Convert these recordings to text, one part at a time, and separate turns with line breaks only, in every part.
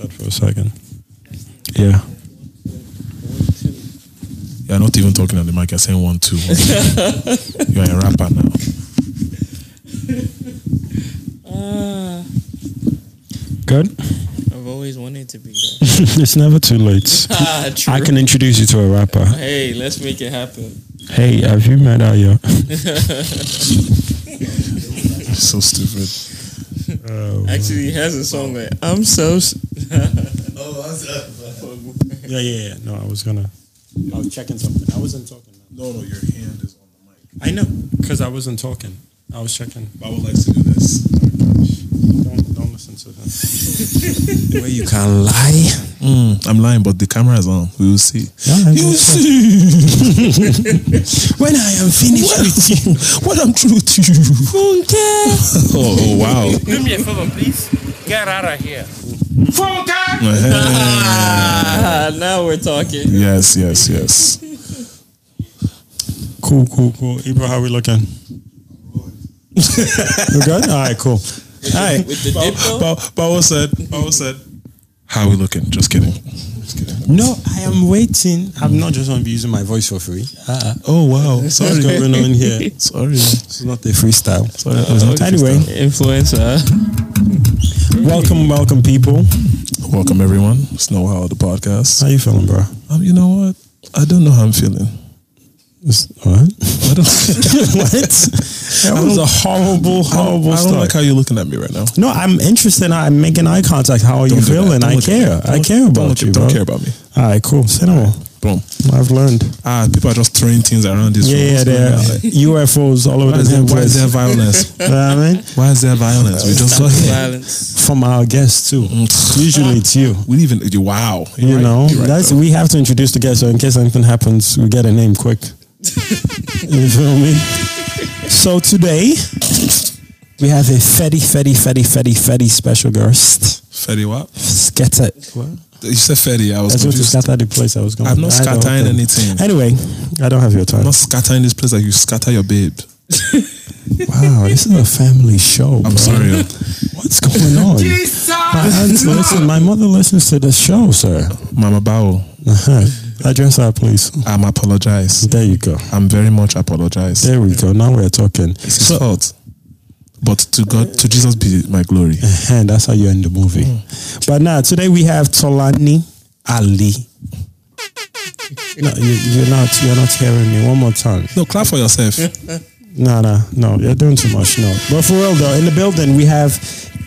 that for a second. Yeah.
You're not even talking on the mic. You're saying one, two. You're a rapper now.
Good.
I've always wanted to be
it's never too late.
ah.
I can introduce you to a rapper.
Hey, let's make it happen.
Hey, have you met Ayo?
So stupid.
Oh,
Actually, he has a song like "I'm so." s-
yeah, yeah, yeah. No, I was gonna. I was checking something. I wasn't talking.
No, no, your hand is on the mic.
I know, because I wasn't talking. I was checking.
I would like to do this.
Don't, don't listen to him.
Where you can lie. Mm, I'm lying, but the camera is on. We will see.
You will
see.
When I am finished with you,
When I'm through with you. oh, oh, wow.
Do me a favor, please. Get out of here.
Ah, now we're talking.
yes, yes, yes.
cool, cool, cool. Ibra, how we looking? you good? All right, cool. All right.
With the dip though.
Bao Bao said, Bao said, how we looking? Just kidding. Just kidding.
No, I am waiting. I'm not just going to be using my voice for free. Uh-uh.
Oh, wow. Sorry.
What's going on here?
Sorry.
This is not a freestyle.
Sorry. it was not
Anyway,
Influencer.
Welcome, welcome, people.
Welcome, everyone. Snow No How, the podcast.
How you feeling, bro?
Um, you know what? I don't know how I'm feeling.
It's- What?
I don't,
what? That was a horrible, horrible
I don't
start.
like how you're looking at me right now.
no, I'm interested. I'm making eye contact. How are you
Don't do that.
feeling? I
look at me.
care. I
Don't-
care
don't
about
look-
you,
Don't care about me.
All right, cool. Say no more.
Boom.
I've learned.
Ah, people are just throwing things around this
Yeah,
room.
yeah,
What's
there
going
are UFOs all over
Why
the
is, there,
damn
why is
place.
there violence?
You know what I mean?
Why is there violence? We just got here.
Violence.
From our guests too. Usually it's you.
We even wow. You're
You
right.
know,
right,
that's
though.
we have to introduce the guest so in case anything happens, we get a name quick. you feel me? So today we have a fetty, fetty, fetty, fetty, fetty special guest.
Fetty what?
Scatter.
You said Fetty. I was
That's what to scatter the place I was going.
I'm not
I
scattering anything.
Anyway, I don't have your time.
I'm not scattering this place like you scatter your babe.
Wow, this is a family show.
I'm
bro.
sorry.
What's going on? My aunt, listen, my mother listens to the show, sir.
Mama Bao,
Uh-huh. Address her, please.
I'm apologize.
There you go.
I'm very much apologize.
There we go. Now we're talking.
It's his fault. But to God, to Jesus be my glory.
And that's how you end the movie. Mm. But now today we have Tolani Ali. No, you, you're not. You're not hearing me. One more time.
No, clap for yourself.
No, no, no. You're doing too much. No. But for real though, in the building we have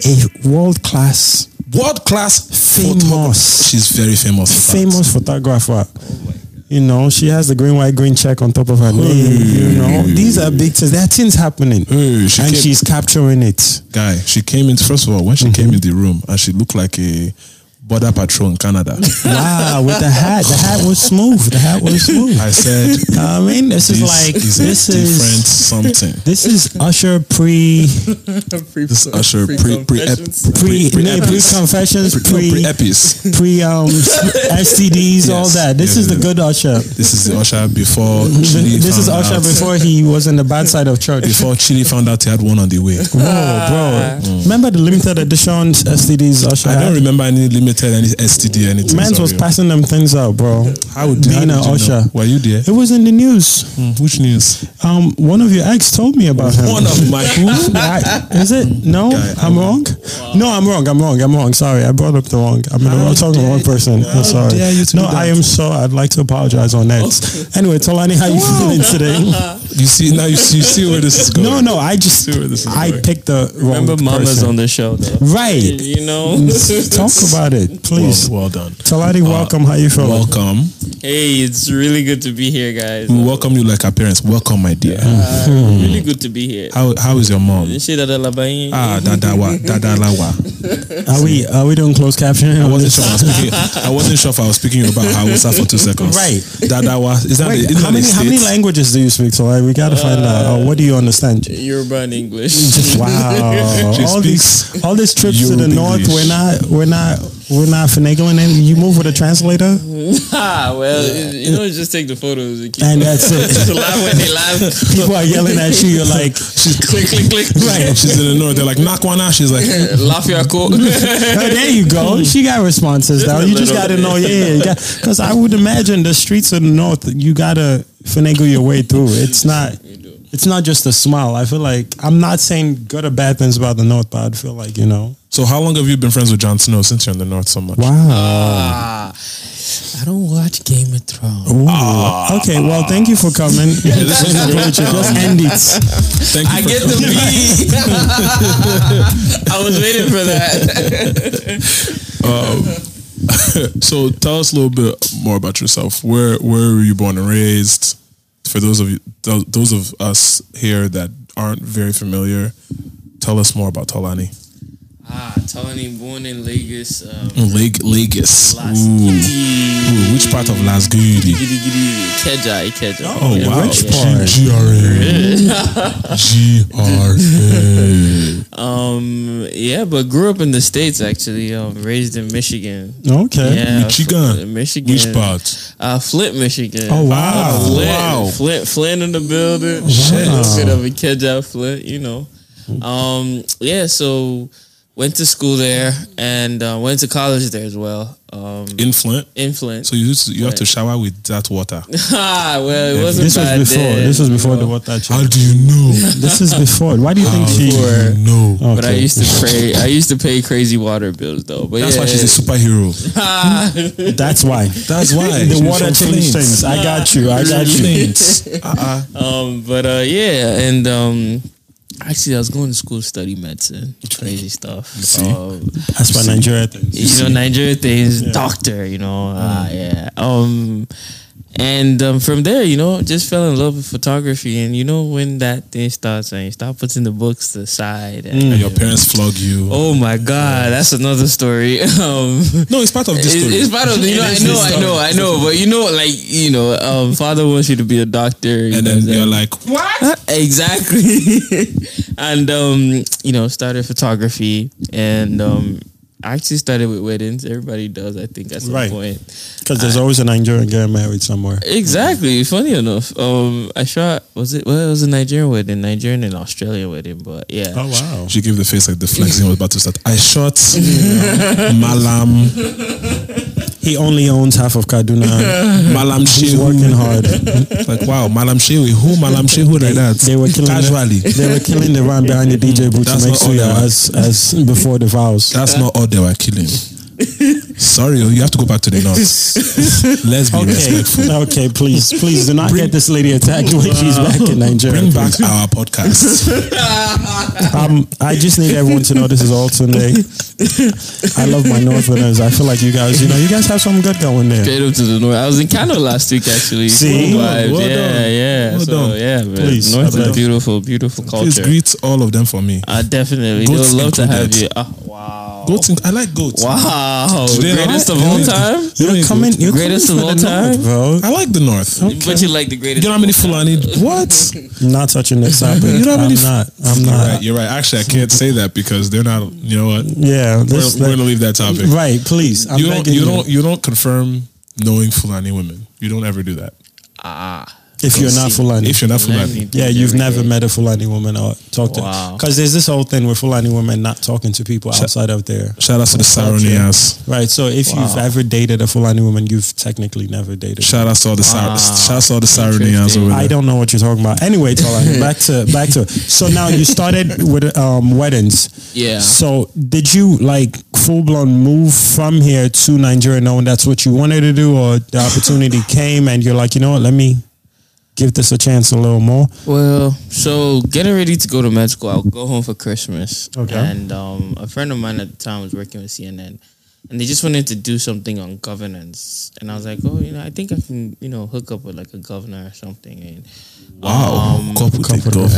a world class,
World class
famous,
She's very famous.
famous photographer. Oh, You know, she has the green, white, green check on top of her name. You know, these are big things. There are things happening,
Hey, she
and
came-
she's capturing it.
guy. She came in first of all when she
Mm-hmm.
came in the room and she looked like a border patrol in Canada.
Wow, with the hat. The hat was smooth. The hat was smooth.
I said,
I mean, this,
"This
is like
is
this
a different
is
something."
this is Usher pre pre
This Usher pre pre ep-
pre
pre
pre, pre confessions pre
pre epis.
pre um STDs all
Yes,
that. This
yes,
is the
yes.
good Usher.
This is the Usher before Chilli
This is
found
Usher
out-
before he was in the bad side of church.
before Chilli found out he had one on the way.
Whoa, bro! Remember the limited edition STDs Usher
I don't
had?
remember any limited any STD anything.
Mans was
sorry.
passing them things out, bro.
How would
being
how
an
you
usher.
know? Were you there?
It was in the news.
Hmm, which news?
Um, one of your ex told me about him.
One of my
I- is it? No,
Guy,
I'm wrong. No, I'm wrong. I'm wrong. I'm wrong. Sorry, I brought up the wrong. I'm, in the wrong, talking to the wrong person. I'm sorry.
dare you to
no,
do that?
I am so. I'd like to apologize on that. Anyway, Tolani, how you feeling today?
You see now you see, you see where this is going.
no, no, I just
See where this is
I
going.
picked the wrong
Remember, Mama's
person.
on the show though.
right.
You know.
Talk about it, please.
Well, well done.
Tolani, welcome. How you feeling?
Welcome.
hey, it's really good to be here, guys.
We welcome you like our parents. Welcome, my dear.
Uh, really good to be here.
How how is your mom?
Ṣé dáadáa la bá yín?
Ah, dadawa, dadalawa.
Are we are we doing closed captioning?
I wasn't
this?
sure I was speaking. I wasn't sure if I was speaking about Hausa for two seconds.
Right.
Dadawa. Is that
Wait,
the, is
how
that
many how many languages do you speak? Tolani, we gotta find out. Oh, what do you understand?
Yoruba and English.
Wow!
She
all these all these trips to the
Yoruba
north,
English.
we're not we're not we're not finagling it. You move with a translator,
Ah, well, you know, just take the photos and keep
and that's it.
just laugh when they laugh.
People are yelling at you. You're like, she's
click, click, click.
right.
She's in the north. They're like, knock one out. She's like,
Laugh your quote.
Oh, there you go. She got responses now. You just got to know, yeah, because I would imagine the streets of the north, you got to finagle your way through. It's not. It's not just a smile. I feel like I'm not saying good or bad things about the north, but I feel like you know.
So how long have you been friends with Jon Snow since you're in the north so much?
Wow.
Ah, I don't watch Game of Thrones.
Ooh. okay. Well, thank you for coming. just end it.
Thank you
I
for
get the beat. I was waiting for that.
So tell us a little bit more about yourself. Where where were you born and raised? For those of you, those, those of us here that aren't very familiar, tell us more about Tolani.
Ah, Tony, born in Lagos. Um,
Lag, Lagos.
last
Ooh. Ooh, which part of Las Goody?
giddy, giddy, Ikeja, Ikeja.
Oh
Yeah,
wow,
Which part?
GRA.
Um, yeah, but grew up in the states actually. Um, raised in Michigan.
Okay.
Yeah,
Michigan?
Fl- Michigan.
Which part?
Uh, Flint, Michigan.
Oh, wow.
Ah,
Flint,
wow.
Flint, Flint in the building.
Shit.
A little bit of a Ikeja, Flint, you know. Um, yeah, so went to school there and uh, went to college there as well. Um,
In Flint.
in Flint.
So you used to, you have to shower with that water.
ah, well, it wasn't
This was before.
then,
This was
you
before
know.
the water change.
How do you know?
This is before. Why do you think
How
she?
do you know?
But I used to pay. I used to pay crazy water bills though. But
That's
yeah,
why she's a superhero.
That's why.
That's why
The
She's
water
from
changed
Flint.
things. I got you. I got you.
Uh-uh.
Um, but uh, yeah, and um, actually, I was going to school to study medicine. Crazy stuff. Um,
That's why Nigeria things.
you know, Nigeria things, doctor. You know, uh, yeah. Um, and um, from there, you know, just fell in love with photography. And you know, when that thing starts and you start putting the books aside, the side. And,
And your parents flog you.
Oh my God, that's another story. Um,
No, it's part of this
It's,
story.
it's part of the, you know, I know, I know, I know, but you know, like you know, um, father wants you to be a doctor, you
and
know,
then you're like, what?
exactly, and um, you know, started photography, and um, I actually started with weddings. Everybody does, I think, at some
Right.
point.
Because there's always a Nigerian getting married somewhere.
Exactly. Funny enough, um, I shot was it? Well, it was a Nigerian wedding, Nigerian and Australian wedding, but yeah.
Oh wow.
she gave the face like the flexing was about to start. I shot Malam,
He only owns half of Kaduna.
Malam Shehu.
working hard.
Like, wow, Malam Shehu. Who Malam Shehu like that?
They were killing
Casually.
The, they were killing the run behind the DJ booth to make sure as as before the vows.
That's not all they were killing. Sorry, oh, you have to go back to the north. Let's be
Okay,
respectful.
okay, please, please do not get this lady attacked when she's back in Nigeria.
Bring back our podcast.
Um, I just need everyone to know this is all Sunday. I love my Northerners. I feel like you guys, you know, you guys have something good going there.
Straight up to the north. I was in Canada last week, actually.
See?
Cool
Well
vibes.
done.
yeah,
Well
yeah. So
done.
yeah, man.
Please,
North is
beg.
beautiful, beautiful
Please
culture.
greet all of them for me.
Uh, definitely.
Goats
They'll love to have you. Oh, wow.
Goats, in- I like goats.
Wow.
Do they
Greatest of all time?
You're coming, you're
Greatest
coming
of
for the
all
North, bro.
I like the north.
But you like the greatest.
You know how many
of.
Fulani? What?
Not touching this topic.
You know how
I'm
many-
not. I'm
You're
not.
right. You're right. Actually, I can't say that because they're not. You know what?
Yeah,
We're,
this,
we're gonna leave that topic.
right. Please, I'm
you don't.
begging
You don't. You don't confirm knowing Fulani women. You don't ever do that.
Ah.
If you're not Fulani,
If you're not
Fulani.
Fulani,
yeah, you've never met a Fulani woman or talked
Wow.
to. Because there's this whole thing with Fulani women not talking to people outside of their
shout out to the Saronias.
right. So if you've ever dated a Fulani woman, you've technically never dated.
Shout out to all the Sar-
Wow.
shout out to all the Saronias
Interesting.
over there.
I don't know what you're talking about. Anyway, Tola, back to back to. So now you started with um, weddings.
Yeah.
So did you like full blown move from here to Nigeria knowing that's what you wanted to do, or the opportunity came and you're like, you know what, let me give this a chance a little more?
Well, so getting ready to go to med school, I'll go home for Christmas.
Okay.
And um, a friend of mine at the time was working with CNN, and they just wanted to do something on governance. And I was like, oh, you know, I think I can, you know, hook up with like a governor or something. And
Wow,
Um,
couple take
couple
off.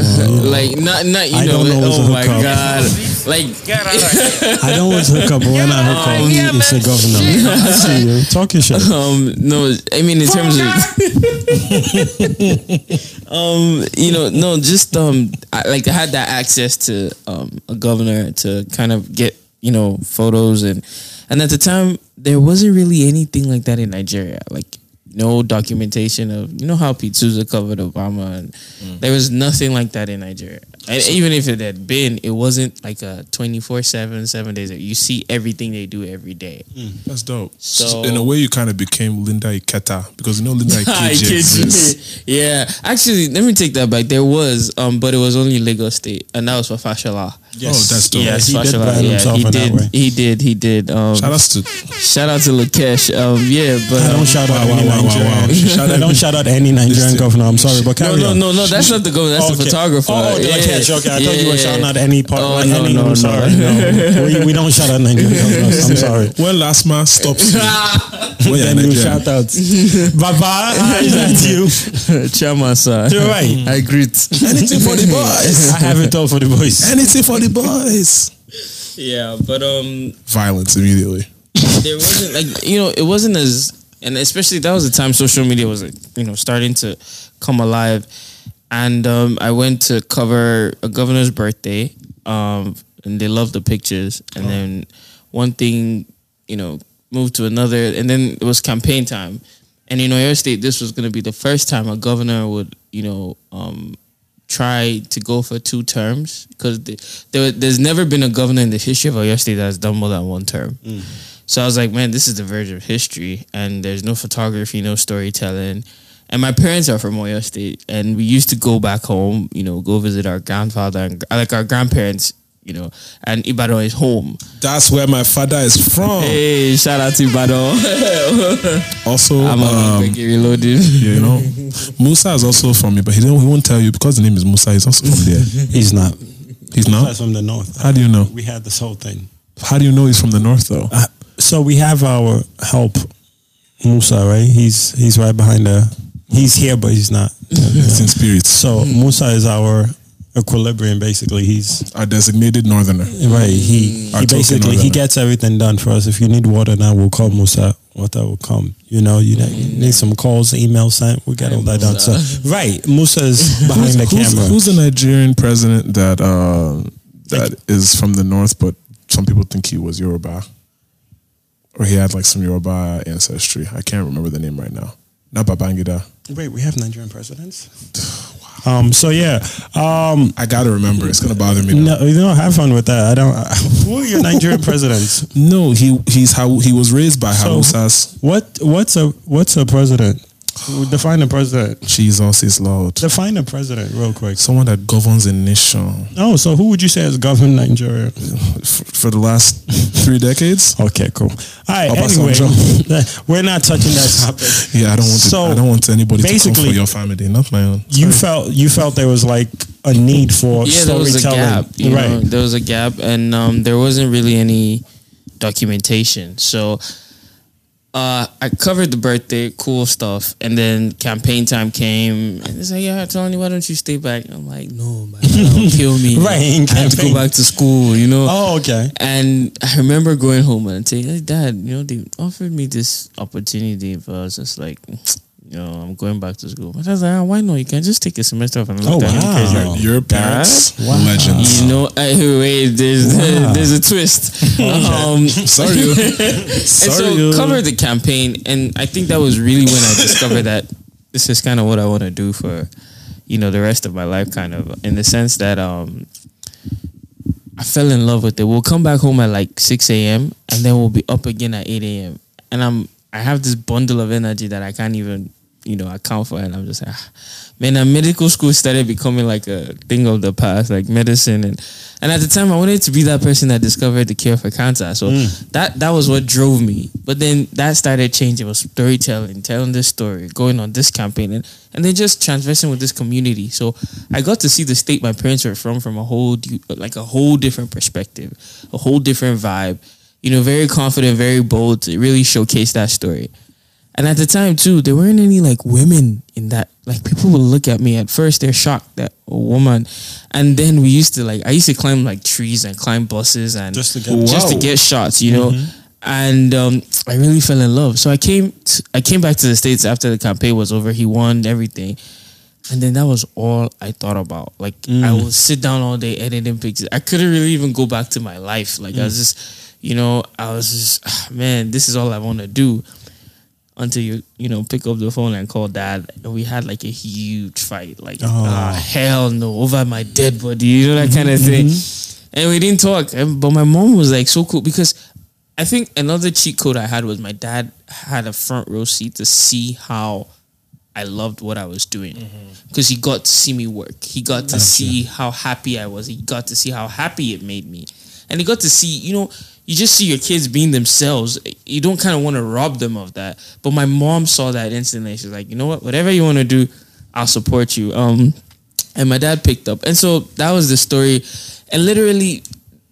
like not not you
I
know,
don't know what's
oh my
hookup.
god, like
Get out of here.
I don't always hook up, but when I hook up,
Yeah,
it's a governor. I see you. Talk your shit.
um no i mean in terms of um you know no just um I, like i had that access to um a governor to kind of get you know photos and and at the time there wasn't really anything like that in Nigeria like no documentation of you know how Pete Souza covered Obama and there was nothing like that in Nigeria and even if it had been it wasn't like a 24 7 7 days you see everything they do every day
That's dope.
So-
So, in a way, you kind of became Linda Ikeji because you know Linda
I
Ikeji
kid you. Yeah, actually, let me take that back. There was, um, but it was only Lagos State, and that was for Fashola.
Oh, that's dope.
Yes, he did
Fashola.
brand
Yeah,
himself
he
in
did.
that way.
He did. He did. Um,
Shout outs to
shout out to Lakesh. Um, yeah, but
I
um,
don't shout out
wow,
any
wow, wow, wow.
Nigerian.
Shout
I
out-
don't shout out any Nigerian governor. I'm sorry, but
no,
carry
no,
on.
no, no. That's not the goal. That's the
Okay.
photographer.
Oh, okay,
yeah.
okay, okay. I thought you were shouting out any part.
Oh,
like
no,
any,
no,
I'm
no.
sorry. No, we, we don't shout out Nigerian governors. I'm sorry.
when last man stops you. when you're
Then you
Nigerian.
shout out. Baba, is that you?
Chama, sir.
You're right.
I greet.
Anything for the boys.
I have it all for the boys.
Anything for the boys.
Yeah, but um,
Violence immediately.
there wasn't like you know it wasn't as and especially that was the time social media was like you know starting to come alive. And um, i went to cover a governor's birthday um, and they loved the pictures. And then one thing you know moved to another. And then it was campaign time. And in Oyo State this was going to be the first time a governor would you know um, try to go for two terms because there, there's never been a governor in the history of Oyo State that's done more than one term. Mm. So I was like, man, this is the verge of history, and there's no photography, no storytelling. And my parents are from Oyo State, and we used to go back home, you know, go visit our grandfather and like our grandparents, you know, and Ibadan is home.
That's where my father is from.
Hey, shout out to Ibadan.
Also,
I'm on
um,
Reggae Reloaded.
you know, Musa is also from me, but he don't. He won't tell you because the name is Musa. He's also from there.
He's not.
He's
That's
not.
from the north.
How do you know?
We had this whole thing.
How do you know he's from the north though?
Uh, so we have our help, Musa, right? He's he's right behind the. He's here, but he's not.
It's in spirits.
So Musa is our equilibrium. Basically, he's
a designated northerner.
right. He
Our
he
token
basically he gets everything done for us. If you need water now, we'll call Musa. Water will come. You know, you, know, you need some calls, email sent. We get all that done. So right, Musa is behind the camera.
who's the Nigerian president that uh, that is from the north, but some people think he was Yoruba, or he had like some Yoruba ancestry. I can't remember the name right now. Not Babangida.
Wait, we have Nigerian presidents. Um. So yeah. Um.
I gotta remember. It's gonna bother me. Now.
No, you know, have fun with that. I don't. who are your Nigerian presidents?
No, he he's how he was raised by
So-
Hausas.
What what's a what's a president? Define a president.
Jesus is Lord.
Define a president real quick.
Someone that governs a nation
Oh, so who would you say has governed Nigeria?
for the last three decades.
Okay, cool. All right. Anyway, we're not touching that topic.
Yeah, I don't want.
So,
to, I don't want anybody to come
basically-
for your family, not my own.
You felt you felt there was like a need for
yeah, there was a gap. You
right?
know, there was a gap, and um, there wasn't really any documentation. So uh, I covered the birthday, cool stuff, and then campaign time came, and it's like, yeah, Tony, why don't you stay back? I'm like, no, man, that'll kill me.
Right,
I have to go back to school, you know.
Oh, okay.
And I remember going home and saying, hey, Dad, you know, they offered me this opportunity, but I was just like, you know, I'm going back to school. But I was like, ah, why not? You can just take a semester off and
Oh,
look at
wow.
crazy.
Your, your parents,
Wow.
legends.
You know, I, wait, there's
Wow.
there's a twist. Um,
Sorry,
and
sorry.
so cover the campaign, and I think that was really when I discovered that this is kind of what I want to do for, you know, the rest of my life, kind of in the sense that um, I fell in love with it. We'll come back home at like six a.m. and then we'll be up again at eight a.m. and I'm I have this bundle of energy that I can't even you know account for, and I'm just like, ah. man, uh, medical school started becoming like a thing of the past, like medicine, and and at the time I wanted to be that person that discovered the cure for cancer. So that that was what drove me. But then that started changing. It was storytelling, telling this story, going on this campaign, and and then just transversing with this community. So I got to see the state my parents were from from a whole like a whole different perspective, a whole different vibe. You know, very confident, very bold. To really showcase that story. And at the time too, there weren't any like women in that. Like people would look at me at first, they're shocked that a woman. And then we used to like I used to climb like trees and climb buses and
Just to get-
just to get shots, you know. And um, I really fell in love. So I came t I came back to the states after the campaign was over. He won everything, And then that was all I thought about. Like I would sit down all day editing pictures. I couldn't really even go back to my life. Like I was just, you know, I was just, ah, man, this is all I want to do. Until you, you know, pick up the phone and call dad, and we had like a huge fight. Like, oh. ah, hell no, over my dead body, you know that kind of mm-hmm. thing. Mm-hmm. And we didn't talk. And- But my mom was like so cool because I think another cheat code I had was my dad had a front row seat to see how I loved what I was doing mm-hmm. because he got to see me work. He got to see how happy I was. He got to see how happy it made me, and he got to see, you know, you just see your kids being themselves. You don't kind of want to rob them of that. But my mom saw that instantly. She's like, you know what, whatever you want to do, I'll support you. Um, and my dad picked up, and so that was the story. And literally,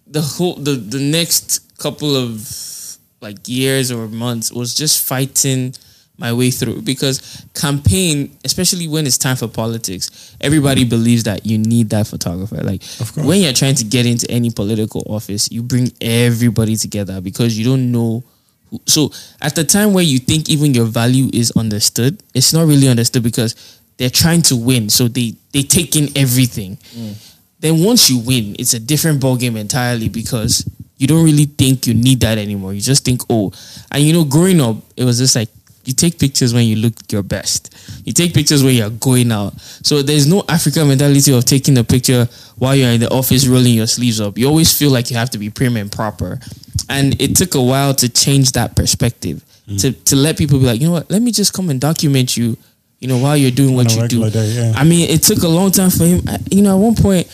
the whole the the next couple of like years or months was just fighting my way through. Because campaign especially when it's time for politics everybody believes that you need that photographer. Like when you're trying to get into any political office you bring everybody together because you don't know who, so at the time where you think even your value is understood it's not really understood because they're trying to win. So they they take in everything. Mm. Then once you win, it's a different ballgame entirely because you don't really think you need that anymore. You just think, oh, and you know, growing up, it was just like you take pictures when you look your best. You take pictures when you're going out. So there's no African mentality of taking a picture while you're in the office rolling your sleeves up. You always feel like you have to be prim and proper. And it took a while to change that perspective. To to let people be like, you know what, let me just come and document you, you know, while you're doing what you do.
day, yeah.
I mean, it took a long time for him. You know, at one point,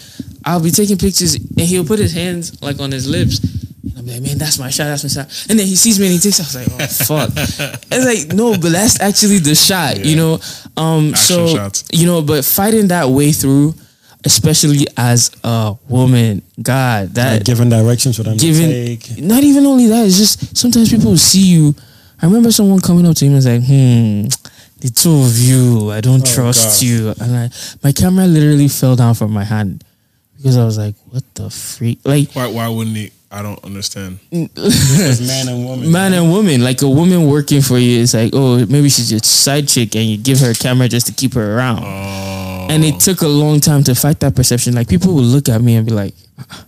I'll be taking pictures and he'll put his hands like on his lips. And I'm like, man, that's my shot, that's my shot. And then he sees me and he takes. I was like, oh fuck. it's like no, but that's actually the shot. You know, um, so
shots.
you know, but fighting that way through, especially as a woman, God, that
Like giving directions for them
giving
to take.
not even only that it's just sometimes people will see you i remember someone coming up to him and was like hmm the two of you i don't
Oh,
trust
God.
you and I, my camera literally fell down from my hand because i was like what the freak like
Why? Why wouldn't he? I don't understand.
Man and woman.
man and woman like a woman working for you is like oh maybe she's your side chick and you give her a camera just to keep her around
Oh,
and it took a long time to fight that perception. Like people would look at me and be like, "Ah,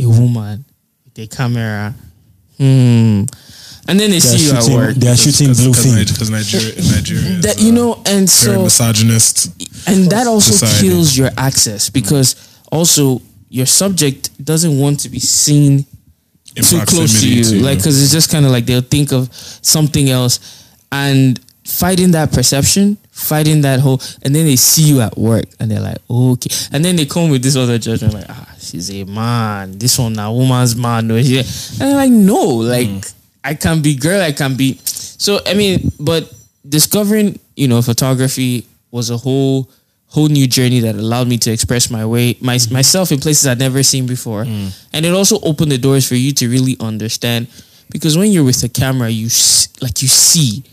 "A woman, with a camera, hmm," and then they
They're
see you at work.
They are shooting blue film.
because Nigeria, Nigeria is,
That you
uh,
know, and
very
so
misogynist.
and that also
society.
kills your access because also your subject doesn't want to be seen
In
too close to you, like because it's just kind of like they'll think of something else, and fighting that perception, fighting that whole, and then they see you at work and they're like, okay, and then they come with this other judgment like, ah, she's a man, this one a woman's man, no, yeah, and I'm like, no, like I can be girl, I can be, so I mean, but discovering, you know, photography was a whole whole new journey that allowed me to express my way my, mm. myself in places I'd never seen before. Mm. And it also opened the doors for you to really understand because when you're with a camera you s- like you see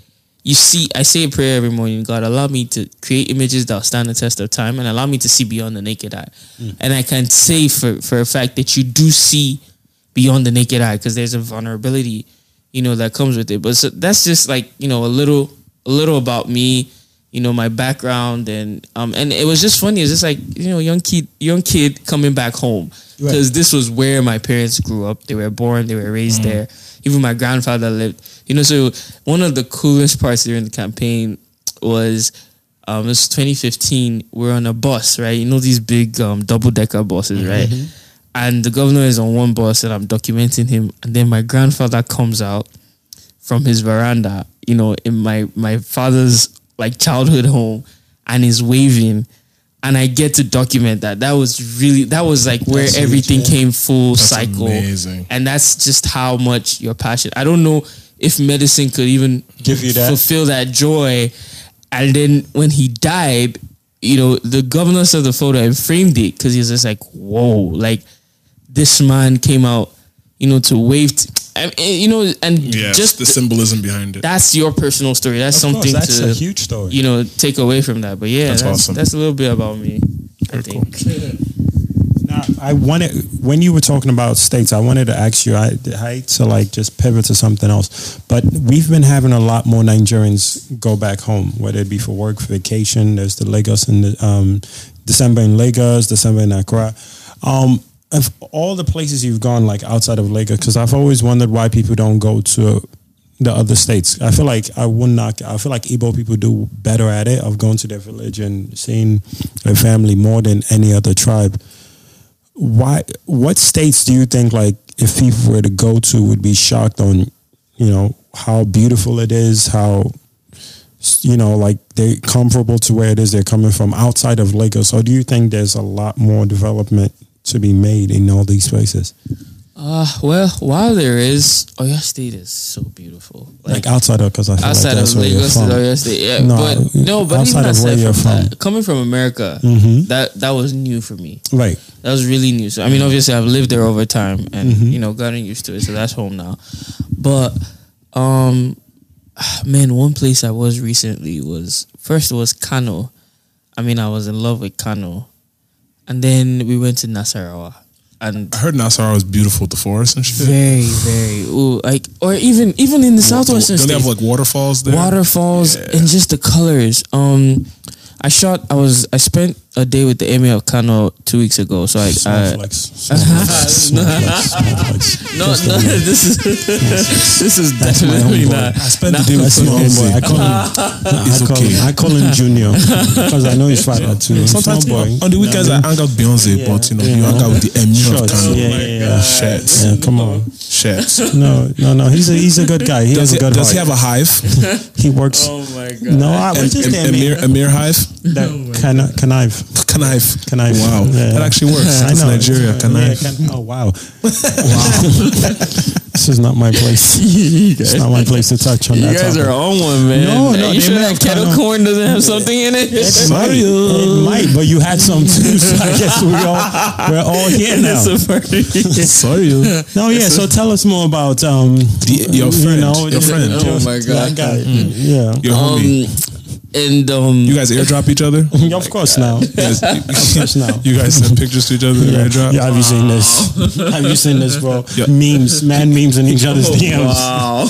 you see I say a prayer every morning God allow me to create images that will stand the test of time and allow me to see beyond the naked eye. Mm. And I can say for for a fact that you do see beyond the naked eye because there's a vulnerability you know that comes with it. But so that's just like, you know, a little a little about me you know my background and um and it was just funny. It's just like you know young kid young kid coming back home. Because this was where my parents grew up. They were born they were raised there. Even my grandfather lived you know so one of the coolest parts during the campaign was um it was 2015 we're on a bus right? You know these big um double decker buses right? And the governor is on one bus and i'm documenting him. And then my grandfather comes out from his veranda, you know, in my my father's like childhood home, and is waving, and I get to document that. That was really that was like where
That's
everything
yeah.
came full
That's
cycle,
amazing.
and that's just how much your passion. I don't know if medicine could even
Give you that.
fulfill that joy, and then when he died, you know, the governor saw the photo and framed it because he's just like, whoa, like this man came out, you know, to wave. T- I mean, you know, and
Yes,
just
the symbolism behind it.
that's your personal story. That's
Of course,
something
that's
to
a huge story.
you know take away from that. But yeah,
That's
that's
awesome.
that's a little bit about me. I
Very cool.
think.
I wanted when you were talking about states, I wanted to ask you. I, I hate to like just pivot to something else, but we've been having a lot more Nigerians go back home, whether it be for work, for vacation. There's the Lagos and the um, December in Lagos, December in Accra. Um, of all the places you've gone, like outside of Lagos, because I've always wondered why people don't go to the other states. I feel like I would not. I feel like Igbo people do better at it of going to their village and seeing their family more than any other tribe. Why? What states do you think like if people were to go to would be shocked on, you know, how beautiful it is, how you know, like they're comparable to where it is they're coming from outside of Lagos, or do you think there's a lot more development to be made in all these places?
Uh, well, while there is, Oyo State is so beautiful.
Like, outside of, because I feel
outside
like that's
of
where you're from.
Oyo State, yeah.
No,
but no, but
outside
even
of where you're
from, that, coming from America,
Mhm.
that that was new for me.
Right.
That was really new. So I mean, obviously, I've lived there over time, and
Mhm.
you know, gotten used to it. So that's home now. But um, man, one place I was recently was first was Kano. I mean, I was in love with Kano, and then we went to Nasarawa, and
I heard Nassau was beautiful, the forest and shit.
very, very, ooh, like, or even even in the southwestern
Don't they
states,
have like waterfalls there?
waterfalls
Yeah.
and just the colors. Um, I shot. I was. I spent a day with the emir of Kano two weeks ago. So I. No, no, this is this is
That's my
definitely
homeboy.
not.
I spent the day with
That's my
Small
homeboy. I call him.
It's
I call
okay.
him. I call him Junior because I know he's father too.
Sometimes
Small boy.
on the weekends I hang out with Beyonce,
Yeah.
but you know,
Yeah.
you hang out with the emir of
Shots.
Kano.
Yeah, yeah, yeah.
Shit.
Yeah, come on.
Shit.
No, no, no. He's a he's a good guy. He
Does
has a
he,
good
does he have a hive?
he works.
Oh my god.
No, I
Em-
what's his
em-
name?
Emir, Emir hive?
That can connive.
Knife.
Connive.
Wow.
Yeah.
That actually works.
I
That's
know.
Nigeria.
Yeah,
Knife.
can- oh wow. wow. this is not my place.
you
It's not my place to touch on
you
that.
You guys
topic.
are on one, man.
No, no,
You sure that kettle
kinda-
corn doesn't have something in it?
It might, it might, but you had some too. So I guess we all we're all here now.
It's.
Sorry. you.
No, yeah. So tell us more about um
The- your friend, your friend.
Oh my God.
that guy. Yeah,
Your homie.
And um,
You guys airdrop each other?
Yeah, of course now.
You guys,
Of course now.
you guys send pictures to each other?
Yeah,
airdrop?
yeah, have you seen this? Have you seen this, bro?
Yeah.
Memes, man, memes in each other's DMs.
wow.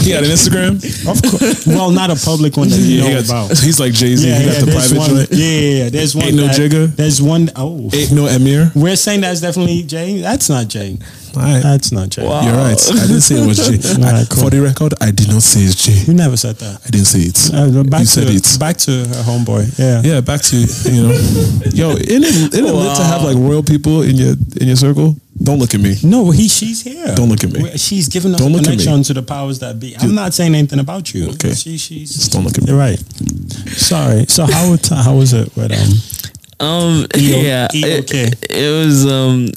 He got an Instagram?
Of course. Well, not a public one that you
Yeah,
know
he got,
about.
he's like Jay Z.
Yeah,
he got
yeah,
the private
one,
joint.
Yeah, yeah, yeah. There's one.
Ain't no
that-
Jigga?
There's one oh
Ain't no Emir.
We're saying that's definitely Jay. That's not Jay.
All right.
That's not Jay.
Wow.
You're right. I didn't say it was Jay.
All right, cool.
For the record, I did not say it's Jay.
You never said that.
I didn't say it.
Uh, back
you
to
said it.
back to her homeboy. Yeah.
Yeah, back to you know, yo, isn't it, isn't it lit to have like royal people in your in your circle? Don't look at me.
No, he she's here.
Don't look at me.
She's giving us
Don't
a
look at me.
connection to the powers that be. I'm not saying anything about you.
Okay.
She, she's.
Just don't look at me.
You're right. Sorry. So how how was it with um?
Um,
E-
yeah,
E-
it,
okay.
it was um,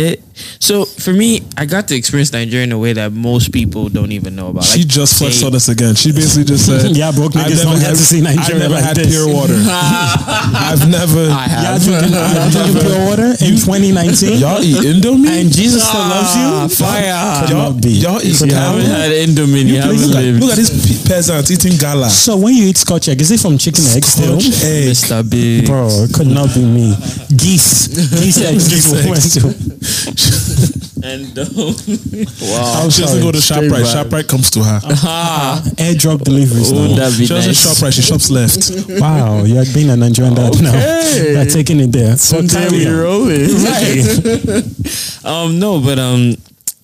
it. So for me, I got to experience Nigeria in a way that most people don't even know about.
She just flexed
they-
on us again. She basically just said,
Yeah, broke
I've
niggas
never
don't
had
get to see Nigeria
I've never
like
had
this."
pure water. I've never.
I
Y'all
have.
drinking, y'all drinking pure water in 2019,
Y'all eat Indomie?
and Jesus still loves you.
Ah, fire.
Could
y'all,
not be.
y'all eat
Could
You
not
haven't had Indomie. You haven't
look, at,
lived.
look at these pe- peasants eating gala.
So when you eat scotch egg, is it from chicken egg still?
Scotch egg.
Mr. Big.
Bro, it could not be me. Geese, geese eggs.
Geese
people went
eggs.
To.
And um, wow.
I'm
She doesn't go to
Straight
ShopRite.
vibe.
ShopRite comes to her.
Ah,
Airdrop deliveries
would
now.
that be
She doesn't
nice?
shop right. She shops left.
Wow, you're being a Nigerian dad now.
Okay.
You're taking it there.
Sometime we
Ontario.
it.
Right.
Um, no, but um,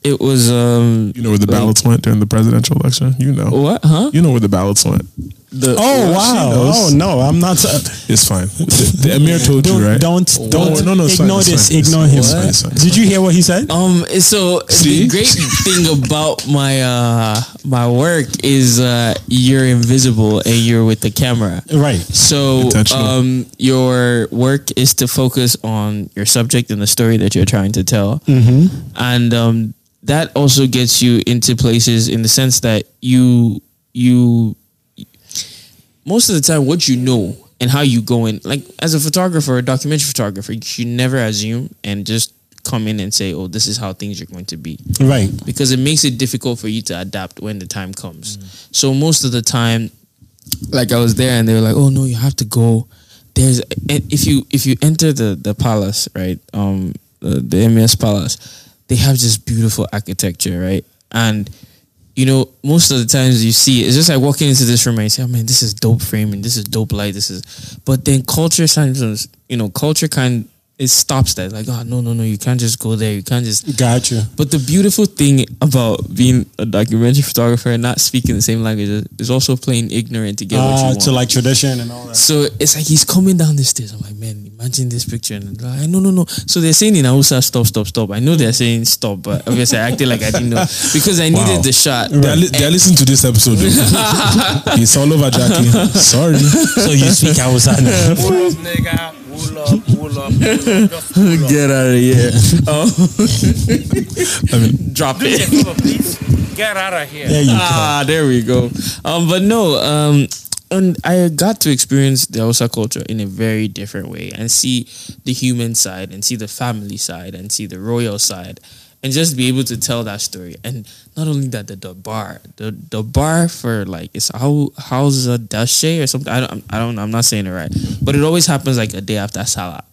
it was um,
You know where the ballots went during the presidential election? You know.
what? Huh?
You know where the ballots went.
The
Oh wow! Oh no, I'm not.
It's fine. The, the Emir told
Don't
you, right?
don't don't
no, no, it's
ignore
it's
this.
fine, it's
Ignore him.
it's fine, it's fine, it's
Did you hear what he said?
Um. So
See?
the great thing about my uh my work is uh you're invisible and you're with the camera.
Right.
So um your work is to focus on your subject and the story that you're trying to tell,
Mm-hmm.
and um that also gets you into places in the sense that you you most of the time what you know and how you go in like as a photographer a documentary photographer you should never assume and just come in and say oh this is how things are going to be
Right.
because it makes it difficult for you to adapt when the time comes so most of the time like i was there and they were like oh no you have to go there's if you if you enter the the palace right um uh, the Emir's Palace, they have just beautiful architecture, right? And you know, most of the times you see it, it's just like walking into this room and you say, "Oh man, this is dope framing, this is dope light, this is." But then culture sometimes, you know, culture kind it stops that. Like, oh no, no, no, you can't just go there. You can't just
Gotcha.
but the beautiful thing about being a documentary photographer and not speaking the same language is, is also playing ignorant to get what you
Uh,
want.
to like tradition and all that.
so it's like he's coming down the stairs. I'm like, man, imagine this picture. And they're like, no, no, no. So they're saying in Hausa, stop, stop, stop. I know they're saying stop, but obviously I acted like I didn't know because I needed
Wow.
the shot.
They're, li- they're listening to this episode. it's all over, Jackie. Sorry.
So you speak Hausa now.
Pull up. Pull up, pull up. Just pull up.
Get out of here. Oh,
I mean,
drop
Do
it.
favor, please. Get out of here.
There you go.
Ah, there we go. Um, but no, um, and I got to experience the Hausa culture in a very different way and see the human side and see the family side and see the royal side and just be able to tell that story. And not only that, the, the bar, the the bar for like it's how how's a dashe or something. I don't I don't I'm not saying it right, but it always happens like a day after Salah.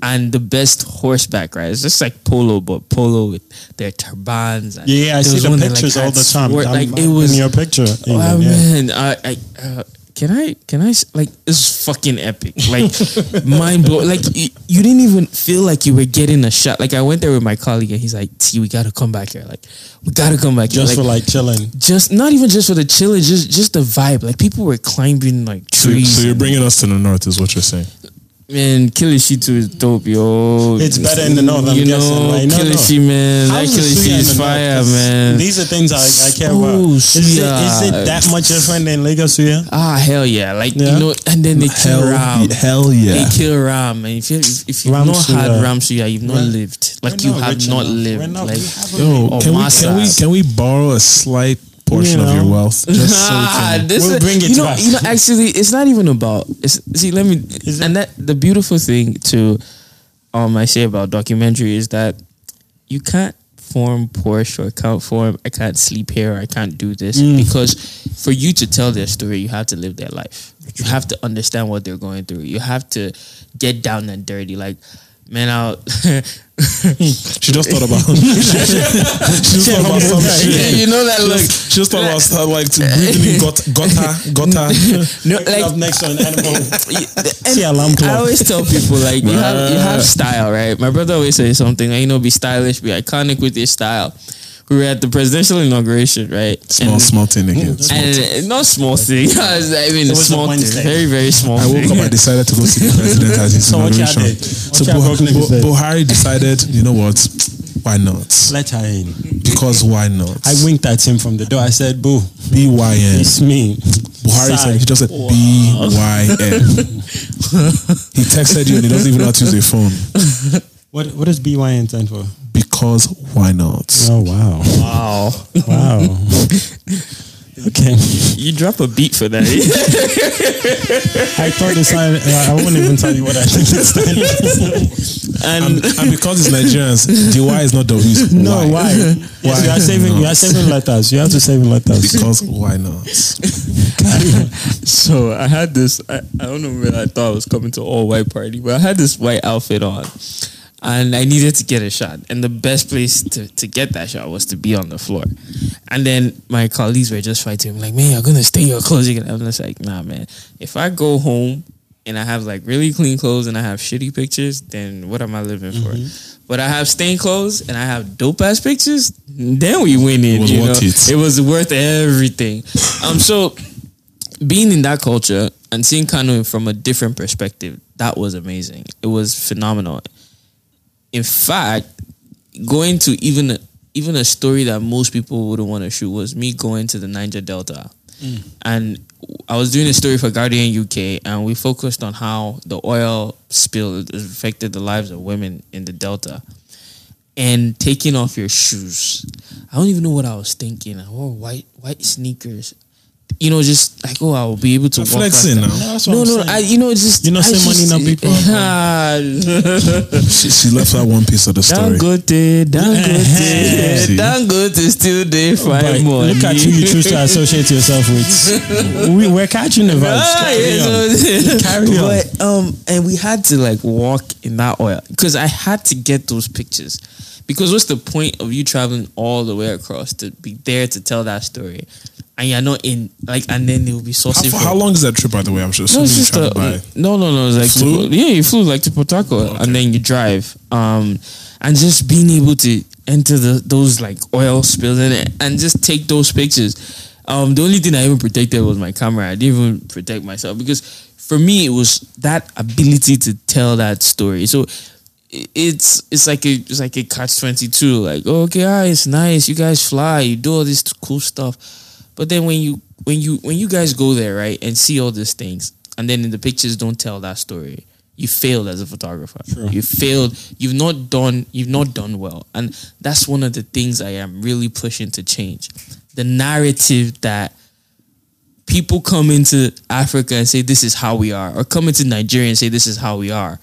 And the best horseback ride. It's just like polo, but polo with their turbans. And
Yeah, I see the
that, like,
pictures all the time.
sword-
I'm-
like it was
in your picture.
Oh
even, yeah.
man, I, I uh, can I can I s- like it's fucking epic, like mind blowing Like you, you didn't even feel like you were getting a shot. Like I went there with my colleague and he's like, "T, we gotta come back here. Like we gotta come back here.
Just
here.
for
Like,
like chilling.
just not even just for the chilling, just just the vibe. Like people were climbing like
so,
trees.
so you're bringing us to the north, is what you're saying.
Man, Kilishitu is dope, yo.
It's better in the north, I'm
you
guessing,
know,
right? No, no.
Kilishi, man. That
How's
Kilishi is
the north?
man.
These are things I, I care
Ooh,
about. Is it,
suya.
it that much different than Lagos suya?
Ah, hell yeah! Like
Yeah.
you know, and then they kill Ram.
hell yeah!
They kill Ram, and if you if, if you've
Ram
not
Suya.
had Ram Suya, you've not
We're-
lived. Like
we're
you
not
have not
enough.
Lived.
not-
like
we
Yo, can we can we can we borrow a slight portion
You
of your wealth just so we can?
this
We'll
is-
bring it
you know,
back.
you know. Actually, it's not even about. It's, see, let me.
Is it?
And that the beautiful thing to, um, I say about documentary is that you can't form Porsche or can't form. I can't sleep here. Or I can't do this
Mm.
because for you to tell their story, you have to live their life. You have to understand what they're going through. You have to get down and dirty. Like, man, out.
She just thought about. she just thought about some shit.
you know that
She
look.
just, she just thought about stuff like to breathing in got gutter gutter.
No,
Waking up
like
next to an animal.
and
See alarm
I always tell people like you have you have style, right? My brother always says something like, you know, be stylish, be iconic with your style. We were at the presidential inauguration, right?
Small
and,
small thing again. Small
and
thing.
not small thing. I mean,
It was a
small thing,
Wednesday.
very very small.
I woke
thing.
up. I decided to go see the president at his
So what y'all
inauguration.
did?
So
What y'all
Buh-
broke niggas
Buh-
did?
Buhari decided, you know what? Why not?
Let her in.
Because why not?
I winked at him from the door. I said, Boo,
BYN.
it's me.
Buhari
Sigh.
said he just said BYN. he texted you and he doesn't even know how to use a phone.
What what does BYN stand for?
Because why not?
Oh wow.
Wow,
Wow. okay.
you drop a beat for that.
I thought it sounded I wouldn't even tell you what I think it stands
and
And, and because it's Nigerians, the Y is not the it's
No,
Y.
why? Yes, you are saving you are saving letters. You have to save letters.
Because why not?
so I had this. I, I don't know where I thought I was coming to all white party, but I had this white outfit on, and I needed to get a shot. And the best place to, to get that shot was to be on the floor. And then my colleagues were just fighting, like, "Man, you're gonna stay your clothes." You're gonna-" I'm just like, "Nah, man. If I go home and I have like really clean clothes and I have shitty pictures, then what am I living for?" But I have stained clothes and I have dope ass pictures. Then we win it.
It was
you
worth
know?
it.
it was worth everything. Um, so being in that culture and seeing Kano from a different perspective, that was amazing. It was phenomenal. In fact, going to even a, even a story that most people wouldn't want to shoot was me going to the Niger Delta. Mm. And I was doing a story for Guardian UK, and we focused on how the oil spill affected the lives of women in the Delta. And taking off your shoes, I don't even know what I was thinking. I wore white white sneakers you know, just like oh, I'll be able to walk
Flexing
like
now.
that.
That's what
No,
I'm
no,
saying.
I, you know, just
You know,
I
say money
now,
no people.
She, she left out one piece of the story.
Don't Dangote, Dangote,
See?
Dangote still there
But
five more.
look at who you choose to associate yourself with. we, we're catching the vibes.
Ah,
Carry
yeah,
on.
so-
Carry on.
But um, and we had to like walk in that oil because I had to get those pictures. Because what's the point of you traveling all the way across to be there to tell that story, and you're not in like, and then it will be
How,
saucy.
far-
for-
how long is that trip, by the way? I'm sure.
no, it's just a, no, no, no. It's like
Flew?
To, yeah, you flew like to Port Harcourt,
okay.
and then you drive. Um, and just being able to enter the those like oil spills in it and just take those pictures. Um, the only thing I even protected was my camera. I didn't even protect myself because for me it was that ability to tell that story. So it's it's like a it's like a catch twenty two. Like okay, ah, it's nice. You guys fly. You do all this cool stuff. But then when you when you when you guys go there, right, and see all these things, and then in the pictures don't tell that story, you failed as a photographer. You failed. You've not done. You've not done well, and that's one of the things I am really pushing to change. The narrative that people come into Africa and say this is how we are, or come into Nigeria and say this is how we are.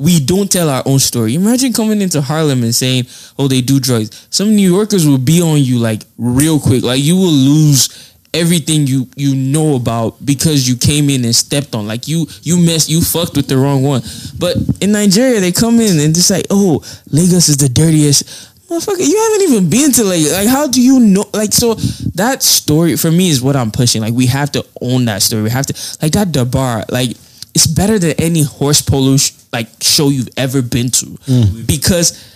We don't tell our own story. Imagine coming into Harlem and saying, "Oh, they do drugs." Some New Yorkers will be on you like real quick. Like you will lose everything you you know about because you came in and stepped on. Like you you messed you fucked with the wrong one. But in Nigeria, they come in and just like, "Oh, Lagos is the dirtiest." Motherfucker, you haven't even been to Lagos. Like, how do you know? Like, so that story for me is what I'm pushing. Like, we have to own that story. We have to, like, that Durbar, like, it's better than any horse polo sh- like show you've ever been to
Mm.
because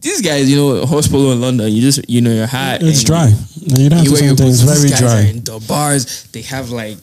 these guys, you know, horse polo in London, you just, you know, you're hot.
It's
and
dry. You don't have
you
to
wear
say
your
anything. Very
These guys are
dry.
in the bars. They have like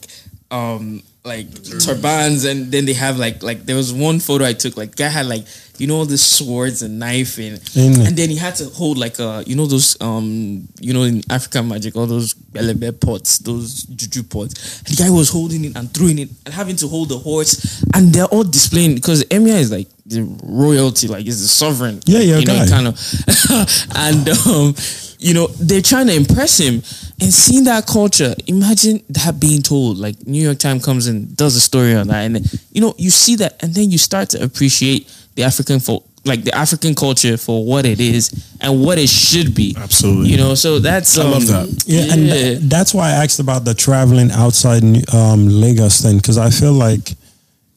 um like turbans and then they have like like there was one photo I took like guy had like you know all the swords and knife and
it.
and then he had to hold like uh you know those um you know in African magic all those belebe pots those juju pots and the guy was holding it and throwing it and having to hold the horse and they're all displaying because Emir is like the royalty like is the sovereign.
Yeah, yeah,
you know kind of. And um you know they're trying to impress him. And seeing that culture imagine that being told like new york times comes and does a story on that and you know you see that and then you start to appreciate the african folk like the african culture for what it is and what it should be.
Absolutely.
you know so that's
I
um,
love that.
Yeah, and th- that's why I asked about the traveling outside um, Lagos thing because I feel like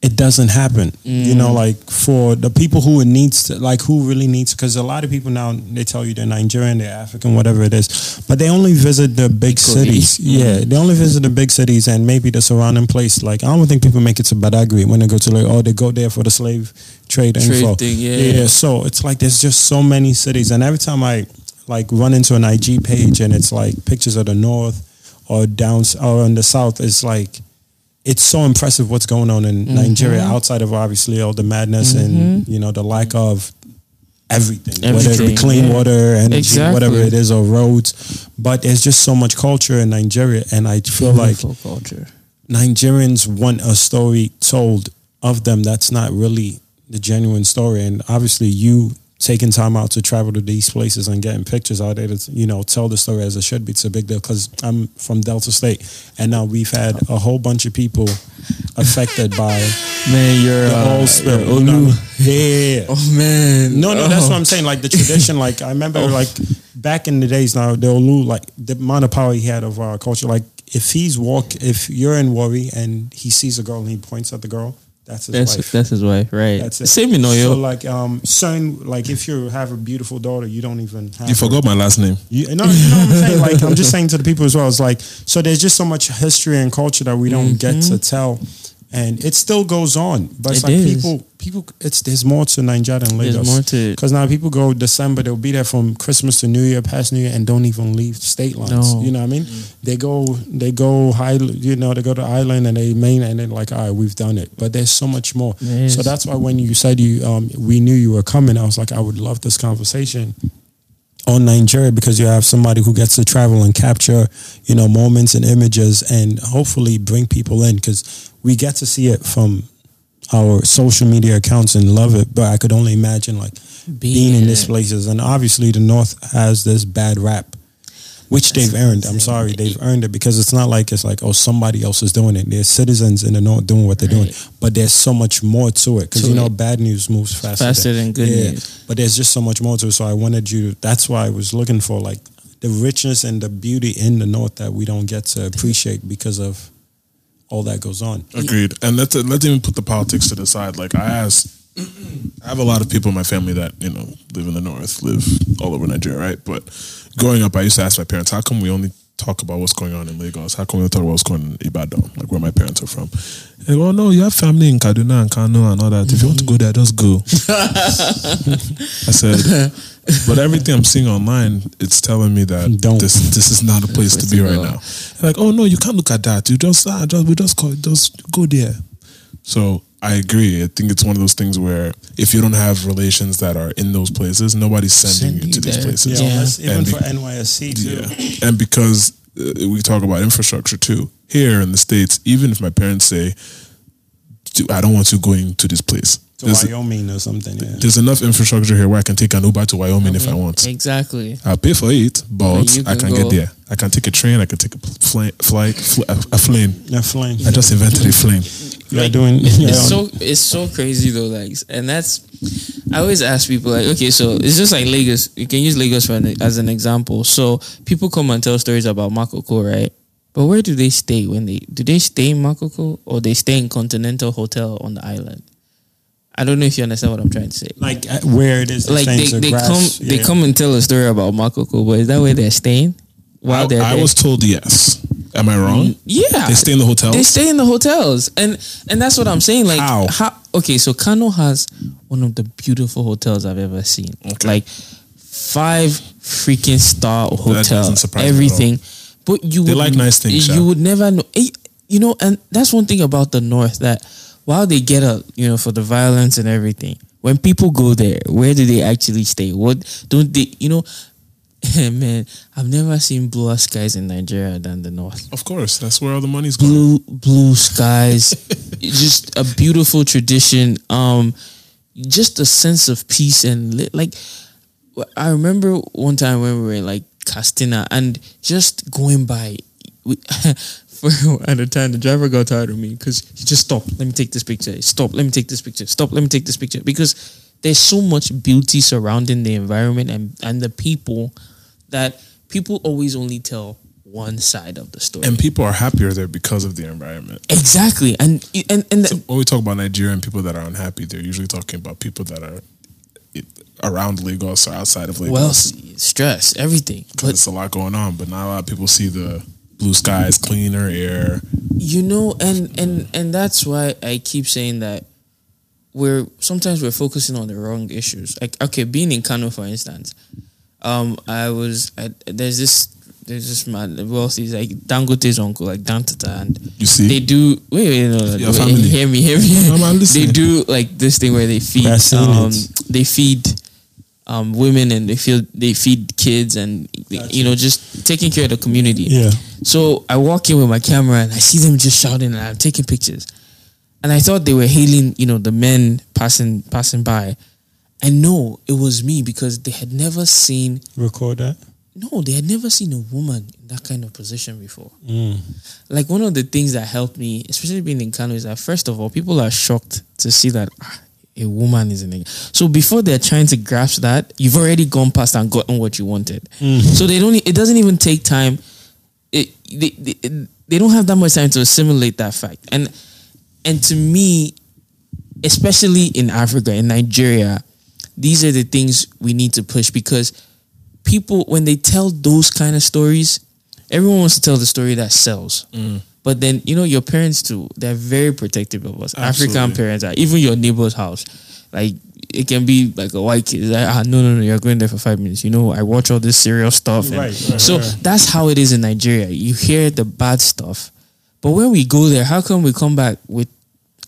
it doesn't happen. You know,
Mm.
like for the people who it needs to, like who really needs, because a lot of people now they tell you they're Nigerian, they're African, whatever it is, but they only visit the big
Equally.
cities. Yeah, they only visit the big cities and maybe the surrounding place. Like I don't think people make it to Badagry when they go to like, oh, they go there for the slave trade,
Trade
info.
thing, yeah.
yeah. So it's like there's just so many cities, and every time I like run into an IG page and it's like pictures of the north or down or in the south, it's like it's so impressive what's going on in Nigeria
Mm-hmm.
outside of obviously all the madness and you know the lack of everything, whether it be clean
yeah.
water, energy,
Exactly.
whatever it is, or roads. But there's just so much culture in Nigeria, and I feel like
culture
Nigerians want a story told of them that's not really the genuine story. And obviously, you taking time out to travel to these places and getting pictures out there to you know tell the story as it should be. It's a big deal because I'm from Delta State, and now we've had a whole bunch of people affected by
man you're
the uh, whole spill. you know? Yeah,
oh man
No, no, that's
Oh.
what I'm oh. saying. Like the tradition, like I remember,
Oh.
like back in the days now, the Olu, like the amount of power he had over our culture. Like if he's walk, if you're in Warri and he sees a girl and he points at the girl, that's his
that's
wife.
that's his wife right
That's it.
same in Oyo
So like, um, certain like if you have a beautiful daughter, you don't even. Have
You
her.
forgot my last name.
You, no, you know what I'm saying? Like, I'm just saying to the people as well. It's like, so there's just so much history and culture that we don't get to tell. And it still goes on. But it's.
It
like
is.
people, people, it's, there's more to Nigeria than Lagos.
There's more to.
Because now people go December, they'll be there from Christmas to New Year, past New Year, and don't even leave state lines.
No.
You know what I mean? They go, they go high, you know, they go to island and they main, and then like, all right, we've done it. But there's so much more. So that's why when you said you, um, we knew you were coming, I was like, I would love this conversation on Nigeria because you have somebody who gets to travel and capture, you know, moments and images and hopefully bring people in because we get to see it from our social media accounts and love it. But I could only imagine like being, in
in
these places. And obviously the North has this bad rap. Which they've earned. I'm sorry, they've earned it because it's not like it's like oh somebody else is doing it. They're citizens in the north doing what they're doing, but there's so much more to it because you know
it.
bad news moves faster,
Faster than good news.
But there's just so much more to it. So I wanted you. That's why I was looking for like the richness and the beauty in the north that we don't get to appreciate because of all that goes on.
Agreed. And let's let's even put the politics to the side. Like I asked, I have a lot of people in my family that you know live in the north, live all over Nigeria, right? But growing up, I used to ask my parents, "How come we only talk about what's going on in Lagos? How come we don't talk about what's going on in Ibadan, like where my parents are from?" And they go, "Oh no, you have family in Kaduna and Kano and all that. If you want to go there, just go." I said, but everything I'm seeing online, it's telling me that
Don't.
this this is not a place to be right now. They're like, oh no, you can't look at that. You just ah, just we just call just go there. So I agree. I think it's one of those things where if you don't have relations that are in those places, nobody's sending
Send
you
you
to these places.
Yeah,
Yeah.
even
And be-
for NYSC too.
Yeah, and because uh, we talk about infrastructure too here in the states, even if my parents say, "I don't want you going to this place,"
To
there's,
Wyoming or something. Yeah.
there's enough infrastructure here where I can take an Uber to Wyoming if I want.
Exactly.
I'll pay for it, but
And
I
can
can
go.
get there. I can take a train. I can take a flight, flight fl- a, a plane.
Flame.
I just invented a plane.
You're
Like,
doing.
It's,
yeah,
it's so it's so crazy though, like, and that's I always ask people like, okay, so it's just like Lagos. You can use Lagos for an, as an example. So people come and tell stories about Makoko, right? But where do they stay when they do they stay in Makoko or they stay in Continental Hotel on the island? I don't know if you understand what I'm trying to say.
like uh, where it is.
Like they, they
grass,
come they come and tell a story about Makoko, but is that where they're staying while
I,
they're
I
there?
was told yes. Am I wrong?
yeah,
They stay in the hotels.
They stay in the hotels, and and that's what I'm saying. Like,
How?
okay, so Kano has one of the beautiful hotels I've ever seen.
Okay.
Like five freaking star hotel,
doesn't surprise me at
everything. But you
They
would,
like nice things,
You
Sha.
would never know. eh, You know, and that's one thing about the North that while they get up, you know for the violence and everything, when people go there, where do they actually stay? What don't they? You know. Man, I've never seen bluer skies in Nigeria than the north
Of course, that's where all the money's going.
blue blue skies just a beautiful tradition um just a sense of peace and li- like i remember one time when we were in like Katsina and just going by we, at the time the driver got tired of me because he just stopped let me take this picture stop let me take this picture stop let me take this picture because there's so much beauty surrounding the environment and and the people that people always only tell one side of the story
And people are happier there because of the environment.
Exactly, and and and
So when we talk about Nigerian people that are unhappy, they're usually talking about people that are around Lagos or outside of Lagos.
wealth, stress, everything.
because it's a lot going on. But not a lot of people see the blue skies, cleaner air.
you know, and and and that's why I keep saying that we're sometimes we're focusing on the wrong issues. Like okay, being in Kano, for instance, um, I was I, there's this there's this man wealthy he's like Dangote's uncle, like Dantata, and
You see,
they do wait wait no, wait,
family.
hear me hear me they do like this thing where they feed um
it.
they feed um women and they feel they feed kids and you know just taking care of the community
Yeah.
so I walk in with my camera and I see them just shouting and I'm taking pictures and I thought they were hailing you know the men passing passing by and no it was me because they had never seen
Record that.
no they had never seen a woman in that kind of position before
Mm.
like one of the things that helped me, especially being in Kano, is that first of all, people are shocked to see that ah, a woman is in it. So before they're trying to grasp that, you've already gone past and gotten what you wanted. Mm-hmm. So they don't. It doesn't even take time. It, they, they they don't have that much time to assimilate that fact. And and to me, especially in Africa, in Nigeria, these are the things we need to push because people when they tell those kind of stories, everyone wants to tell the story that sells. Mm. But then you know your parents too, they're very protective of us. African parents are even your neighbor's house. Like it can be like a white kid. Like, ah, no, no, no, you're going there for five minutes. You know, I watch all this serial stuff.
Right, right,
so
right.
that's how it is in Nigeria. You hear the bad stuff. But when we go there, how come we come back with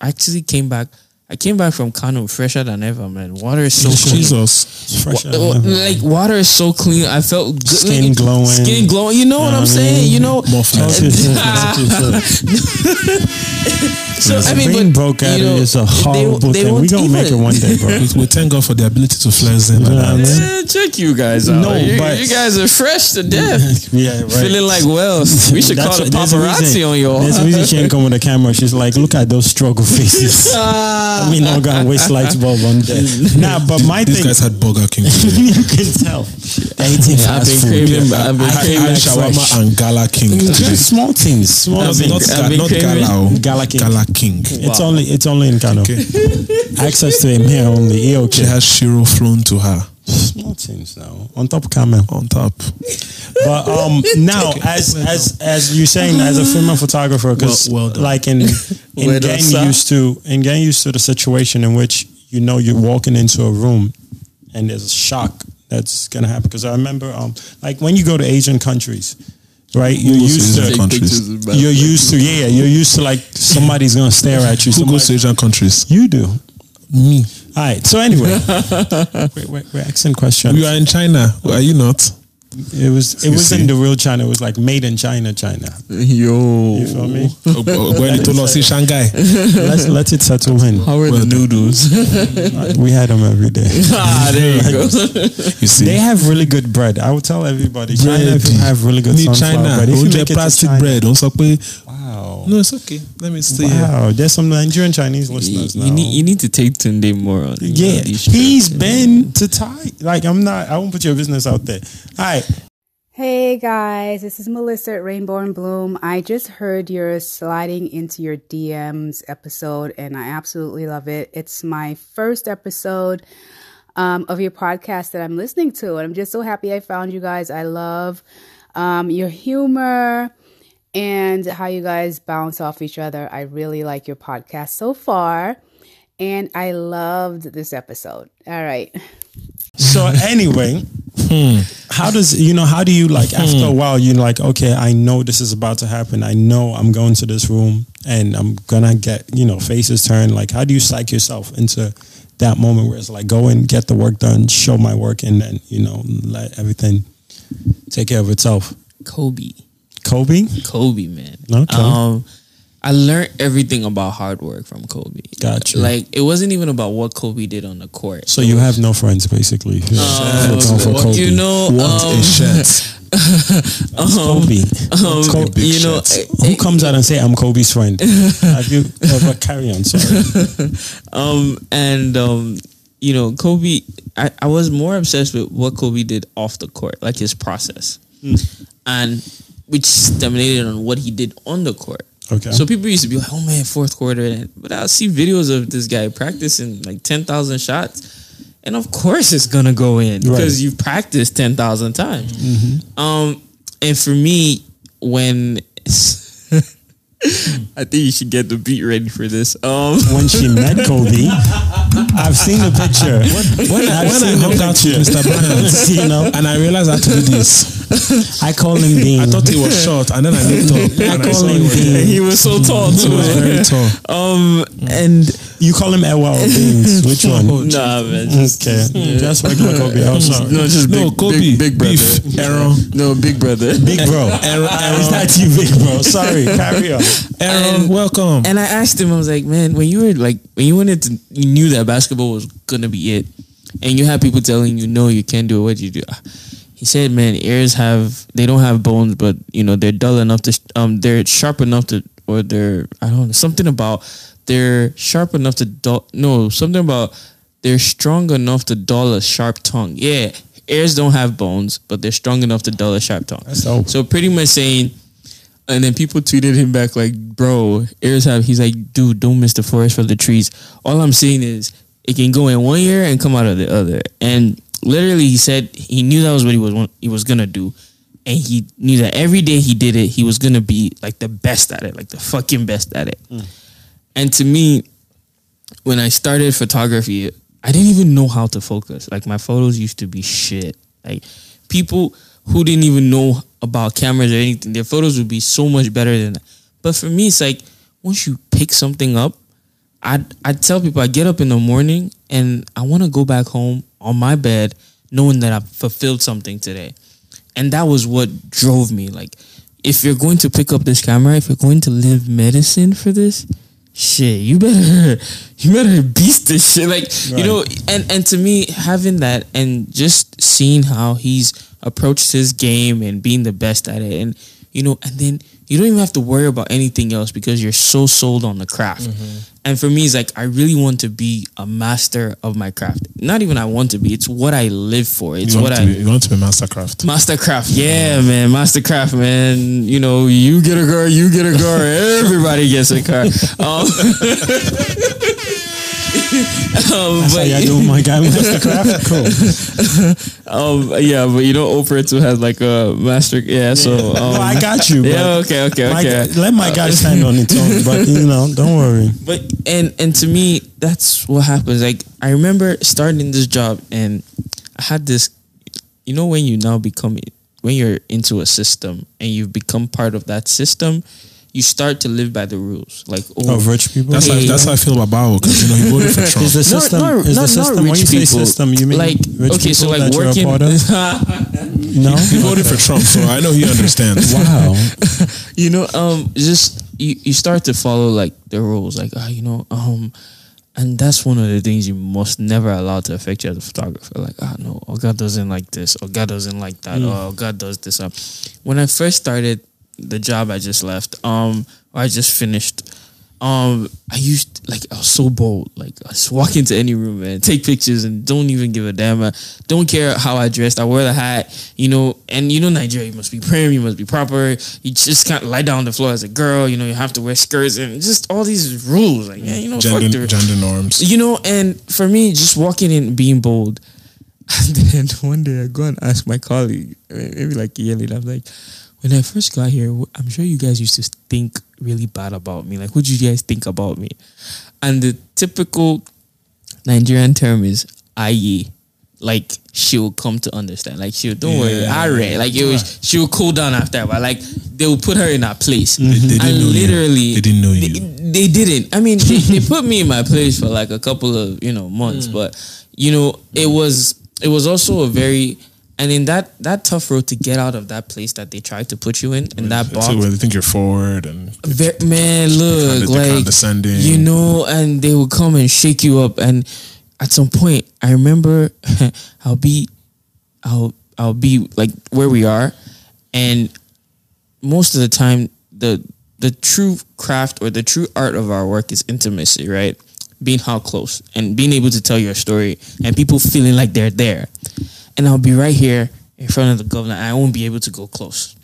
I actually came back I came back from Kano fresher than ever, man. Water is so clean.
Jesus.
Wa- like water is so clean. I felt good.
Skin
like,
glowing.
Skin glowing. You know what I'm saying? You know.
More fat.
Okay, sure.
So I mean,
Being
but,
broke at
you know,
it is a
they-
horrible
they
thing. We
won't
gonna make it one day, bro.
We, we thank God for the ability to flex in like
Yeah,
that.
man.
Eh, check you guys out.
No,
you,
but-
you guys are fresh to death.
Yeah, right.
Feeling like Wells. We should call it
what- a
paparazzi
reason-
on y'all.
There's a reason she ain't come with a camera. She's like, look at those struggle faces. I mean, I'm gonna waste light bulb on there. Nah, but my
These
thing,
guys had Burger King
you can tell. They're eating
Yeah, I've
fast
been
food.
craving- I've been
I, I
craving
had
fresh.
shawarma and Gala King.
Just small things, small things.
not,
I've
Ga-
been
not Gala, oh.
Gala King.
Gala King.
It's only it's only in Kano.
Okay.
Access to him here only. He okay.
She has Shiro flown to her
Small things now. On top of camel.
on top.
But um now as as as you're saying as a female photographer, because
Well- well
like in in
Well done,
getting
sir.
used to in getting used to the situation in which you know you're walking into a room and there's a shock that's gonna happen. Because I remember um like when you go to Asian countries, right? You're
Who goes to
used to
countries?
you're used to yeah, you're used to like somebody's gonna stare at you.
Who goes to
Somebody,
Asian countries?
you do.
Me.
All right. So anyway, we're, we're, we're asking questions.
You are in China. Are you not?
It was it
You
wasn't
see.
the real China. It was like made in China, China.
Yo.
You feel me?
When to see Shanghai.
let's let it settle in.
How are
Well
the
done.
noodles?
We had them every day.
ah, there you go.
You see.
They have really good bread. I would tell everybody. China
Bread.
if you have really good
Ní
sunflower
China,
bread. If you
oúnjẹ
make it to
plastic
China-
bread. Ó sọ pé,
Wow.
no, it's okay. Let me stay here.
Wow. There's some Nigerian Chinese
you,
listeners now.
you need you need to take Tunde more on. you know,
yeah,
these
he's
trips.
been to Thai. Like I'm not. I won't put your business out there. All right.
Hey guys, this is Melissa at Rainbow and Bloom. I just heard your sliding into your DMs episode and I absolutely love it. It's my first episode um, of your podcast that I'm listening to, and I'm just so happy I found you guys. I love um, your humor and how you guys bounce off each other. I really like your podcast so far, and I loved this episode. All right.
So anyway, hmm. how does you know? How do you like after hmm. a while? You're like, okay, I know this is about to happen. I know I'm going to this room and I'm gonna get you know faces turned. Like, how do you psych yourself into that moment where it's like, go and get the work done, show my work, and then you know let everything take care of itself.
Kobe.
Kobe,
Kobe, man.
Okay.
Um, I learned everything about hard work from Kobe.
Gotcha.
Like it wasn't even about what Kobe did on the court.
so you have no friends basically. You're
Um,
for Kobe.
you know,
What
um,
a shirt.
It's Kobe.
um,
Kobe.
you know,
shit.
Who comes out and say I'm Kobe's friend? Have you ever carry on? Sorry.
um, and um, you know, Kobe. I, I was more obsessed with what Kobe did off the court, like his process, and which stimulated on what he did on the court.
Okay.
So people used to be like, "Oh man, fourth quarter," but I'll see videos of this guy practicing like ten thousand shots, and of course it's gonna go in
Right. Mm-hmm.
because you've practiced ten thousand times. Um, and for me, when I think you should get the beat ready for this. Um,
when she met Kobe, I've seen the picture.
When, I-
I've
when I
seen the
hung out with
picture.
Mr. Barnes,
you know,
and I realized I had to do this.
I call him Dean.
I thought he was short, and then I looked up.
I
and
call
saw
him
he was-
Dean.
he was so tall too.
He
too.
was very tall.
Um, and
You call him Ewa or Beans? Which one?
nah, man, just,
Okay, just regular Kobe. I'm sorry.
no, just
No,
big,
Kobe,
big, big brother.
beef, Aaron,
No, big brother.
Big bro. Aaron. Is that you, big bro? Sorry, carry on.
Aaron,
And-
welcome.
And I asked him, I was like, man, when you were like, when you wanted to, you knew that basketball was gonna be it, and you had people telling you, no, you can't do it. What you do? He said, man, ears have, they don't have bones, but you know they're dull enough to, um, they're sharp enough to, or they're, I don't know, something about, they're sharp enough to, dull, no, something about, they're strong enough to dull a sharp tongue. Yeah, ears don't have bones, but they're strong enough to dull a sharp tongue.
That's dope.
So pretty much saying, and then people tweeted him back like, "Bro, ears have." He's like, "Dude, don't miss the forest for the trees." All I'm saying is, it can go in one ear and come out of the other. And literally, he said he knew that was what he was he was gonna do, and he knew that every day he did it, he was gonna be like the best at it, like the fucking best at it. Hmm. And to me, when I started photography, I didn't even know how to focus. Like my photos used to be shit. Like people who didn't even know about cameras or anything, their photos would be so much better than that. But for me, it's like once you pick something up, I I tell people I get up in the morning and I want to go back home on my bed knowing that I fulfilled something today. And that was what drove me. Like if you're going to pick up this camera, if you're going to live medicine for this, shit, you better you better beast this shit. Like you know, and and to me, having that and just seeing how he's approached his game and being the best at it, and you know, and then you don't even have to worry about anything else because you're so sold on the craft. Mm-hmm. And for me, it's like I really want to be a master of my craft. Not even I want to be; it's what I live for. It's what
want,
I
to be, you want to be Mastercraft.
Mastercraft, yeah, man, Mastercraft, man. You know, you get a car, you get a car, everybody gets a car. Um, um,
That's how
but,
y'all doing, my guy, Mastercraft. Cool.
um, yeah, but you know, Oprah too has like a master. Yeah, so um,
well, I got you.
yeah, okay, okay,
my
okay.
let my guy stand on its own, but you know, don't worry.
But and and to me, that's what happens. Like I remember starting this job, and I had this. You know, when you now become when you're into a system and you've become part of that system, you start to live by the rules. Like oh,
Of rich people.
That's,
Hey.
how, that's how I feel about Bao because you know he voted for Trump.
Is the system?
not,
is
not,
the system?
not
when
rich
you say
people.
system, you mean
like
rich
okay, so
people
like
that you're a
working.
part of? No.
He voted for Trump, so I know he understands.
Wow.
you know, um, just you, you start to follow like the rules, like ah, you know, um, and that's one of the things you must never allow to affect you as a photographer. Like, ah, no, oh God doesn't like this, or God doesn't like that, or God does this. Um, when I first started the job I just left, um, or I just finished, um, I used like I was so bold, like I just walk into any room and take pictures and don't even give a damn. I don't care how I dressed. I wear the hat, you know. And you know, Nigeria, you must be prim, you must be proper. You just can't lie down on the floor as a girl. You know, you have to wear skirts and just all these rules. Like, yeah, you know, fuck
Gender, gender norms.
you know. And for me, just walking in, being bold. And then one day I go and ask my colleague, maybe like a year later, I'm like, when I first got here, I'm sure you guys used to think really bad about me. Like, what did you guys think about me? And the typical Nigerian term is aye. Like she will come to understand. Like she will don't worry,
Yeah.
I read. Like it was she will cool down after, but like they will put her in her place.
They, they didn't
and
know
literally
you. They didn't know you.
they didn't. I mean, they, they put me in my place for like a couple of you know months, mm. but you know, it was it was also a very and in that that tough road to get out of that place that they tried to put you in in that box.
where they think you're forward and
man, look, like
condescending.
you know, and they will come and shake you up. And at some point, I remember I'll be, I'll, I'll be like where we are, and most of the time, the the true craft or the true art of our work is intimacy, right? Being how close and being able to tell your story, and people feeling like they're there. And I'll be right here in front of the governor, I won't be able to go close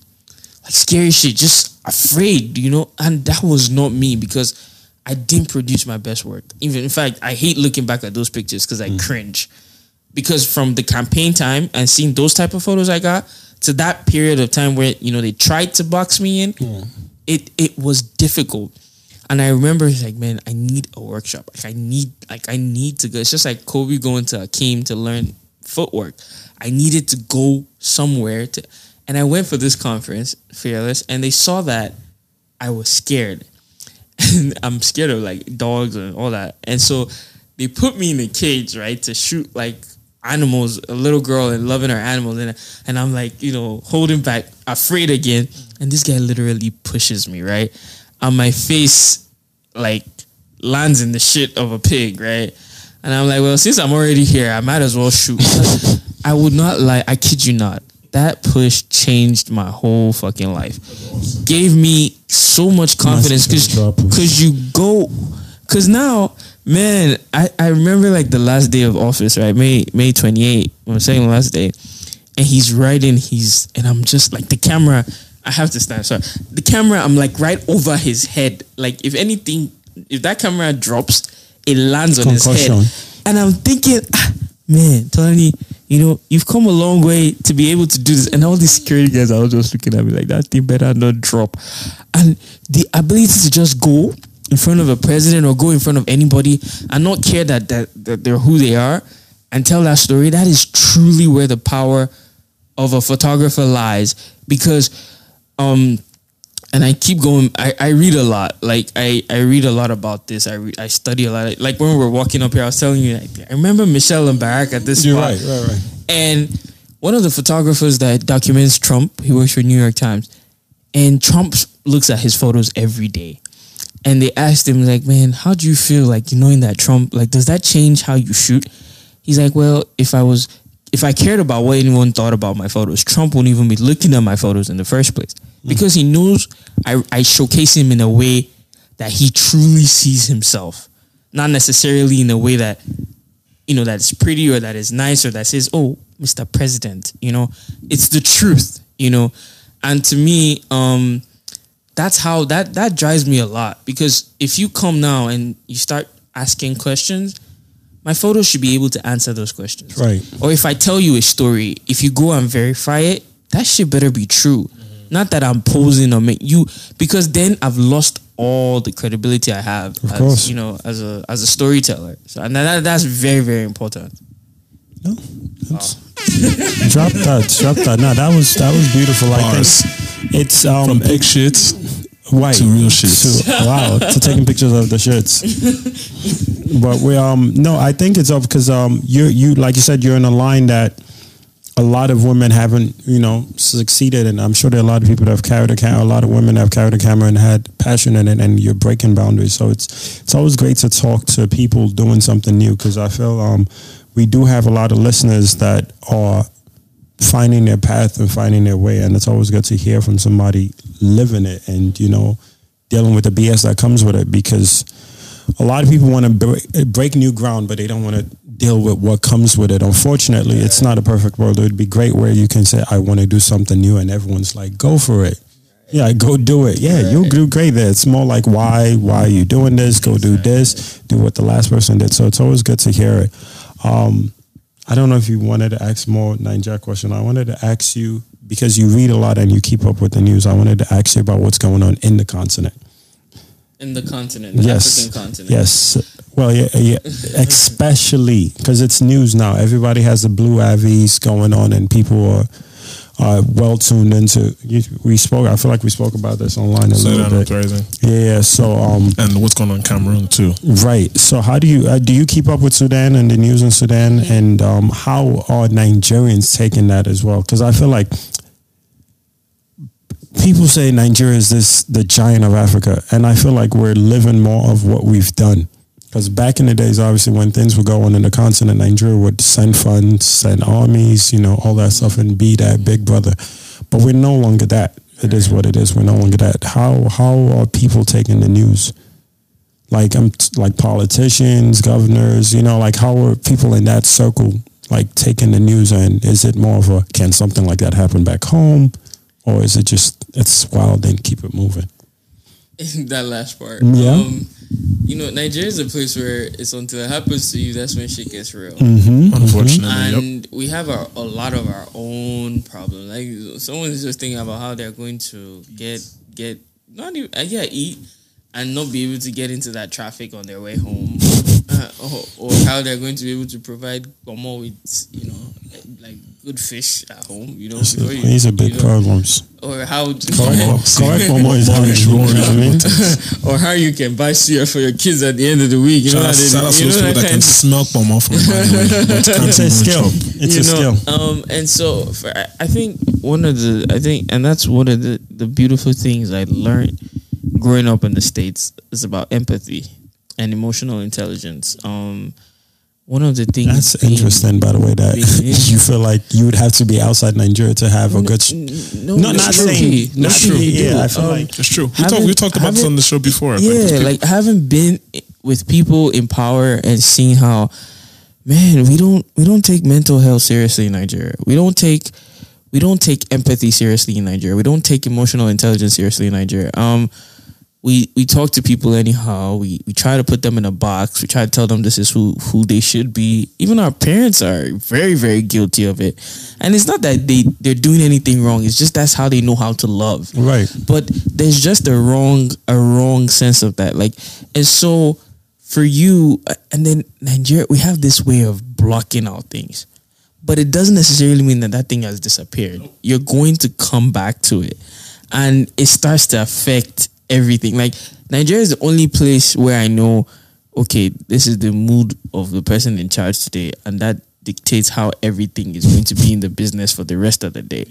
like scary shit, just afraid, you know. And that was not me because I didn't produce my best work. Even in fact, I hate looking back at those pictures because I mm. cringe. Because from the campaign time and seeing those type of photos I got to that period of time where you know they tried to box me in, mm. it it was difficult. And I remember it's like, man, I need a workshop. Like I need like I need to go. It's just like Kobe going to Akeem to learn footwork. I needed to go somewhere to and I went for this conference, Fearless, and they saw that I was scared. And I'm scared of like dogs and all that. And so they put me in a cage, right, to shoot like animals, a little girl and loving her animals. And, and I'm like, you know, holding back, afraid again. And this guy literally pushes me, right? And my face like lands in the shit of a pig, right? And I'm like, well, since I'm already here, I might as well shoot. I would not lie. I kid you not. That push changed my whole fucking life. Gave me so much confidence because because you go because now man I, I remember like the last day of office right may may 28 my second last day and he's writing he's and i'm just like the camera i have to stand sorry the camera i'm like right over his head like if anything if that camera drops it lands on his head and i'm thinking ah, man tony you know you've come a long way to be able to do this and all these security guys are just looking at me like that thing better not drop. And the ability to just go in front of a president or go in front of anybody and not care that, that, that they're who they are and tell that story that is truly where the power of a photographer lies because um and I keep going I, I read a lot like I, I read a lot about this I read, I study a lot like when we were walking up here I was telling you like, I remember Michelle and Barack at this
You're
spot
right, right, right.
and one of the photographers that documents Trump, he works for New York Times, and Trump looks at his photos every day. and they asked him like, "Man, how do you feel like knowing that Trump? Like, does that change how you shoot?" He's like, "Well, if I was, if I cared about what anyone thought about my photos, Trump wouldn't even be looking at my photos in the first place because he knows I, I showcase him in a way that he truly sees himself, not necessarily in a way that." You know, that's pretty or that is nice or that says, Oh, Mr. President, you know, it's the truth, you know. And to me, um, that's how that that drives me a lot because if you come now and you start asking questions my photo should be able to answer those questions
Right.
or if i tell you a story if you go and verify it that shit better be true not that i'm posing or make you because then i've lost all the credibility i have
Of
as,
course.
you know as a as a storyteller so and that, that's very very important
No, that's- drop that, drop that. No, that was that was beautiful. I
Bars.
think it's um
From big shit
white
to real shits.
to- wow, to taking pictures of the shirts. but we um no, I think it's up because um you you like you said you're in a line that a lot of women haven't you know succeeded, and I'm sure there are a lot of people that have carried a camera. A lot of women have carried a camera and had passion in it, and you're breaking boundaries. So it's it's always great to talk to people doing something new because I feel um we do have a lot of listeners that are finding their path and finding their way. And it's always good to hear from somebody living it and, you know, dealing with the BS that comes with it because a lot of people want to break, break new ground, but they don't want to deal with what comes with it. Unfortunately, it's not a perfect world. It would be great where you can say, I want to do something new and everyone's like, go for it. Yeah, go do it. Yeah, you'll do great there. It's more like why, why are you doing this? Go do this. Do what the last person did. So it's always good to hear it. Um, I don't know if you wanted to ask more Nigeria question. I wanted to ask you because you read a lot and you keep up with the news. I wanted to ask you about what's going on in the continent.
In the continent the
yes,
african continent
yes. Well, yeah, yeah. Especially because it's news now. Everybody has the blue IVs going on, and people are are well tuned into. you- We spoke. I feel like we spoke about this online a
Sudan
little bit.
uprising.
Yeah, yeah. So, um,
And what's going on in Cameroon too.
Right. So, how do you uh, do you keep up with Sudan and the news in Sudan, and um, how are Nigerians taking that as well? Because I feel like people say Nigeria is this the giant of Africa, and I feel like we're living more of what we've done. Because back in the days, obviously, when things were going in the continent, Nigeria would send funds, send armies, you know, all that stuff, and be that big brother. But we're no longer that. It is what it is. We're no longer that. How how are people taking the news? like I'm like politicians, governors, you know, like how are people in that circle like taking the news and is it more of a can something like that happen back home or is it just it's wild and keep it moving?
that last part.
Yeah.
Um, you know, Nigeria is a place where it's until it happens to you, that's when shit gets real.
Mm-hmm.
Unfortunately, yep.
And we have our, a lot of our own problems. Like someone's just thinking about how they're going to get get not even uh, yeah eat and not be able to get into that traffic on their way home, or, or how they're going to be able to provide more with you know like good fish at home. You know, you-
These are big
you know,
problems.
or how
Correct, correct is hungry. You know what I mean?
or how you can buy cereal for your kids at the end of the week. You know,
Shout
how
out, shout out to those
know
people that can smell pomo from a mile away. but can't
It's a
chop.
It's
you
a
know,
skill.
Um, and so for, I I think one of the I think, and that's one of the the beautiful things I learned growing up in the states is about empathy and emotional intelligence. Um, one of the things
That's
being-
interesting, by the way, that
being-
you feel like you would have to be outside Nigeria to have a good. sh-
No,
No, not
true.
saying- not
true.
saying-
you
yeah, I feel
Um,
like-
It's true. We
Haven't-
talked. We talked about this on the show before. Like,
yeah,
people-
like having been with people in power and seeing how, man, we don't we don't take mental health seriously in Nigeria. We don't take we don't take empathy seriously in Nigeria. We don't take emotional intelligence seriously in Nigeria. Um, we we talk to people anyhow. We we try to put them in a box. We try to tell them this is who who they should be. Even our parents are very very guilty of it. And it's not that they they're doing anything wrong. It's just that's how they know how to love
Right.
but there's just a wrong a wrong sense of that like and so for you uh, and then nigeria we have this way of blocking out things but it doesn't necessarily mean that that thing has disappeared you're going to come back to it and it starts to affect everything like nigeria is the only place where i know okay this is the mood of the person in charge today and that dictates how everything is going to be in the business for the rest of the day.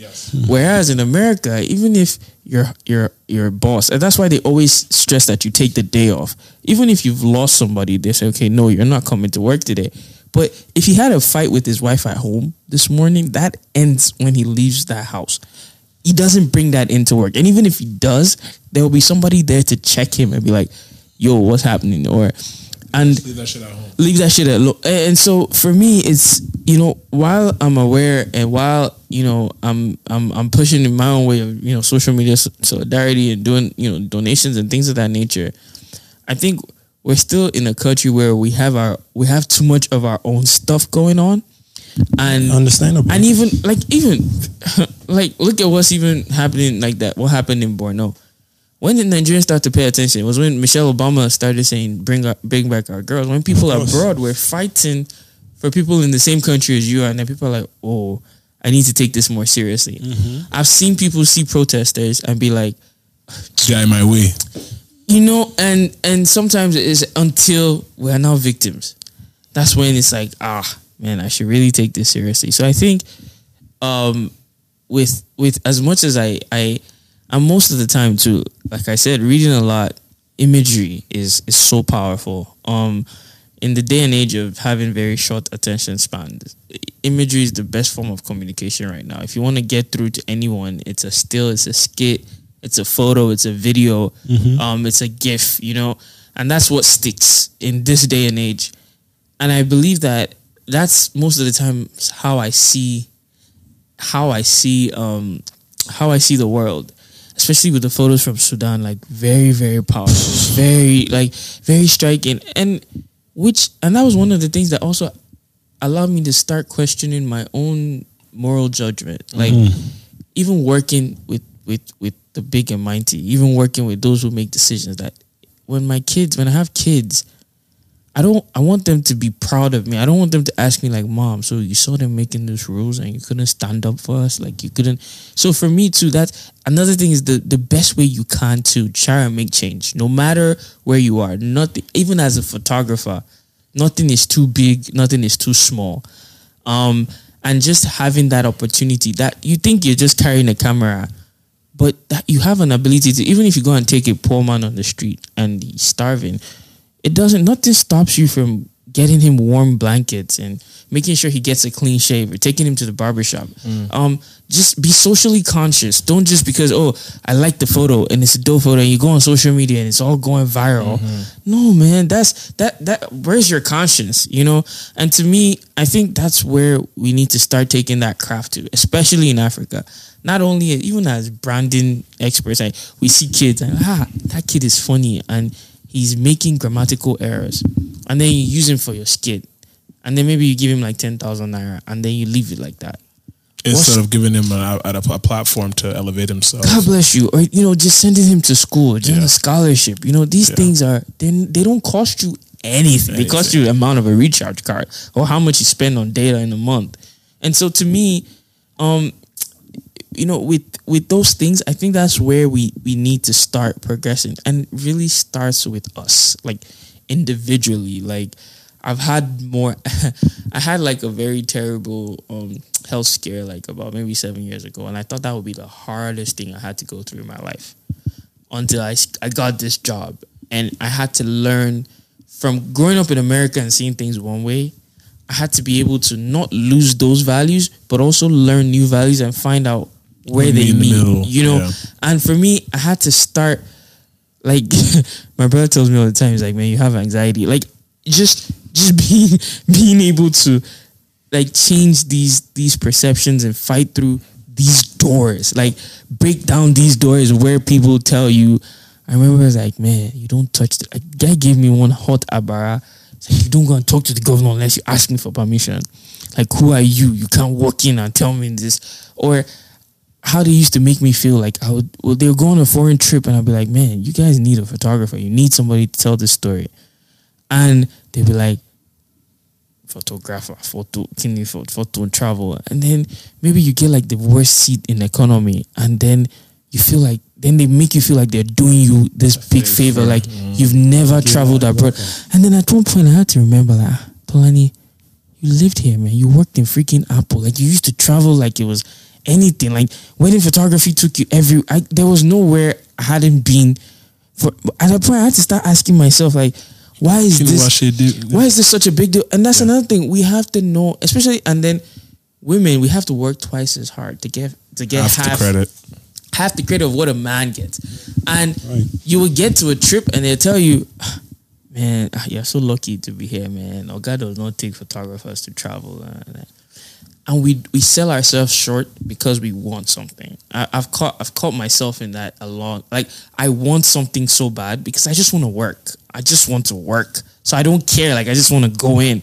Whereas in America, even if your your your boss, and that's why they always stress that you take the day off. Even if you've lost somebody, they say, okay, no, you're not coming to work today. But if he had a fight with his wife at home this morning, that ends when he leaves that house. He doesn't bring that into work. And even if he does, there will be somebody there to check him and be like, yo, what's happening? Or and
Leave that shit at home.
leave that shit at alone. And so for me, it's you know while I'm aware and while you know I'm I'm I'm pushing in my own way of you know social media solidarity and doing you know donations and things of that nature. I think we're still in a country where we have our we have too much of our own stuff going on, and
Understandable.
and even like even like look at what's even happening like that. What happened in Borno? When did Nigerians start to pay attention? It was when Michelle Obama started saying "bring our, bring back our girls." When people abroad were fighting for people in the same country as you, are, and then people are like, "Oh, I need to take this more seriously."
Mm-hmm.
I've seen people see protesters and be like,
Guy my way.
you know, and and sometimes it is until we are now victims. That's when it's like, ah, man, I should really take this seriously. So I think, um, with with as much as I I, and most of the time too, like I said, reading a lot, imagery is is so powerful. Um, in the day and age of having very short attention spans, imagery is the best form of communication right now. If you want to get through to anyone, it's a still, it's a skit, it's a photo, it's a video, um, it's a GIF, you know, and that's what sticks in this day and age. And I believe that that's most of the time how I see how I see um how I see the world. Especially with the photos from Sudan, like very, very powerful, very like very striking. And which and that was one of the things that also allowed me to start questioning my own moral judgment. Like even working with with with the big and mighty, even working with those who make decisions that when my kids when I have kids, I don't I want them to be proud of me. I don't want them to ask me like, "Mom, so you saw them making those rules and you couldn't stand up for us, like you couldn't." So for me too, that's another thing is the the best way you can to try and make change, no matter where you are. Nothing, even as a photographer, nothing is too big, nothing is too small. Um, and just having that opportunity that you think you're just carrying a camera, but that you have an ability to even if you go and take a poor man on the street and he's starving, it doesn't nothing stops you from getting him warm blankets and making sure he gets a clean shave or taking him to the barbershop. Um, just be socially conscious. Don't just because oh I like the photo and it's a dope photo and you go on social media and it's all going viral. No man, that's that that where's your conscience, you know? And to me, I think that's where we need to start taking that craft to, especially in Africa. Not only even as branding experts, like we see kids and ah, that kid is funny and he's making grammatical errors, and then you use him for your skit, and then maybe you give him like ten thousand naira, and then you leave it like that.
Instead of giving him a, a, a platform to elevate himself.
God bless you, or you know, just sending him to school, just
Yeah.
a scholarship. You know, these
Yeah.
things are they they don't cost you anything. They cost you the amount of a recharge card or how much you spend on data in a month. And so to me, um, you know, with with those things, I think that's where we we need to start progressing, and really starts with us, like individually. Like I've had more, I had like a very terrible um health scare like about maybe seven years ago, and I thought that would be the hardest thing I had to go through in my life until i, I got this job, and I had to learn from growing up in America and seeing things one way. I had to be able to not lose those values, but also learn new values and find out where they meet.
middle,
You know,
yeah.
and for me, I had to start. Like my brother tells me all the time, he's like, "Man, you have anxiety." Like just just being being able to like change these these perceptions and fight through these doors, like break down these doors where people tell you. I remember I was like, man, you don't touch. The, guy gave me one hot abara. It's like you don't go and talk to the governor unless you ask me for permission. Like, who are you? You can't walk in and tell me this. Or how they used to make me feel like I would. Well, they would go on a foreign trip and I'd be like, man, you guys need a photographer. You need somebody to tell this story. And they'd be like, photographer, photo, kidney photo, photo and travel. And then maybe you get like the worst seat in economy, and then you feel like then they make you feel like they're doing you this big favor, like you've never traveled abroad. And then at one point, I had to remember like, "Ah, Tolani, you lived here, man. You worked in freaking Apple. Like you used to travel like it was anything. Like wedding photography took you every. I, there was nowhere I hadn't been. For at that point, I had to start asking myself, like, why is
Kí ni wàá
this? Why is this such a big deal? And that's another thing we have to know, especially and then women, we have to work twice as hard to get to get
half
half
the credit.
half the credit of what a man gets. And
Right.
you will get to a trip and they'll tell you, man, ah, you're so lucky to be here, man. Or God does not take photographers to travel. uh, And we we sell ourselves short because we want something. I, I've caught I've caught myself in that a lot. Like I want something so bad because I just want to work. I just want to work. So I don't care. Like I just want to go in.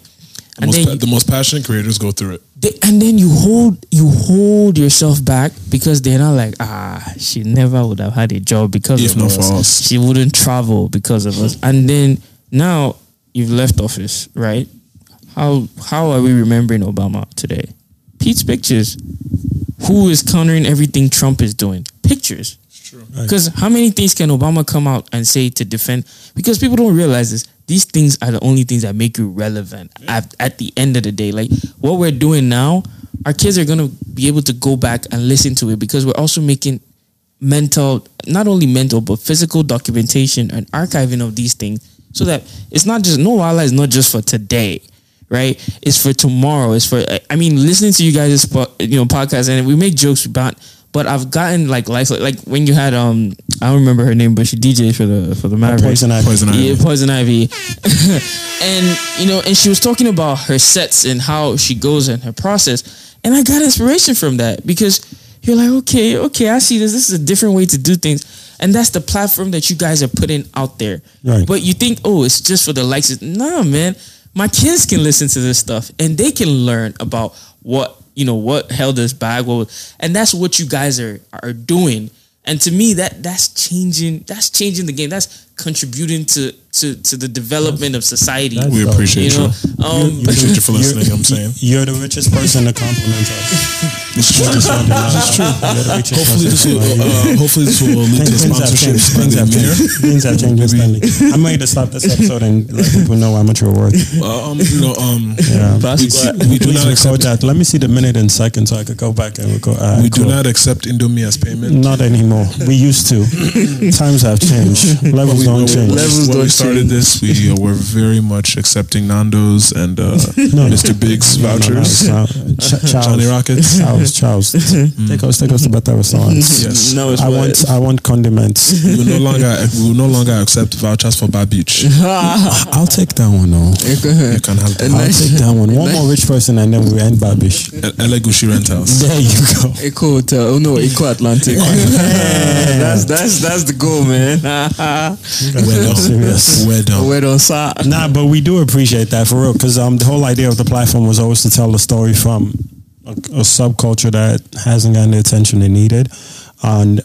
The
And
most,
then you-
the most passionate creators go through it.
they, and then you hold you hold yourself back because they're not like ah she never would have had a job because
If
of us.
us.
she wouldn't travel because of us and then now you've left office right how how are we remembering Obama today Pete's pictures who is countering everything Trump is doing pictures
Right.
because how many things can Obama come out and say to defend? Because people don't realize this. These things are the only things that make you relevant at, at the end of the day. Like what we're doing now, our kids are gonna be able to go back and listen to it because we're also making mental, not only mental but physical documentation and archiving of these things, so that it's not just no wala is not just for today. Right, it's for tomorrow. It's for I mean, listening to you guys' you know podcast, and we make jokes about but I've gotten like life like when you had um I don't remember her name, but she DJs for the for the Mavericks.
Poison Ivy.
Poison Ivy.
Yeah, Poison Ivy. and you know, and she was talking about her sets and how she goes and her process. And I got inspiration from that because you're like, okay, okay, I see this. This is a different way to do things. And that's the platform that you guys are putting out there.
Right.
But you think, oh, it's just for the likes. Nah, man. My kids can listen to this stuff and they can learn about what you know what held us back. What was- and that's what you guys are are doing. And to me, that that's changing. That's changing the game. That's contributing to to to the development of society.
That's
We appreciate
you
you.
know, um,
Appreciate you for listening. I'm saying.
You're the richest person to compliment us.
It's true.
Just wanted to know. You're the richest
Hopefully this will uh, hopefully this will lead to
Things have
sponsorship.
changed. Things have changed. Things have changed instantly. I'm ready to stop this episode and let people know how much you're worth.
Uh, um, you know, um,
Yeah.
Pass
we, we do not accept
that. Let me see the minute and second so I could go back and record. All right,
we do not accept Indomie as payment.
Not anymore. We used to. Times have changed. Levels
we,
don't
when we-
change.
Levels
when we
don't
started this, we uh, were very much accepting Nando's and uh, Mr. Biggs
No, no, no,
vouchers.
Ch- Charles.
Johnny Rockets.
Charles, Charles. Take us, take us to better restaurants.
Yes.
No, it's
I want, I want condiments.
We will no longer we will no longer accept vouchers for Bar Beach.
I'll take that one though.
You can have That.
I'll
that.
take that one. One more rich person and then we end Babish.
Elegushi Rentals.
There you go.
Eko Hotel. Oh no, Eko Atlantic. that's that's that's the goal, man.
We're done.
Serious.
We're done.
Wait on sir.
Nah, but we do appreciate that for real, because um, the whole idea of the platform was always to tell the story from a, a subculture that hasn't gotten the attention it needed, and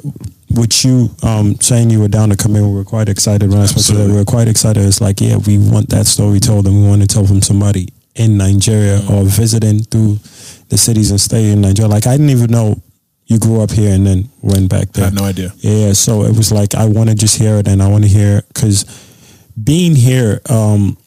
with you um, saying you were down to come in, we were quite excited when I spoke to that. We were quite excited. It's like, yeah, we want that story told, and we want to tell from somebody in Nigeria or visiting through the cities and state in Nigeria. Like I didn't even know you grew up here and then went back there.
I
there.
had no idea.
Yeah, so it was like I want to just hear it, and I want to hear because being here, um,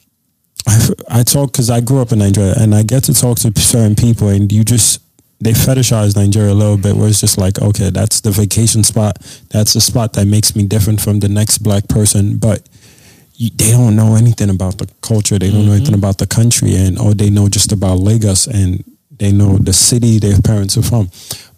I I talk because I grew up in Nigeria, and I get to talk to certain people, and you just they fetishize Nigeria a little bit, where it's just like, okay, that's the vacation spot, that's the spot that makes me different from the next black person, but. You, they don't know anything about the culture. They don't know anything about the country, and or they know just about Lagos, and they know the city their parents are from.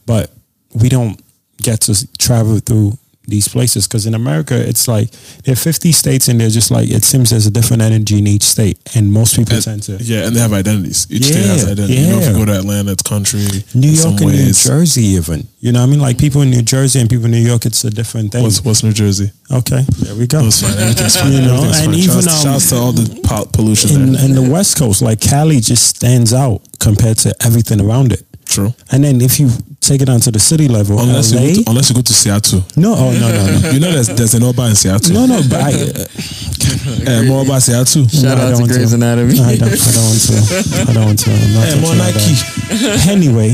But we don't get to travel through these places because in America it's like there are 50 states and they're just like it seems there's a different energy in each state and most people
And-
tend to
yeah, and they have identities. Each state has
Yeah,
identity. You know, if you go to Atlanta, it's country.
New York and New. Jersey even you know what I mean like people in New Jersey and people in New York it's a different thing
What's, what's New Jersey?
okay there we go
That's fine. Everything's fine.
You know, and
fine.
even,
shouts,
um,
shouts to all the pollution
in,
there.
in the West Coast like Cali just stands out compared to everything around it
True.
And then if you take it down to the city level.
Unless you, go to, unless you go to Seattle.
no, oh no, no, no.
You know there's, there's an Oba in Seattle.
No, no, but I,
Eh, more Oba Seattle.
Shout
No, I
out
don't
to
want
Grey's
to.
Anatomy.
I don't, I don't want to. I don't want to. I'm not
Eh,
touching
more. Nike.
Anyway,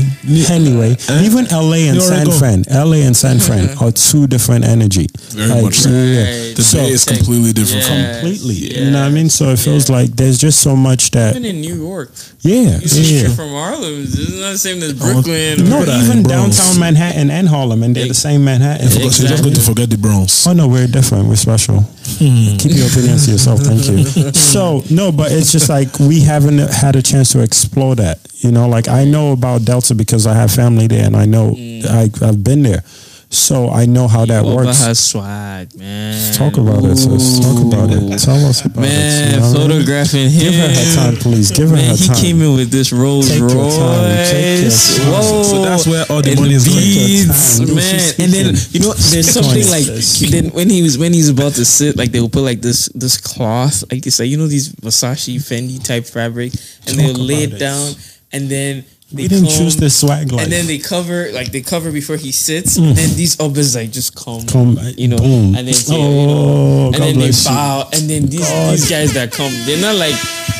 anyway, even LA and San
already
Fran, LA and San Fran are two different energy.
Very much so.
Right.
The
So-
Bay is completely different from
Yeah.
Completely, you know what I mean. So it feels like there's just so much that,
Even in New York,
yeah,
you
yeah.
from Harlem. It's not the same as Brooklyn.
No, even
in Bronx.
Downtown Manhattan and Harlem, and they're the same Manhattan.
Because you're just going to forget the Bronx.
Oh no, we're different. We're special. Hmm. Keep your opinions to yourself. Thank you. So no, but it's just like we haven't had a chance to explore that. You know, like I know about Delta because I have family there, and I know hmm. I, I've been there, so I know how that
Oba
works.
has swag, man.
Talk about it, sis. Talk about it. Tell us about
Man,
it. you know what I mean?
photographing him.
Give her her time, please. Give her
Man,
her
he
time.
came in with this Rolls
Take your time, take your
Royce.
time.
Whoa.
So that's where all the
and
money is going.
beads,
Take your
man. And then you know, there's something like then when he was when he's about to sit, like they will put like this this cloth, like it's like you know these Versace Fendi type fabric, and they'll lay
about
it down, and then they
We didn't
come-
choose this swag life.
And then they cover like they cover before he sits, mm. and then these others like just come,
Come,
you know,
boom.
and then say,
Oh,
you know, and
God
then they
bless you.
bow, and then these these guys that come, they're not like,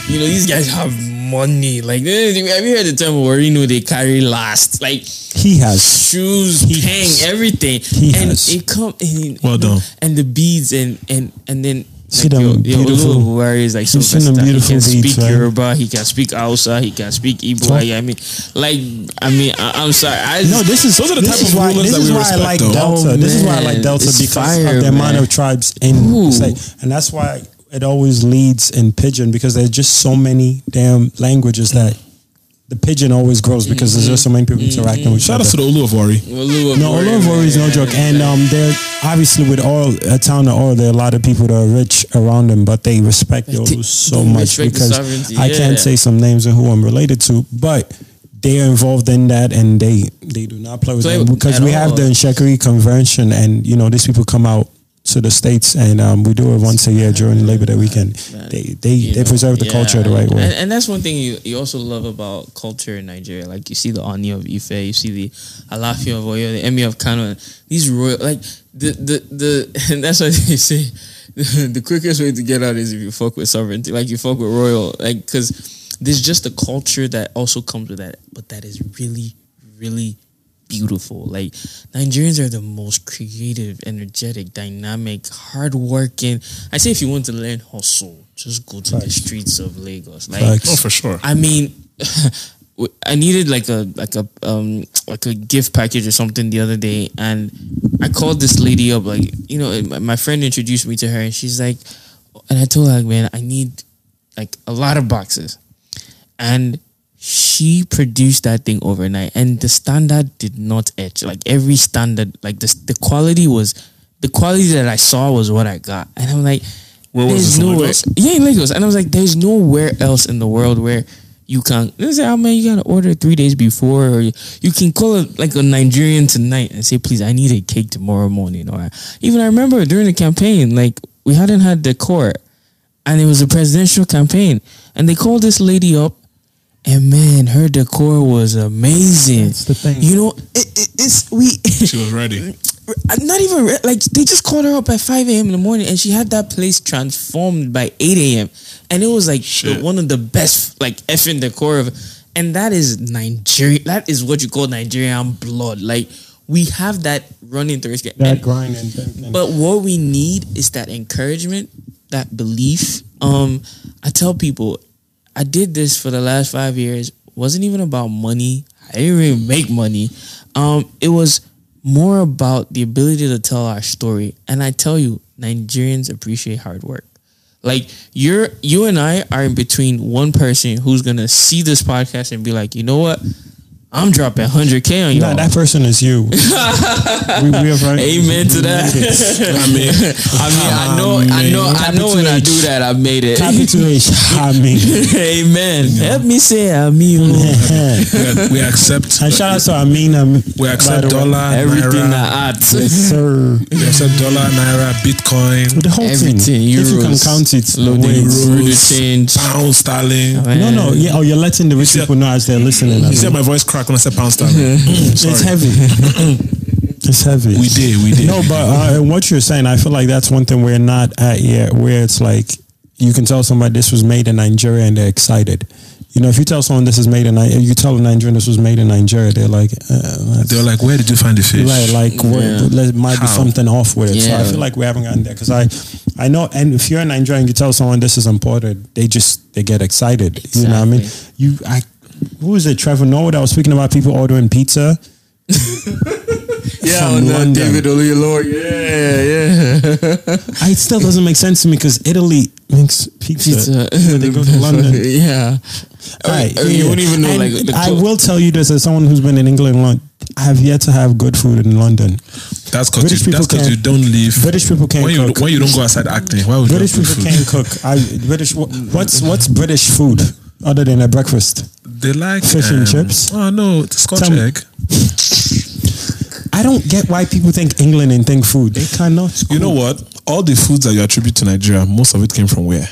you know, these guys have money. Like, have you heard the term where you know they carry last, like
he has.
shoes,
He
hang,
has.
everything,
He
and
has.
it come and
Well done.
and the beads and and and then.
See
like,
them
your, your
beautiful-
Oluwabunmi is like so
You've seen them
versatile. He
beautiful
can
beads,
speak
right?
Yoruba, he can speak Hausa, he can speak Igbo.
Talk-
I mean, like, I mean, I, I'm sorry. I
No, this is
Those are the
this
type
is
of
why,
rulers
this
that
is
we
why I
respect,
like
though.
Delta.
Oh,
this is why I like
man.
Delta
It's
because
fire,
of the amount
man.
of tribes in
Ooh.
the state, and that's why it always leads in Pidgin because there's just so many damn languages that the Pidgin always grows because there's just so many people interacting with each
Shout out to the Olu of
No, Olu of Warri is no joke, and um, they're obviously with all a town of oil. There are a lot of people that are rich around them, but they respect the
They-
so much because
sovereignty,
I can't say some names and who I'm related to, but they are involved in that, and they they do not play with
Play
them because
at
we have the Itsekiri convention, and you know these people come out to the states, and um, we do it once a year during Labor Day weekend.
Man,
They they
you
they
know,
preserve the
yeah,
culture the right way.
And, and that's one thing you, you also love about culture in Nigeria. Like you see the Oni of Ife, you see the Alaafin of Oyo, the Emir of Kano. These royal, like the the the, and that's why they say the quickest way to get out is if you fuck with sovereignty, like you fuck with royal, like because there's just a culture that also comes with that, but that is really really beautiful. Like Nigerians are the most creative, energetic, dynamic, hardworking. I say if you want to learn hustle, just go to the streets of Lagos. Like
Facts.
Oh, for sure.
I mean, I needed like a like a um like a gift package or something the other day, and I called this lady up. Like you know, my- my friend introduced me to her, and she's like, and I told her, like, man, I need like a lot of boxes, and she produced that thing overnight, and the standard did not etch. Like every standard, like the the quality was the quality that I saw was what I got, and I'm like,
Where was this, in
nowhere,
Lagos?
yeah, in Lagos, and I was like, there's nowhere else in the world where you can. They say, oh man, you gotta order three days before, or you, you can call it like a Nigerian tonight and say, please, I need a cake tomorrow morning. Or even I remember during the campaign, like we hadn't had decor, and it was a presidential campaign, and they called this lady up. And man, her decor was amazing.
That's the thing.
You know, it, it, it's we.
She was ready.
Not even re- like they just called her up at 5 a.m. in the morning and she had that place transformed by 8 a.m. and it was like the,
Shit.
one of the best like effing decor of and that is Nigeria that is what you call Nigerian blood like we have that running through us
that
And-
grind and, and
but what we need is that encouragement, that belief. Um, I tell people, I did this for the last five years. wasn't even about money. I didn't even make money. Um, it was more about the ability to tell our story. And I tell you, Nigerians appreciate hard work. Like you're, you and I are in between one person who's gonna see this podcast and be like, you know what, I'm dropping 100k on you.
No, that person is you. we, we have right.
Amen to that.
I mean,
I mean, I know, I know, I know. When I do that, I made it.
Capital H. I mean,
Amen. Help me say amen.
we, we accept
and shout out to Amina.
we accept dollar,
Everything
naira,
I add.
Yes, sir.
we accept dollar, naira, bitcoin,
The whole
Everything.
thing.
Euros.
If you can count it,
Loading.
wait.
Change.
pound sterling.
No, no, yeah. Oh, you're letting the rich people know as they're listening.
You
I
see my voice crack crack when I said pound sterling.
It's heavy. it's heavy.
We did, we did.
No, but uh, what you're saying, I feel like that's one thing we're not at yet, where it's like you can tell somebody this was made in Nigeria and they're excited. You know, if you tell someone this is made in, Ni- you tell a Nigerian this was made in Nigeria, they're like, uh,
They're like, where did you find the fish?
Right, like what,
Yeah.
there might be something off with it. So I feel like we haven't gotten there because I, I know. And if you're in Nigeria and you tell someone this is imported, they just they get excited. You know what I mean? You, I, who was it? Trevor Noah that was speaking about people ordering pizza.
Yeah,
From
on
London.
David Oyelowo. Yeah, yeah.
I, it still doesn't make sense to me because Italy makes pizza.
Pizza.
when they go to London.
yeah.
Right,
Or- or You
yeah.
wouldn't even know,
And
like, the
I will tell you this as someone who's been in England long. I have yet to have good food in London.
That's because you, that's
people
'cause you don't live.
British people can't
when you,
cook.
when you don't go outside acting, why would
British
you
people
have good food?
can't cook. I British. wha- What's what's British food other than a breakfast?
They like
Fish and um, chips?
Oh no, it's Scotch
Tell
egg.
I don't get why people think England and think food. They cannot.
You know what? All the foods that you attribute to Nigeria, most of it came from where?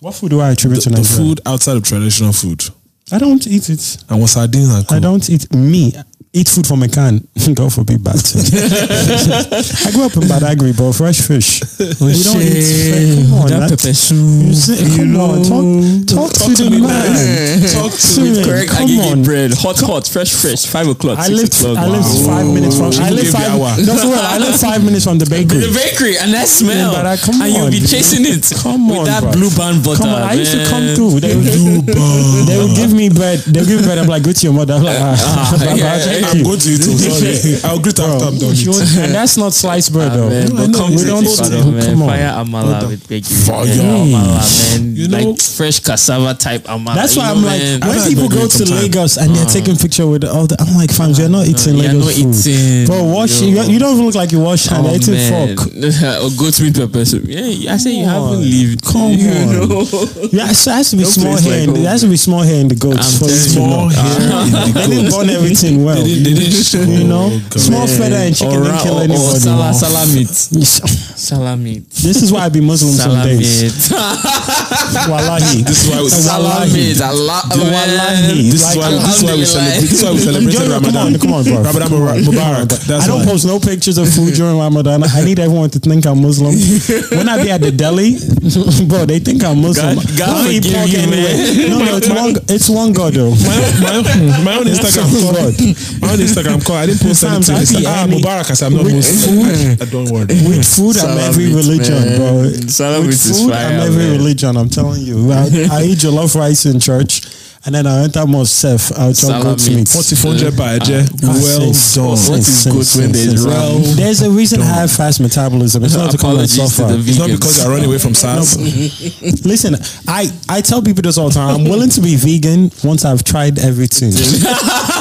what food do I attribute
The,
to
the
Nigeria?
food outside of traditional food.
I don't eat it.
And was sardines and
I don't eat me. Eat food from a can. God forbid bad. I grew up in Badagry, but fresh fish. we don't eat.
Shit.
Come on,
that
that's- You say, come on, talk, talk, to, the man.
Talk
to me.
Correct
Come
agege
on.
bread. Hot, hot, fresh, fresh. Five o'clock,
I
six
lived.
o'clock.
I lived
Wow.
five minutes from. I
People
lived
give you
five. No, for real, I lived five minutes from the bakery.
The bakery and that smell,
but I- come
and you'll be chasing it
Come
with that
bro.
blue band butter.
Come on, I used to come
man.
through. They would, they would give me bread. They would give me bread. I'm like, go to your mother. I'm like, ah, Baba,
yeah,
thank
I'm going to eat too, sorry. I'll greet after I'm done.
You
eating.
would- and that's not sliced bread though.
man,
No, no,
come
we don't.
this part of, man.
Come on.
Fire amala with bakery.
Fire.
Yeah, amala, mm. man.
You know-
like fresh cassava type amala.
That's
you
why
know,
I'm like, when
I've
people go to
sometime.
Lagos and they're mm. taking picture with all the, I'm like, fams, you're not mm. eating
you're
Lagos
not
food,
eating,
bro. Wash. You, you don't look like you wash hand.
Oh,
You're eating
man.
fork.
or oh, goat meat pepper soup. Yeah, I say you haven't
on.
lived.
Come
you
on.
know?
Yeah, so it has to be small hair.
like
in the,
home.
there has to be small hair in the goats. You
Small hair.
They didn't
goat.
burn everything well.
They didn't, didn't
you know,
Oh,
small feather and chicken
or,
didn't kill
or, or
anybody.
sala, sala meat.
This is why I be Muslim some days. Wallahi.
This is why we-
Sala meat.
Wallahi.
This is why we- this is why we celebrate. This is why we celebrated
Yo, yo, come
Ramadan.
on, come on, bro.
Ramadan Mubarak. Mubarak. That's
I don't
why.
post no pictures of food during Ramadan. I need everyone to think I'm Muslim. when I be at the deli, bro, they think I'm Muslim.
God- God
I don't eat
forgive
pork
you,
anyway.
man.
No, no, it's one, it's one God though.
My, my, my own Instagram
Oh,
call.
God.
My own Instagram call. I didn't post
Sometimes
anything.
I
It's like, ah,
any-
Mubarak. I said, I'm not
with
Muslim. Uh, Don't worry.
With food, I'm every religion,
man.
bro.
Salam
With food,
fire,
I'm every
man.
religion. I'm telling you. I, I eat jollof rice in church, and then I enter myself. I'll chop
Salam
goat's
meat.
meat.
4400 by Eje.
Ah,
Well done.
What is
sis,
goat
sis,
when there's
sis.
well
There's a reason I have fast metabolism. It's not to come and
Apologies to
suffer.
It's not because I run away from SARS.
Listen, I, I tell people this all the time. I'm willing to be vegan once I've tried everything.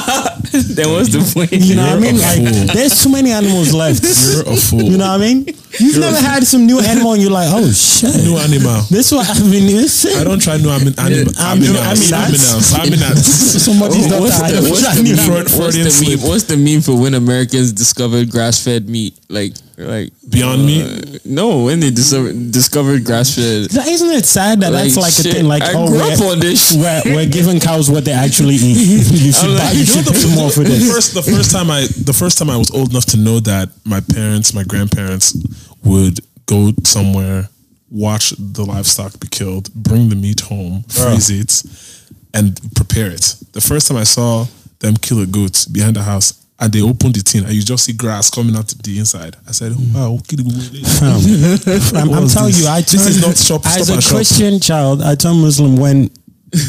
then what's the point?
You know what I mean? Like,
fool.
there's too many animals left.
You're a fool.
You know what I mean? You've never had some new animal and you're like, oh shit.
New animal.
This one I've been
I don't try new anim- anim-
I'm-
aminals.
I'm-
Aminals. Aminals.
Somebody's
Oh, what's
daughter.
the, what's, the
don't
meme,
try new-
what's, the meme, what's the meme for when Americans discovered grass-fed meat? Like, like
Beyond
uh,
meat?
No, when they discovered, discovered grass-fed.
Isn't it sad that that's like a thing? Like,
I
oh,
grew up
we're,
on this.
we're, we're giving cows what they actually eat. You should,
I'm
buy, you
you
should
know
pay more for this.
first the first time I the first time I was old enough to know that my parents, my grandparents would go somewhere, watch the livestock be killed, bring the meat home, freeze it, and prepare it. The first time I saw them kill a goat behind the house and they opened the tin and you just see grass coming out the inside. I said, Wow, kill the
I'm, I'm telling
this?
you, I
This is not shop-
as
stop
a
and shop.
Christian child, I turned Muslim when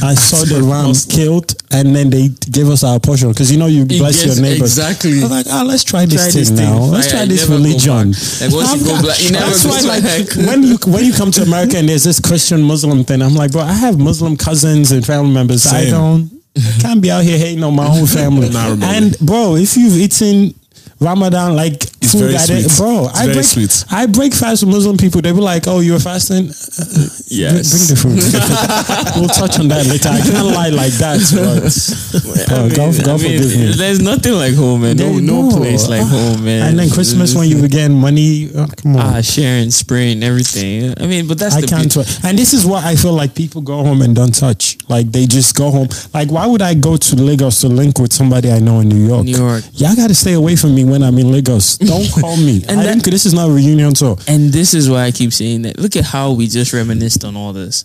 I saw the ram killed, and then they gave us our portion because you know you
It
bless your
gets-
neighbors.
exactly.
I was like, ah, let's try this
Try
thing
this thing.
now. Let's
Fire,
try this
never go
religion.
back. Like, once you go
I've
black, you never
that's why, like
back.
when you when you come to America and there's this Christian Muslim thing, I'm like, bro, I have Muslim cousins and family members. I don't. I can't be out here hating on my own family. And bro, if you've eaten Ramadan like
It's
food I- bro,
It's
I break
sweet.
I break fast with Muslim people. They be like, "Oh, you're fasting." Bring,
Yes.
bring the food. we'll touch on that later. I can't lie like that. But,
I
uh,
mean,
God, God
I mean,
forgive me.
There's nothing like home, man. No,
There-
no place like home, man.
And then Christmas when you begin money. Oh, come on.
ah sharing, spraying, everything. I mean, but that's
I
the
can't. And this is what I feel like people go home and don't touch. Like they just go home. Like why would I go to Lagos to link with somebody I know in New York?
New York.
Y'all got to stay away from me when I'm in Lagos. Don't call me.
And
I
that-
think this is not a reunion tour.
And this is why I keep saying that. Look at how we just reminisced on all this.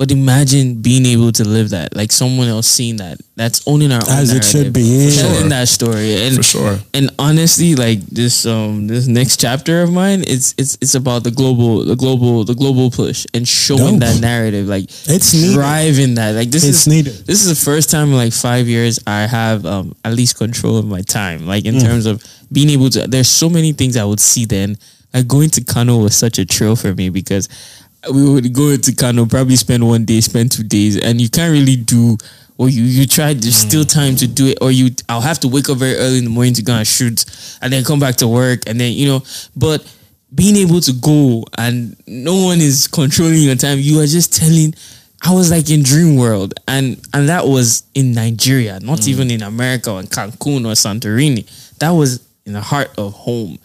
But imagine being able to live that, like someone else seeing that. That's owning our own
As it
narrative.
should be, yeah.
telling
Sure.
that story. And
For sure.
And honestly, like this um this next chapter of mine, it's it's it's about the global the global the global push and showing
Dope.
that narrative, like
It's needed.
driving that. Like this
It's
is
needed.
This is the first time in like five years I have um at least control of my time. Like
Mm.
in terms of being able to. There's so many things I would see then. Like going to Kano was such a thrill for me because we would go to Kano, probably spend one day, spend two days, and you can't really do. Or you you try. There's mm. still time to do it. Or you, I'll have to wake up very early in the morning to go and shoot, and then come back to work, and then you know. But being able to go and no one is controlling your time, you are just telling. I was like in dream world, and and that was in Nigeria, not mm. even in America or in Cancun or Santorini. That was in the heart of home,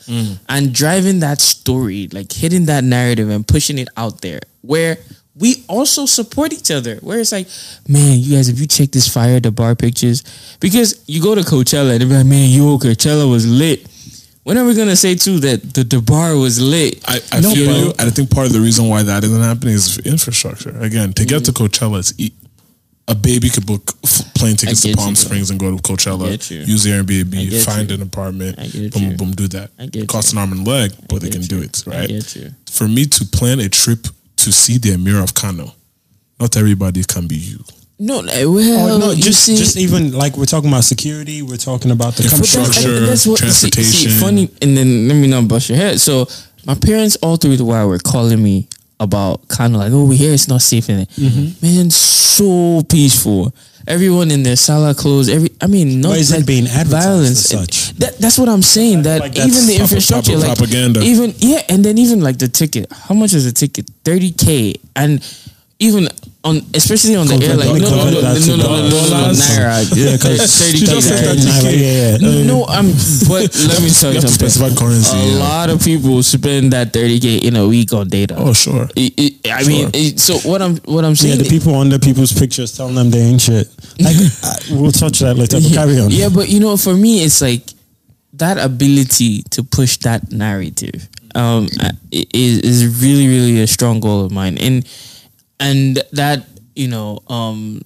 and driving that story, like hitting that narrative and pushing it out there, where we also support each other. Where it's like, man, you guys, if you check this fire the bar pictures, because you go to Coachella and they're like, man, yo, Coachella was lit. When are we gonna say too that the, the bar was lit?
I, I
No,
feel you. I think part of the reason why that isn't happening is infrastructure. Again, to get to
Mm-hmm.
Coachella, it's e- a baby could book plane tickets to Palm
you.
Springs and go to Coachella,
you.
use
I
Airbnb, find
you.
an apartment, boom, boom, boom, do that.
I get
it costs an arm and leg, but they
get
can do
you.
it,
I
right?
get you.
For me to plan a trip to see the Emir of Kano, not everybody can be you.
No, like, well,
Oh, no,
you
just
see,
just even like we're talking about security, we're talking about the
But that's-
infrastructure.
Infrastructure,
see- see,
transportation.
funny, and then let me not bust your head. So my parents all through the while were calling me about kind of like, oh, here it's not safe in it.
Mm-hmm.
Man, so peaceful. Everyone in their sala clothes. Every, I mean, not
is it being
violence.
such?
That, that's what I'm saying. That
like
even the infrastructure,
proper
like
propaganda.
even yeah, and then even like the ticket. How much is a ticket? Thirty k, and even on especially on the airline.
that-
No, no, no, no, no, no, no, no, no, no,
dollars.
naira.
Yeah,
thirty k.
just said that
naira.
to yeah, yeah, yeah.
No, I'm. But let me tell you
You have to
something.
currency.
A
yeah.
lot of people spend that thirty k in a week on data.
Oh, sure.
I mean, so what I'm what I'm
Yeah,
saying.
the people under people's pictures telling them they ain't shit. Like, we'll touch that later. But carry on.
Yeah, but you know, for me, it's like that ability to push that narrative um, uh, is is really really a strong goal of mine, and and that you know, um,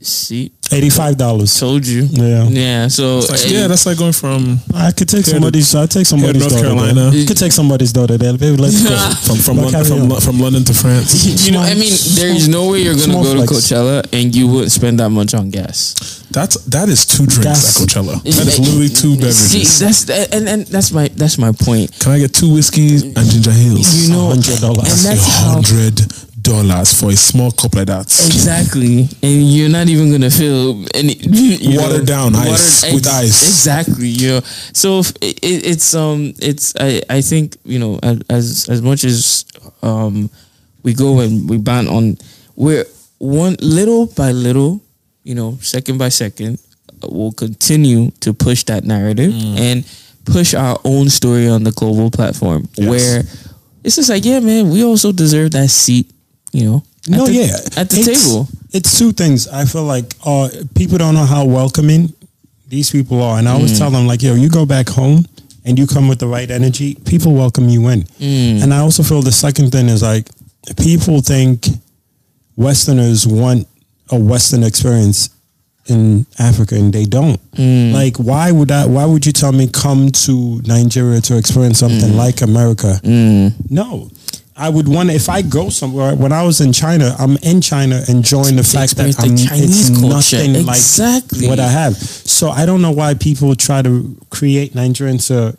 see,
eighty-five dollars.
told you,
Yeah.
yeah. So
like,
uh,
yeah, that's like going from
I could take
Here to-
somebody's. I take somebody's
North
daughter.
Carolina.
There. Could take somebody's daughter there. Baby, let's go.
from from
But
Lon-
carry
from, from London to France.
you know, I mean, there is no way you're gonna
small
go to
flex.
Coachella and you wouldn't spend that much on gas.
That's that is two drinks
That's-
at Coachella. That is literally two
See,
beverages.
that's and and that's my that's my point.
Can I get two whiskeys and ginger ales?
You know,
$100.
and that's how
hundred dollars for a small cup like that.
Exactly, and you're not even gonna feel any you
Watered down ice, with ice.
Exactly, you know. So if it, it- it's um, it's I I think you know as as much as um, we go and we ban on, we're one little by little, you know, second by second, we'll continue to push that narrative
Mm.
and push our own story on the global platform
Yes.
where it's just like, yeah, man, we also deserve that seat, you know.
No,
the-
yeah,
at the
It's-
table.
It's two things. I feel like uh, people don't know how welcoming these people are, and I
Mm.
always tell them like, yo, you go back home and you come with the right energy, people welcome you in.
Mm.
And I also feel the second thing is like, people think Westerners want a Western experience in Africa, and they don't.
Mm.
Like, why would I? Why would you tell me come to Nigeria to experience something
Mm.
like America? No. I would want if I go somewhere. When I was in China, I'm in China enjoying the fact that
experience the
I'm,
Chinese
it's
culture.
nothing
Exactly.
like what I have. So I don't know why people try to create Nigerians to,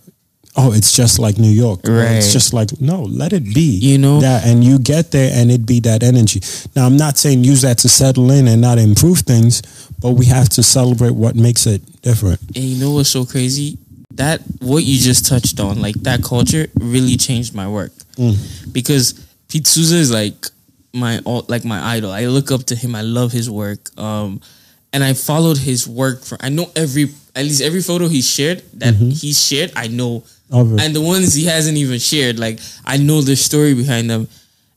oh, it's just like New York.
Right.
It's just like no, let it be.
You know?
that, and you get there, and it be that energy. Now I'm not saying use that to settle in and not improve things, but we have to celebrate what makes it different.
And you know what's so crazy? That what you just touched on, like that culture, really changed my work because Pete Souza is like my like my idol. I look up to him. I love his work. Um, and I followed his work for. I know every at least every photo he shared that he's shared. I know, and the ones he hasn't even shared, like I know the story behind them.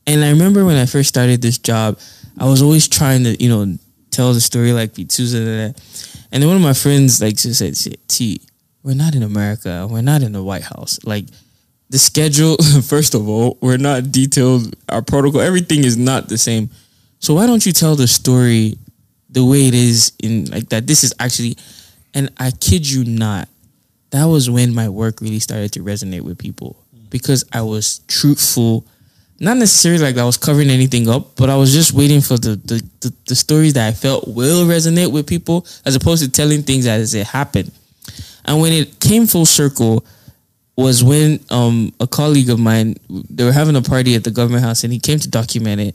And I remember when I first started this job, I was always trying to, you know, tell the story like P2s and that. And then one of my friends like just said, T, we're not in America. We're not in the White House. Like the schedule, first of all, we're not detailed. Our protocol, everything is not the same. So why don't you tell the story the way it is in like that? This is actually, and I kid you not, that was when my work really started to resonate with people because I was truthful. Not necessarily like I was covering anything up, but I was just waiting for the the, the, the stories that I felt will resonate with people as opposed to telling things as it happened. And when it came full circle, was when um, a colleague of mine they were having a party at the government house and he came to document it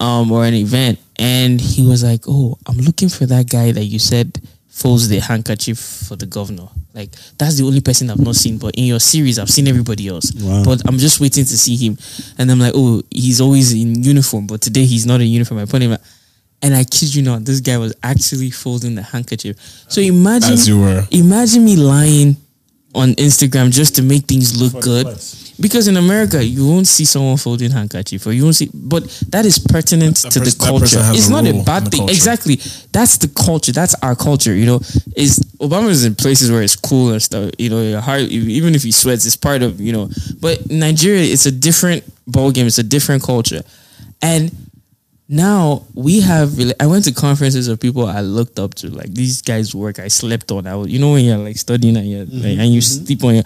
um, or an event and he was like, "Oh, I'm looking for that guy that you said folds the handkerchief for the governor. Like that's the only person I've not seen, but in your series I've seen everybody else.
Wow.
But I'm just waiting to see him." And I'm like, "Oh, he's always in uniform, but today he's not in uniform." I put him. At, and I kid you not, this guy was actually folding the handkerchief. So imagine,
As you were.
imagine me lying on Instagram just to make things look good. Because in America, you won't see someone folding handkerchief, or you won't see. But that is pertinent
That
to the
pers- that
culture. It's
a
not a bad thing.
culture.
Exactly. That's the culture. That's our culture. You know, is Obama is in places where it's cool and stuff. You know, your heart, even if he sweats, it's part of you know. But Nigeria, it's a different ball game. It's a different culture, and now we have i went to conferences of people i looked up to like these guys work i slept on. I was you know when you're like studying and, you're, like, and you mm-hmm. Mm-hmm. sleep on your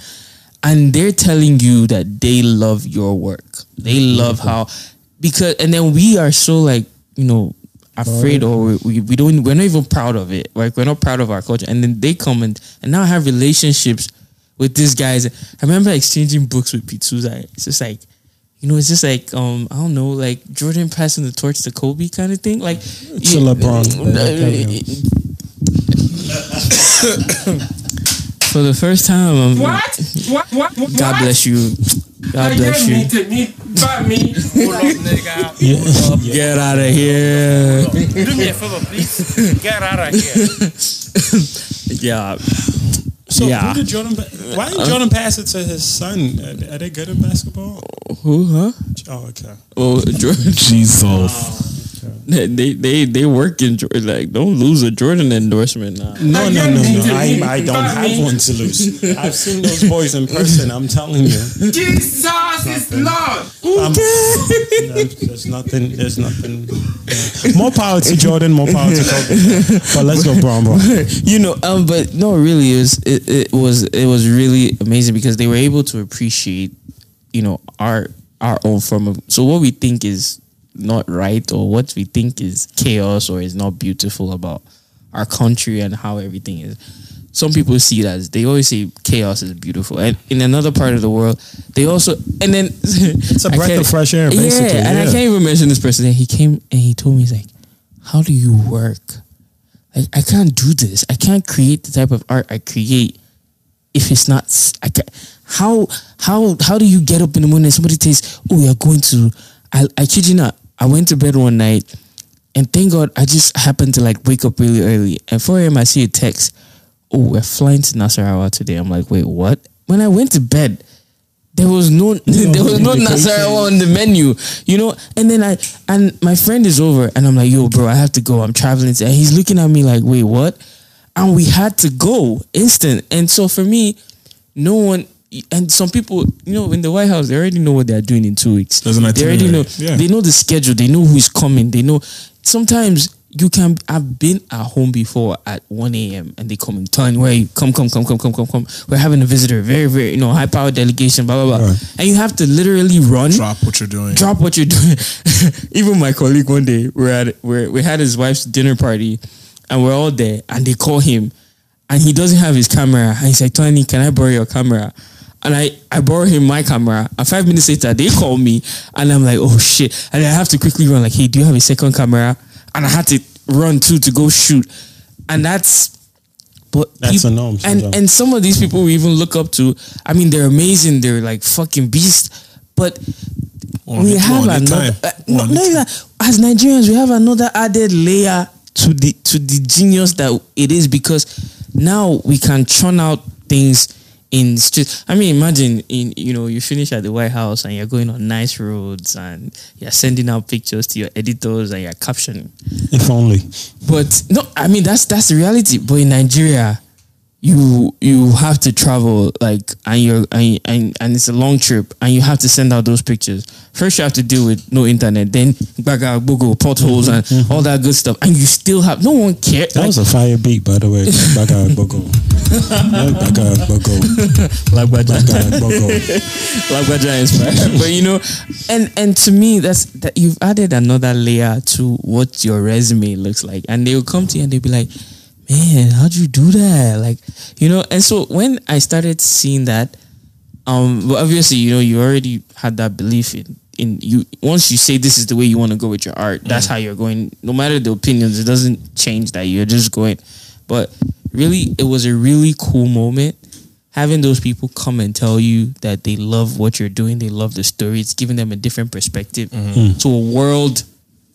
and they're telling you that they love your work. They mm-hmm. love how because and then we are so like you know afraid or we, we, we don't we're not even proud of it. Like we're not proud of our culture. And then they come and, and now I have relationships with these guys. I remember exchanging books with Pete Souza. it's just like you know, it's just like um, I don't know, like Jordan passing the torch to Kobe kind of thing. Like
To LeBron.
For the first time, um,
What? What? What? what?
God bless you. God bless you.
to me, by me. Pull up, nigga.
Yeah.
Get out of here.
Do me a favor, please. Get out of here.
Yeah.
So
Yeah.
who did Jordan? Why did Jordan pass it to his son? Are, are they good at basketball?
Who? Huh?
Oh, okay.
Oh, Jordan.
Jesus.
They they they work in Jordan. Like, don't lose a Jordan endorsement now.
No, no, no, no. I, I don't have one to lose. I've seen those boys in person. I'm telling you.
Jesus is Lord.
I'm, there's, there's nothing. There's nothing. yeah. More power to Jordan. More power to Kobe. But let's go, Brown, bro.
you know, um, but no, really, it was it, it was it was really amazing because they were able to appreciate, you know, our our own form of. So what we think is not right, or what we think is chaos, or is not beautiful about our country and how everything is. Some people see that they always say chaos is beautiful, and in another part of the world, they also and then it's
a breath of fresh air, basically,
Yeah, and I can't even mention this person. And he came and he told me, he's like, "How do you work?" Like I can't do this. I can't create the type of art I create if it's not. I can't. How how how do you get up in the morning and somebody says, "Oh, you're going to"? I I kid you not. I went to bed one night, and thank God I just happened to like wake up really early. And 4 a.m. I see a text. Oh, we're flying to Nasarawa today. I'm like, wait, what? When I went to bed, there was no there was no. Nasarawa on the menu, you know. And then I and my friend is over, and I'm like, yo, bro, I have to go. I'm traveling, and he's looking at me like, wait, what? And we had to go instant. And so for me, no one. And some people, you know, in the White House, they already know what they're doing in two weeks.
There's an
they already know.
yeah.
They know the schedule. They know who's coming. They know. Sometimes you can. I've been at home before at one a.m. and they come in time. Where you come, come, come, come, come, come, come. We're having a visitor. Very, very, you know, high power delegation. Blah blah blah.
Right.
And you have to literally run
Drop what you're doing.
drop what you're doing. Even my colleague one day, we're at we're, we had his wife's dinner party, and we're all there, and they call him, and he doesn't have his camera, and he's like, Tony, can I borrow your camera? And I, I borrow him my camera. And five minutes later, they call me, and I'm like, oh shit! And I have to quickly run, like, hey, do you have a second camera? And I had to run too to go shoot, and that's. But
That's
peop-
a norm
and
sometimes.
and some of these people we even look up to. I mean, they're amazing. They're like fucking beasts. But
On
we have another. Uh, no,
On the
not even that. as Nigerians, we have another added layer to the to the genius that it is because now we can churn out things in street. I mean, imagine in you know you finish at the White House and you're going on nice roads and you're sending out pictures to your editors and you're captioning.
If only.
But no, I mean that's that's the reality. But in Nigeria, you you have to travel like and you're and, and and it's a long trip and you have to send out those pictures. First you have to deal with no internet, then baga Google potholes and all that good stuff, and you still have no one care.
That was a fire beat, by the way. Baga Bogo. Baga Bogo.
Lagbaja.
Baga Bogo.
Lagbaja inspired. but you know, and and to me, that's that you've added another layer to what your resume looks like, and they'll come to you and they'll be like, "Man, how'd you do that?" Like, you know. And so when I started seeing that, um, but obviously, you know, you already had that belief in in you. Once you say this is the way you want to go with your art, that's how you're going. No matter the opinions, it doesn't change that you're just going. But really, it was a really cool moment having those people come and tell you that they love what you're doing, they love the story, it's giving them a different perspective to a world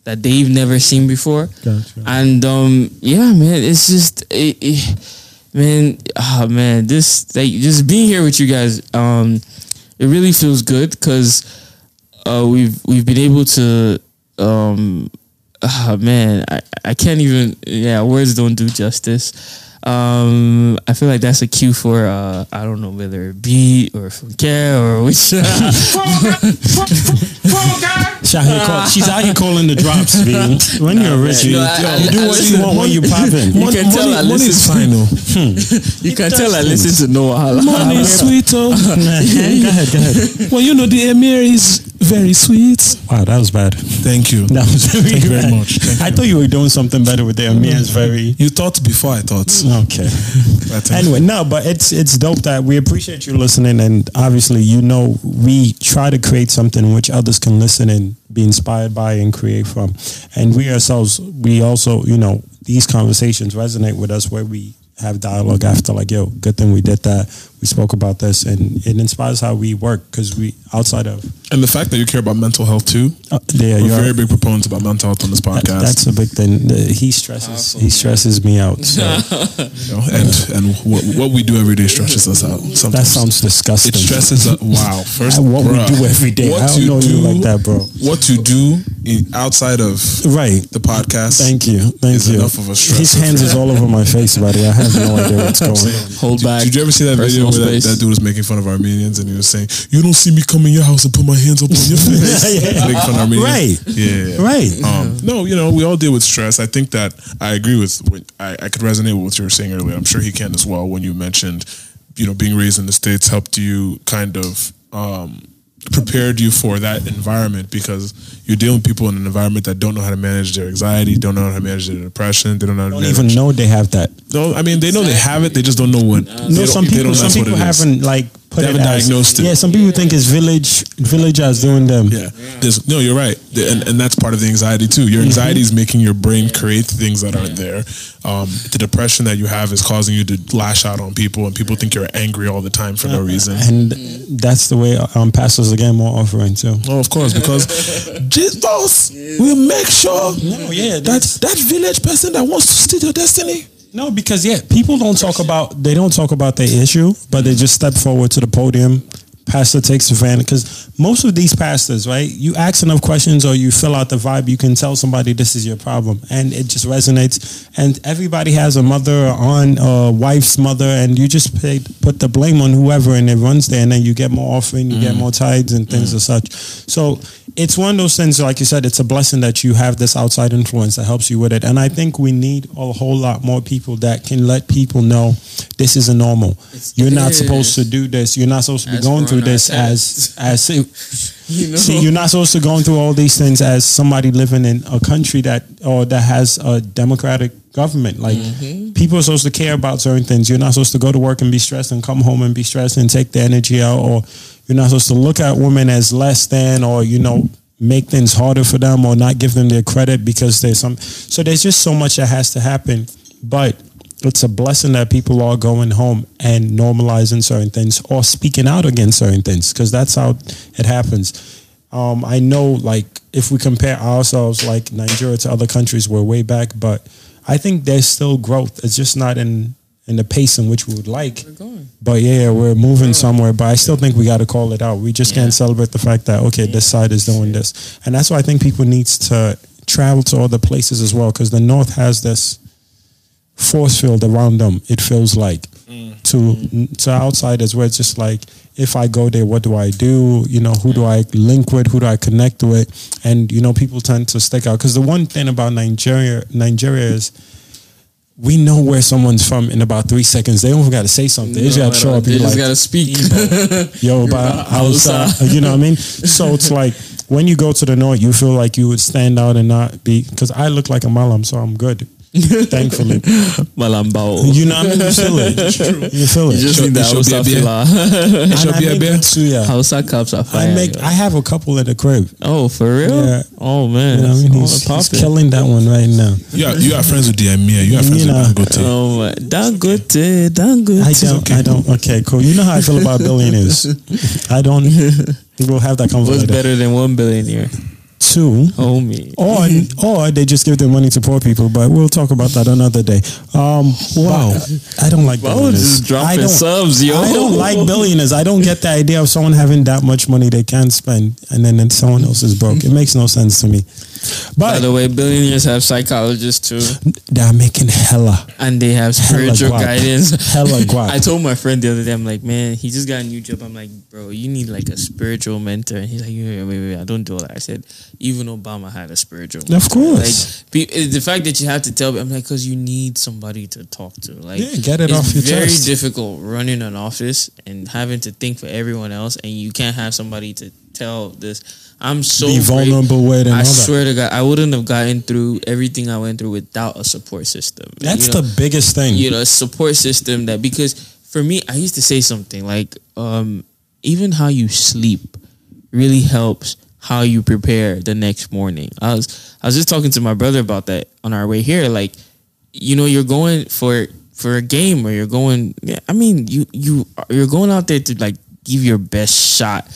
that they've never seen before.
Gotcha.
And um, yeah, man, it's just it, it, man, ah man, this like just being here with you guys, um, it really feels good because uh, we've we've been able to um, ah man, I, I can't even yeah, words don't do justice. Um, I feel like that's a cue for uh, I don't know whether beat or care or which.
She's out here, call, she's out here calling the drops, man. When you're rich, you,
No, I- I-
you do
I
what
listen-
you want when you popping.
You can tell I
money
listen
is
to-
fine though.
you can tell I listen to no wahala.
Money is sweet, oh.
go ahead, go ahead.
Well, you know, the emir is very sweet.
Wow, that was bad.
Thank you.
That was very,
Thank you very
bad.
much. Thank
I thought you were doing something better with the Emir's very.
You thought before I thought.
Okay. Anyway, no, but it's it's dope that we appreciate you listening, and obviously, you know, we try to create something which others can listen and be inspired by and create from. And we ourselves, we also, you know, these conversations resonate with us where we have dialogue after, like, yo, good thing we did that. We spoke about this, and it inspires how we work because we outside of
And the fact that you care about mental health too.
uh, yeah,
We're
you're
very big proponents about mental health on this
that-
podcast.
that's a big thing. He stresses. he stresses me out. So
you know, and and what, what we do every day stresses us out.
that sounds disgusting.
it stresses us. Wow. First,
what we do every day.
What
I don't
you
know you like that, bro.
What you do in, outside of
Right.
the podcast.
Thank you. Thank
is
you.
enough of a stressor
His hands is all over my face, buddy. I have no idea what's going on.
Hold back.
Did you ever see that video where that, that dude was making fun of Armenians and he was saying, "You don't see me come in your house and put my hands up on your face."
Yeah.
Making fun of Armenians.
Right.
Yeah.
Right.
Um, no, you know, we all deal with stress. I think that I agree with. What, I, I could resonate with what you were saying earlier. I'm sure he can as well. When you mentioned, you know, being raised in the states helped you kind of um, prepared you for that environment because you're dealing with people in an environment that don't know how to manage their anxiety, don't know how to manage their depression, they don't know how to
Don't
manage.
even know they have that.
No, I mean they know they have it. They just don't know what.
No, some people, some people haven't like put
They
it
haven't
as,
diagnosed it.
Yeah, some people think it's village, village as doing them.
Yeah. There's, no, you're right. The- And, and that's part of the anxiety too. Your anxiety is making your brain create things that aren't there. Um, the depression that you have is causing you to lash out on people and people think you're angry all the time for no reason.
And that's the way um, pastors getting more offering too.
Oh, of course, because Jesus will make sure
No, yeah,
that that village person that wants to steal your destiny.
No, because yeah, people don't talk about they don't talk about their issue, but they just step forward to the podium. Pastor takes advantage because most of these pastors, right? You ask enough questions or you fill out the vibe, you can tell somebody this is your problem, and it just resonates. And everybody has a mother, on a wife's mother, and you just pay, put the blame on whoever, and it runs there, and then you get more offering, you get more tithes and things as such. So it's one of those things, like you said, it's a blessing that you have this outside influence that helps you with it. And I think we need a whole lot more people that can let people know this isn't normal. You're not supposed to do this. You're not supposed to be
As
going
we're
through
our
this as as
You know?
see. You're not supposed to go through all these things as somebody living in a country that or that has a democratic government. Like mm-hmm. people are supposed to care about certain things. You're not supposed to go to work and be stressed and come home and be stressed and take the energy out or you're not supposed to look at women as less than or you know make things harder for them or not give them their credit because there's some so there's just so much that has to happen but it's a blessing that people are going home and normalizing certain things or speaking out against certain things because that's how it happens um, i know like if we compare ourselves like nigeria to other countries we're way back but i think there's still growth it's just not in in the pace in which we would like.
We're.
But yeah, we're moving somewhere. But I still think we got to call it out. We just
Yeah.
can't celebrate the fact that okay, this side is doing this, and that's why I think people needs to travel to other places as well because the North has this force field around them. It feels like mm. to to outsiders where it's just like if I go there, what do I do? You know, who do I link with? Who do I connect with? And you know, people tend to stick out because the one thing about Nigeria, Nigeria is we know where someone's from in about three seconds. They don't even got to say something. They just got to show up.
They just
like,
gotta speak.
yo, but
Hausa.
Hausa, you know what I mean? So it's like when you go to the north, you feel like you would stand out and not be because I look like a malam, so I'm good. Thankfully,
Malambao.
you know I mean. You feel it. You feel it.
You just
It
need the
should be a
Hausa
beer.
filler.
And
should be a
make
beer.
good suya.
Hausa cups are fire.
I make. I have a couple at the crib.
oh, for real?
Yeah.
Oh man,
You know what I mean? He's, he's killing that one right now.
You are, you are friends with the Emir. You are friends
You know.
with Dangote.
Oh my, Dangote, Dangote.
I don't. I don't. Okay, cool. You know how I feel about billionaires. I don't. We'll have that
What's
conversation.
better than one billionaire?
Two.
Homie.
or or they just give their money to poor people. But we'll talk about that another day. Um, wow, I don't like billionaires. I don't,
subs, yo.
I don't like billionaires. I don't get the idea of someone having that much money they can spend, and then then someone else is broke. It makes no sense to me.
By the way, billionaires have psychologists too,
they're making hella,
and they have spiritual
guap.
guidance.
Hella guap.
I told my friend the other day, I'm like, man, he just got a new job. I'm like, bro, you need like a spiritual mentor. And he's like, wait, wait, wait, I don't do that. I said, even Obama had a spiritual.
Of
mentor.
course.
like it's eh, the fact that you have to tell. me, I'm like, because you need somebody to talk to. Like,
Yeah, get it
it's
off your
very
chest.
difficult running an office and having to think for everyone else, and you can't have somebody to tell this. I'm so
be vulnerable with and
I
all that.
swear to God, I wouldn't have gotten through everything I went through without a support system.
That's
You know,
the biggest thing.
you know, a support system that because for me, I used to say something like, um, even how you sleep really helps how you prepare the next morning. I was I was just talking to my brother about that on our way here. Like, you know, you're going for for a game or you're going. Yeah, I mean, you you you're going out there to like give your best shot.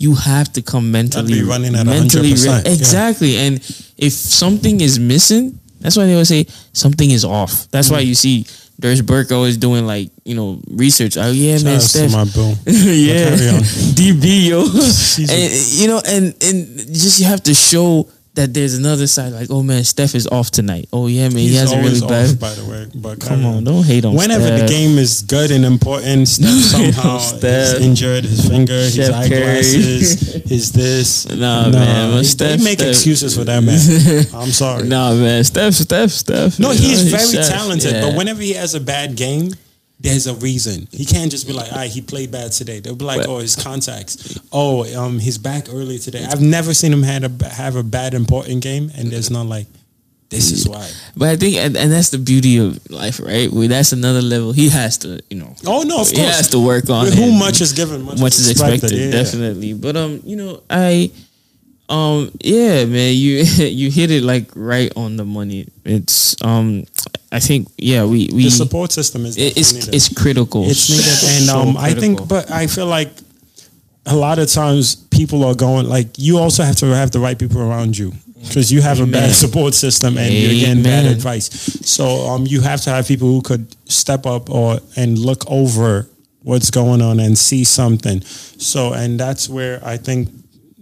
You have to come mentally
running at
mentally
100%, yeah.
exactly. And if something is missing, that's why they always say something is off. That's
Mm.
why you see Durs Burke always doing like you know research. Oh yeah, man,
Shout out to
Steph.
my boo.
yeah. DB yo, and you know, and and just you have to show that there's another side. Like, oh man, Steph is off tonight. Oh yeah, man, he
He's
has a
always
really
off, by the way. But
Come
carry
on, don't hate on.
Whenever the game is good and important, Steph somehow
Steph.
is injured, his finger, his eyeglasses, his this.
Nah, man, but
they
Steph-
make
Steph-
excuses for that man. I'm sorry.
Nah, man, Steph, Steph, Steph.
No,
you know,
he's very
chef.
talented,
Yeah.
but whenever he has a bad game, there's a reason. He can't just be like, "All right, he played bad today." They'll be like, "Oh, his contacts. Oh, um, he's back early today." I've never seen him had a have a bad important game, and there's not like, "This is why."
But I think, and, and that's the beauty of life, right? Well, that's another level. He has to, you know,
Oh no, of
he
course.
has to work on.
With
it.
whom much is given, much,
much is expected,
yeah.
definitely. But um, you know, I um yeah, man, you you hit it like right on the money. It's um I think yeah, we we
The support system is
it- it's
needed.
it's critical.
it's needed, and
So
um, I think, but I feel like a lot of times people are going like you also have to have the right people around you because you have a bad support system and you're getting bad advice. So um, you have to have people who could step up or and look over what's going on and see something. So and that's where I think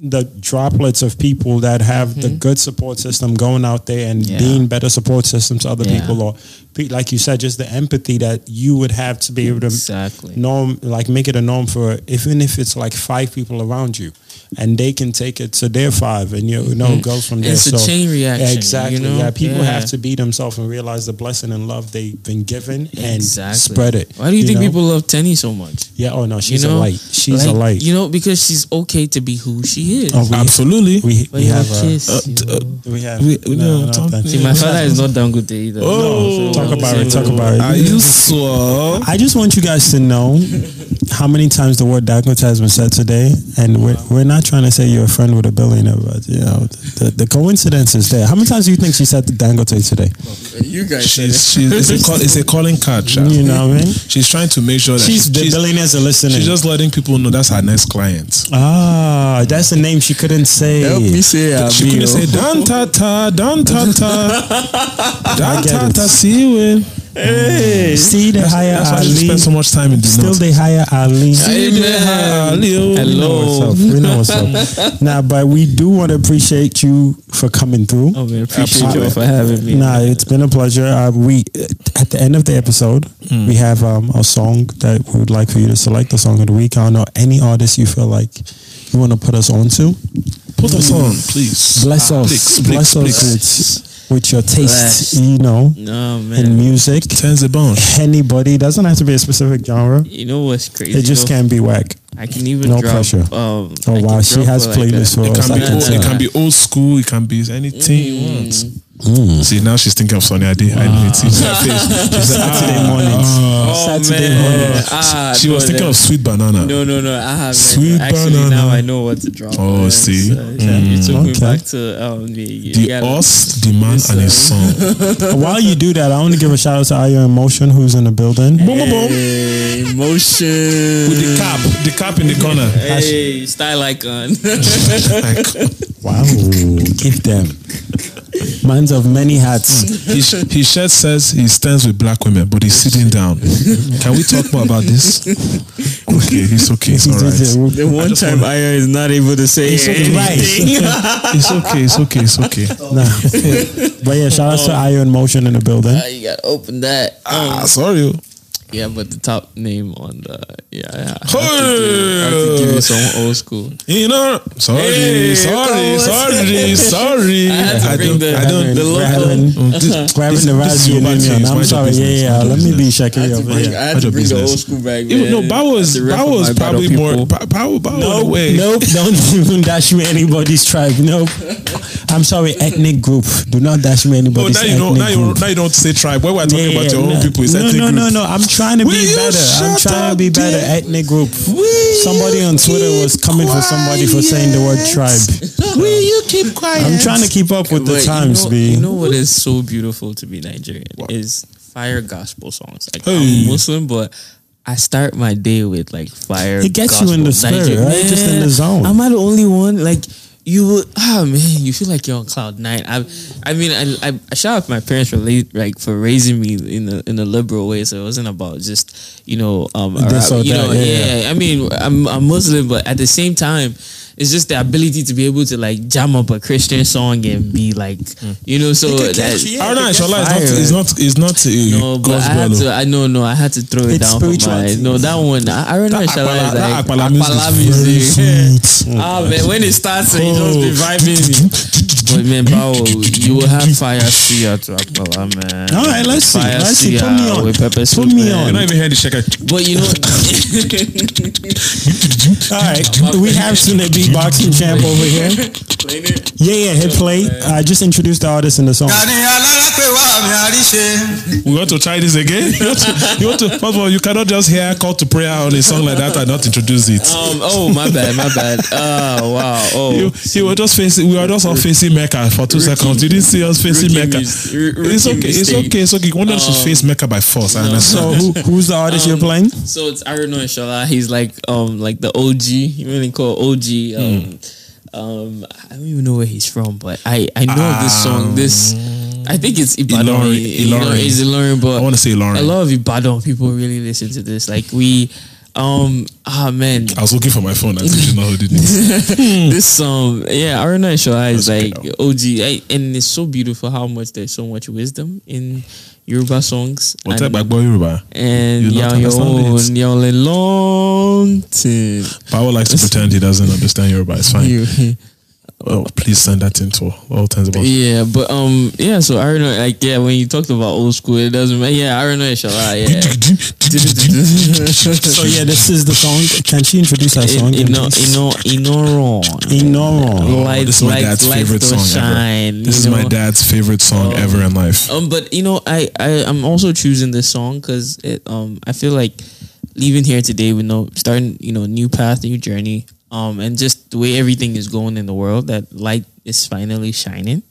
the droplets of people that have the good support system going out there and
Mm-hmm. Yeah.
being better support systems to other
Yeah.
people or pe- like you said just the empathy that you would have to be able to
exactly.
norm like make it a norm for even if it's like five people around you and they can take it to their five and you know it goes from there
Mm-hmm. It's a
so
chain reaction,
exactly
you know?
yeah people
Yeah.
have to be themselves and realize the blessing and love they've been given and
Exactly.
spread it
Why do you, think
know?
people love Teni so much?
yeah oh no she's
you know,
a light she's a light
You know, because she's okay to be who she is.
Oh, we,
Absolutely.
we,
but
we have
have
a,
kiss.
uh,
you
d-
know.
we have
We- we
no,
know,
no,
talk-
thank
See, my father is not Dangote either.
Oh.
talk about it talk about it
Are you so?
I just want you guys to know how many times the word Dangote has been said today, and we're, we're not trying to say you're a friend with a billionaire, but you know the, the coincidence is there. How many times do you think she said Dangote today?
You guys
She's, she's, it's, a call, it's a calling card, Sha.
You know what I mean?
She's trying to make sure that
She's
she's,
the
she's,
billionaires are listening.
she's just letting people know that's her next client.
ah, that's the name she couldn't say.
Help me say
She couldn't say Dantata, Dan Tata, Dan
get it.
Tata, see you.
See, they hire
That's why you spend so much time in the
Still,
north.
they hire Ali.
Amen.
We know
Hello.
what's up. We know what's up. nah, but we do want to appreciate you for coming through.
Oh man, appreciate
Absolutely.
you for having me.
Nah, it's been a pleasure. Uh, we at the end of the episode, we have um, a song that we would like for you to select the song of the week. I don't know any artist you feel like you want to put us on to.
Put us on, please.
Bless us,
Please,
bless
please,
us with, with your taste.
Bless.
You know,
No
in music.
Turns a bunch.
Anybody doesn't have to be a specific genre.
You know what's crazy?
It just
though?
can't be whack.
I can even
No
drop.
pressure.
Um,
Oh
I
wow, she has
for like
playlists
a-
for
It
us.
can
I
be
can
old, it can be old school. It can be anything you want.
Mm.
See now she's thinking of Sunny Ade. I knew it. See her face. She said,
Saturday
ah,
mornings.
ah.
Oh
Saturday
man.
morning.
Ah,
She was
no,
thinking
that-
of sweet banana.
No, no, no. I haven't.
Sweet
Actually,
banana.
now I know what to drop.
Oh,
man.
see?
So, You took me back to um, the,
The us, the man, and his song.
While you do that, I want to give a shout out to Ayo Emotion, who's in the building.
Boom, boom, boom.
Hey, motion
With the cap, the cap in the corner.
Hey, style icon.
Like,
Wow, give them. Man's of many hats.
his, his shirt says he stands with black women, but he's sitting down. Can we talk more about this? Okay, it's okay. It's all right.
the one
just
time
wanna-
Aya is not able to say
It's okay.
anything.
It's okay. It's okay. It's okay.
Nah. but yeah, shout out to Ayo in Motion in the building.
Ah, you gotta open that.
Ah,
Um,
sorry.
Yeah, but the top name on the yeah, yeah. I have to, do, I have to give you some old school.
You know, sorry,
Hey,
sorry, sorry, sorry.
I had to bring
don't,
the-
I don't.
the local-
grabbing,
Mm,
grabbing the
this is your
raspberry
bad
union.
thing. It's
I'm sorry. Yeah,
business.
yeah.
Mind your
Let me be
business.
checking
I had to bring,
here.
I had
Mind
to bring the old school back.
Even, no,
man.
Bao was,
I had to rep
Bao
for
was probably more.
people.
Bao, Bao, Bao way.
nope, don't even dash me anybody's tribe. Nope. I'm sorry, ethnic group. Do not dash me
Oh,
anybody's
now you don't. Now you Now you don't say tribe. When we're talking
Yeah,
about your
no,
own people, it's
no,
ethnic
no, no,
group.
no. I'm trying to
Will
be better. I'm
shut
trying to be better.
dear?
Ethnic group.
Will
Somebody on Twitter was coming for somebody for saying the word tribe.
Will you keep quiet?
I'm trying to keep up with the
But
times,
you know,
B.
you know what is so beautiful to be Nigerian is fire gospel songs. Like
Hey.
I'm Muslim, but I start my day with like fire.
It gets you in the
gospel.
spirit, right? Just in the zone.
Am I the only one? Like you would, ah man, you feel like you're on cloud nine. I, I mean, I, I, I shout out my parents for like for raising me in a in a liberal way. So it wasn't about just you know um Arab- you
that,
know
yeah,
yeah, I mean, I'm I'm Muslim, but at the same time, it's just the ability to be able to like jam up a Christian song and be like, you know, so that.
Haruna Ishola is not.
Fire.
Is not. Is not a
No, but I had to. I know, no, I had to throw it
It's
down for my. No, that one. I, I don't know.
That Apala-
like
Apala music
Apala
is very
music.
sweet.
Ah man, when it starts, and you just be
Oh.
vibing. But man, Bao, you will have fire Sia to Apala, man.
All right, let's see. Let's see. Put me on.
With pepper
Put me
man.
on.
You're not even hearing the shaker.
But you know,
All right, we have Sune beatboxing champ over here. Yeah, yeah, hit play. I just introduced the artist in the song.
We want to try this again. You want to, you want to, first of all, you cannot just hear call to prayer on a song like that and not introduce it.
um, oh my bad, my bad. Oh wow, oh.
You, you were just facing. We were just all facing Mecca for two
Rookie-
seconds. You didn't see us facing
rookie
Mecca.
mis- r-
It's
rookie
okay. It's okay. It's okay. You want us to face Mecca by force. I understand.
So who, who's the artist you're playing?
So it's Haruna Ishola. He's like um like the OG. You really call OG. Um, um I don't even know where he's from, but I I know of this song. This I think it's Ibadan.
Ilorin,
You know,
Ilorin.
It's Ilorin, but
I want to say Lauren.
a lot of Ibadan people really listen to this. Like we um ah man
I was looking for my phone. I think she's not holding it.
this um yeah Haruna Ishola is like OG I, and it's so beautiful how much there's so much wisdom in Yoruba songs.
What's
and,
that back boy Yoruba?
and yeah, your own, your long.
Power likes to pretend he doesn't understand Yoruba. It's fine.
You-
Oh, please send that into all times about.
yeah, but um, yeah. So I don't know, like, yeah, when you talked about old school, it doesn't matter. Yeah, I don't know, inshallah. Yeah.
So yeah, this is the song. Can she introduce that song?
In,
again,
in,
please?
Inoron.
Inoro.
Light,
this is my dad's
light
favorite
don't
song
shine,
ever. This
you
is my dad's favorite song ever in life.
Um, but you know, I, I I'm also choosing this song because it um I feel like leaving here today with no starting you know new path, new journey. Um, and just the way everything is going in the world, that light is finally shining.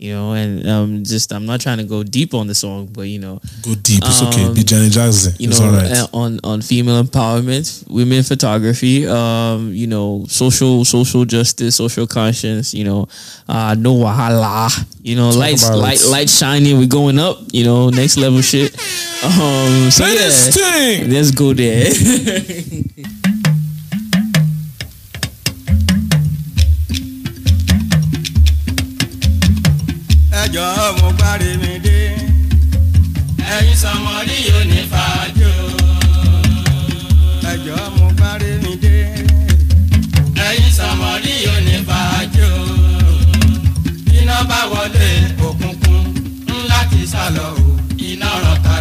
You know, and um, just I'm not trying to go deep on the song, but you know,
Go deep. It's okay.
Um,
Be Janet Jackson.
you
it's
know,
all right.
uh, on on female empowerment, women photography, um, you know, social social justice, social conscience, you know, uh, no wahala, you know, lights light light shining, we going up, you know, next level shit. Um, so yeah, let's go there.
ẹjọ́ mo gbáre mi dé. ẹ̀yin sọmọdé yóò ní fàájò. ẹjọ́ mo gbáre mi dé. ẹ̀yin sọmọdé yóò ní fàájò. iná bá wọlé òkùnkùn ńlá ti sálọ o iná ló máa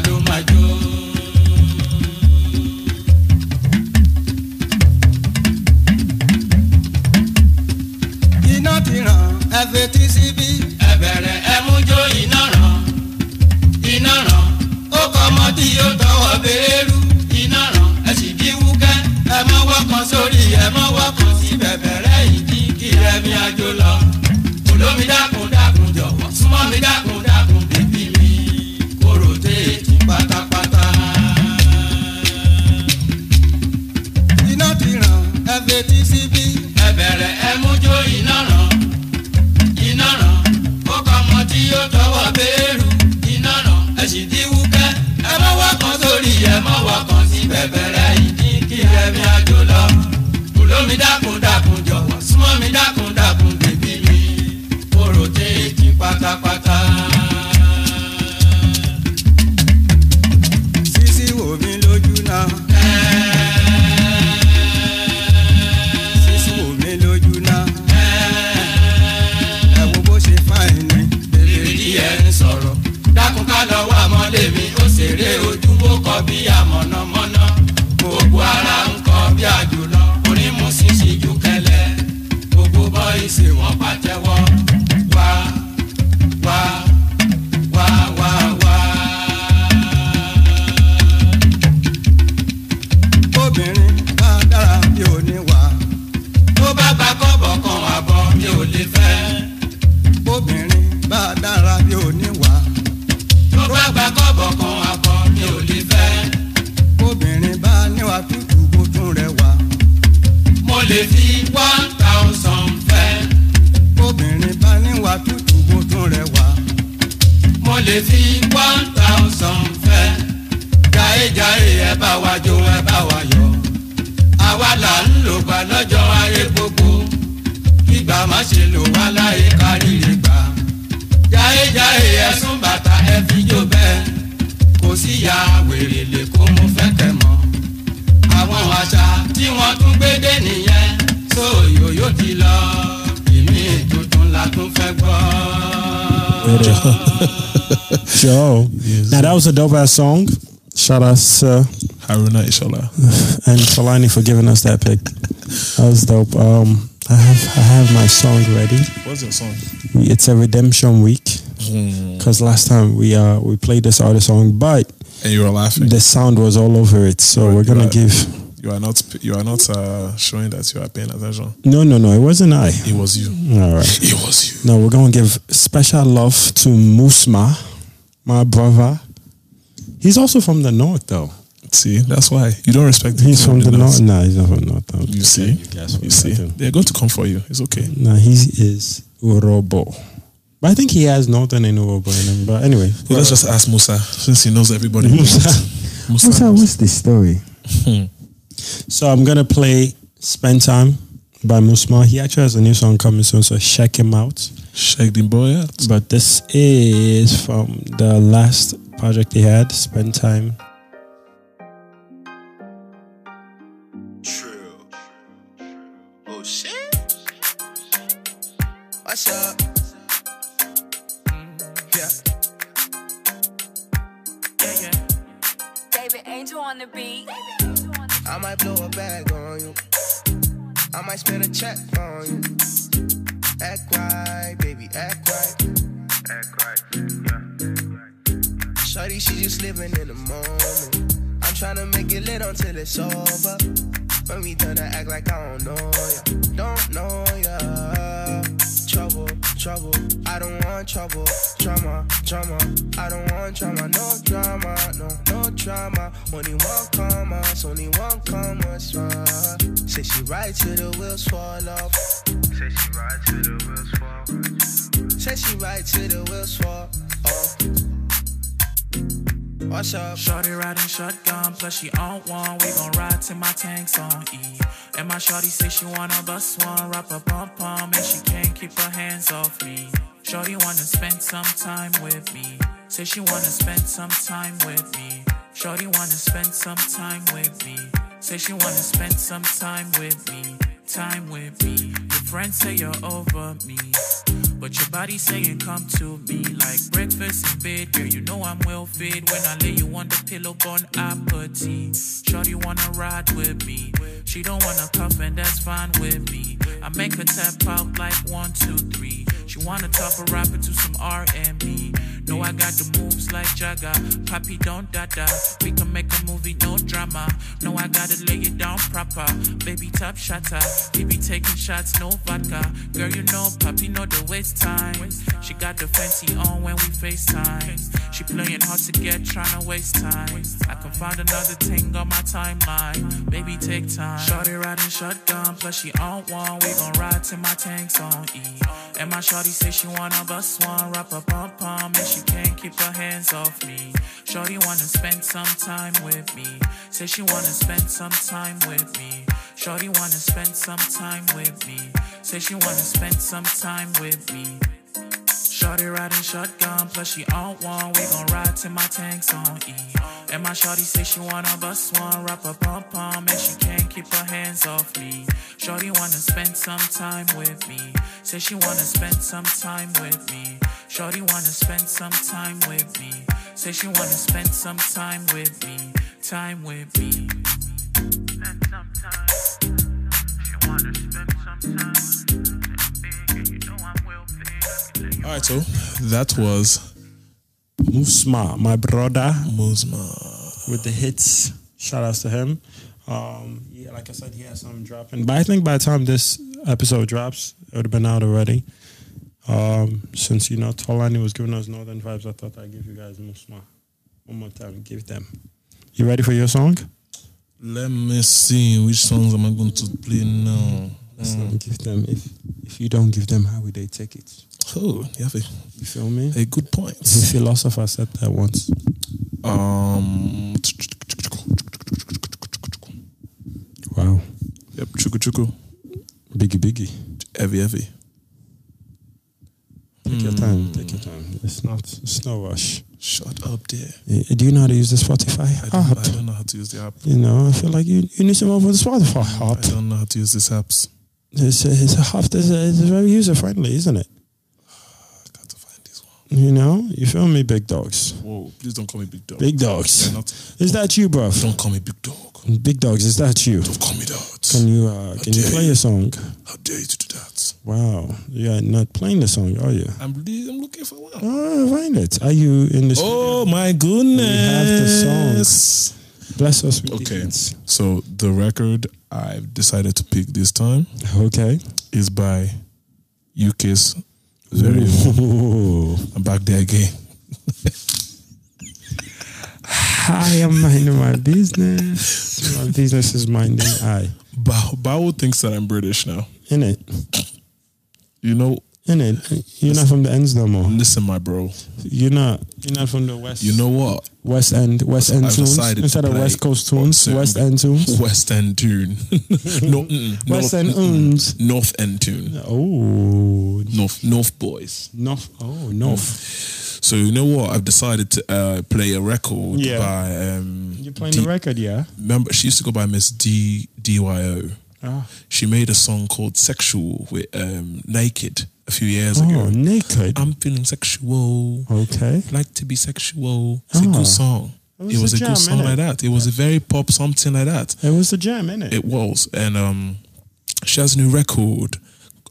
tí yóò tọwọ́ béèrú iná ràn ẹ sì bí wúkẹ́. Ẹ mọ́ wọ́kàn sórí ẹ mọ́ wọ́kàn sí bẹ̀bẹ̀rẹ̀ mọ́ wá kan sí bẹ̀bẹ̀rẹ̀ ìdí kí ẹ̀mí àjò lọ. olómi dákun dákun kọ́ bí amọ̀nàmọ́ná. Gbogbo ara ń kọ́ bí àjò lọ. Onímùsí ṣíjú kẹlẹ̀. Gbogbo bọ́ ìṣèwọ̀n pàtẹ́wọ́.
Was a dope ass song. Shout out to
Haruna Ishola.
and Tolani for giving us that pick. That was dope. Um, I have I have my song ready.
What's your song?
It's a redemption week because last time we uh we played this artist song, but
And you were laughing.
the sound was all over it. So
Right,
we're gonna
right.
give.
You are not. You are not uh, showing that you are paying attention.
No, no, no. It wasn't I.
It was you.
All right.
It was you.
No, we're gonna give special love to Musma, my brother. He's also from the north, though.
See, that's why you don't respect. Him.
He's from the north.
north.
Nah, he's not from the north. though.
You
Okay,
see,
guess
you see,
do.
they're going to come for you. It's okay.
Nah, he is Urhobo. But I think he has northern and Urhobo in him. But anyway,
Let's just ask Musa since he knows everybody.
Musa.
Musa.
Musa, what's the story? so I'm gonna play "Spend Time" by Musma. He actually has a new song coming soon, so check him out.
Shake the boy out.
But this is from the last project he had, "Spend Time."
True. Oh shit. What's up? Yeah. Yeah, yeah.
David Angel on the beat.
I might blow a bag on you. I might spend a check on you. Act right, Shorty, she just living in the moment. I'm tryna make it lit until it's over. When we done, I act like I don't know ya. Don't know ya. Trouble, trouble. I don't want trouble, drama, drama. I don't want drama, no drama, no, no drama. Only one commas, only one right? Say she ride till the wheels fall off. Say she ride till the wheels fall. Say she ride till the wheels fall. What's up?
Shorty riding shotgun, plus she on one. We gon' ride till my tank's on E. And my shorty say she wanna bust one, wrap a pom pom, and she can't keep her hands off me. Shorty wanna spend some time with me. Say she wanna spend some time with me. Shorty wanna spend some time with me. Say she wanna spend some time with me. Time with me. Your friends say you're over me. But your body saying come to me like breakfast in bed, girl. You know I'm well fed when I lay you on the pillow, bon appetit. Shorty wanna ride with me. She don't wanna cuff and that's fine with me. I make her tap out like one, two, three. She wanna top a rapper to some R&B. No, I got the moves like Jagger. Papi, don't dada. We can make a movie, no drama. No, I gotta lay it down proper. Baby, top shatter. He be taking shots, no vodka. Girl, you know, Papi know the waste time. She got the fancy on when we FaceTime. She playing hard to get, tryna waste time. I can find another thing on my timeline. Baby, take time. Shorty riding shotgun, plus she on one. We gon' ride till my tank's on E. And my shorty say she wanna bust one, wrap a pom pom, and she can't keep her hands off me. Shorty wanna spend some time with me. Say she wanna spend some time with me. Shorty wanna spend some time with me. Say she wanna spend some time with me. Shorty riding shotgun, plus she on one. We gon' ride till my tank's on E. And my shorty say she wanna bust one, wrap a pom pom, and she can't keep her hands off me. Shorty wanna spend some time with me. Say she wanna spend some time with me. Shorty wanna spend some time with me. Say she wanna spend some time with me. Time with me. Spend some time. She wanna spend some time. with me. You know I'm well paid.
All right, so that was
Musma, my brother,
Musma,
with the hits. Shout outs to him. Um, yeah, like I said, he has some dropping. But I think by the time this episode drops, it would have been out already. Um, since you know Tolani was giving us northern vibes, I thought I'd give you guys Musma. One more time, give them. You ready for your song?
Let me see which songs am I going to play now.
So give them. If if you don't give them, how would they take it?
Oh, you have a,
You feel me?
a good point.
The philosopher said that once.
Um,
Wow.
yep, chuku chuku,
Biggie biggie.
heavy heavy.
Take your time. Take your time. It's not. It's no rush.
Shut up there.
Eh, Do you know how to use the Spotify
I don't,
app?
I don't know how to use the app.
You know, I feel like you, you need some help with the Spotify
I don't know how to use these apps.
It's a, it's a app that's it's very user friendly, isn't it?
I got to find this one.
You know, you feel me, big dogs.
Whoa, please don't call me big dog.
Big dogs.
Not,
Is that you, bruv?
don't call me big dog.
Big dogs, is that you?
Don't call me that.
Can you uh, can you play
you.
a song?
How dare you to do that?
Wow, you're not playing the song, are you?
I'm, I'm looking for one.
Oh, find it. Are you in the? studio?
Oh my goodness.
We have the song. Bless us with the
Okay.
hits.
So the record I've decided to pick this time
Okay.
is by UK's Very I'm back there again.
I am minding my business. My business is minding I.
Bao, Bao thinks that I'm British now.
In it.
You know,
In it. You're not from the ends no more.
listen, my bro.
You're not. You're not from the west.
You know what?
West End. West End
I've
tunes instead of West Coast tunes.
certain-
West End tunes.
West End tune. no, mm-mm,
West
North,
End
mm-mm. North End tune.
Oh,
North North Boys.
North. Oh, North. Mm.
So you know what? I've decided to uh, play a record
Yeah.
by. Um,
You're playing
D-
the record, yeah?
Remember, she used to go by Miss D DYO.
Ah.
She made a song called "Sexual" with um, NEIKED a few years
Oh,
ago.
naked.
I'm feeling sexual.
Okay.
Like to be sexual. It's a
Ah.
good song.
It
It
was
was,
a
a,
jam,
good song like that. It was a very pop something like that.
It was a jam, innit?
It was, and um, she has a new record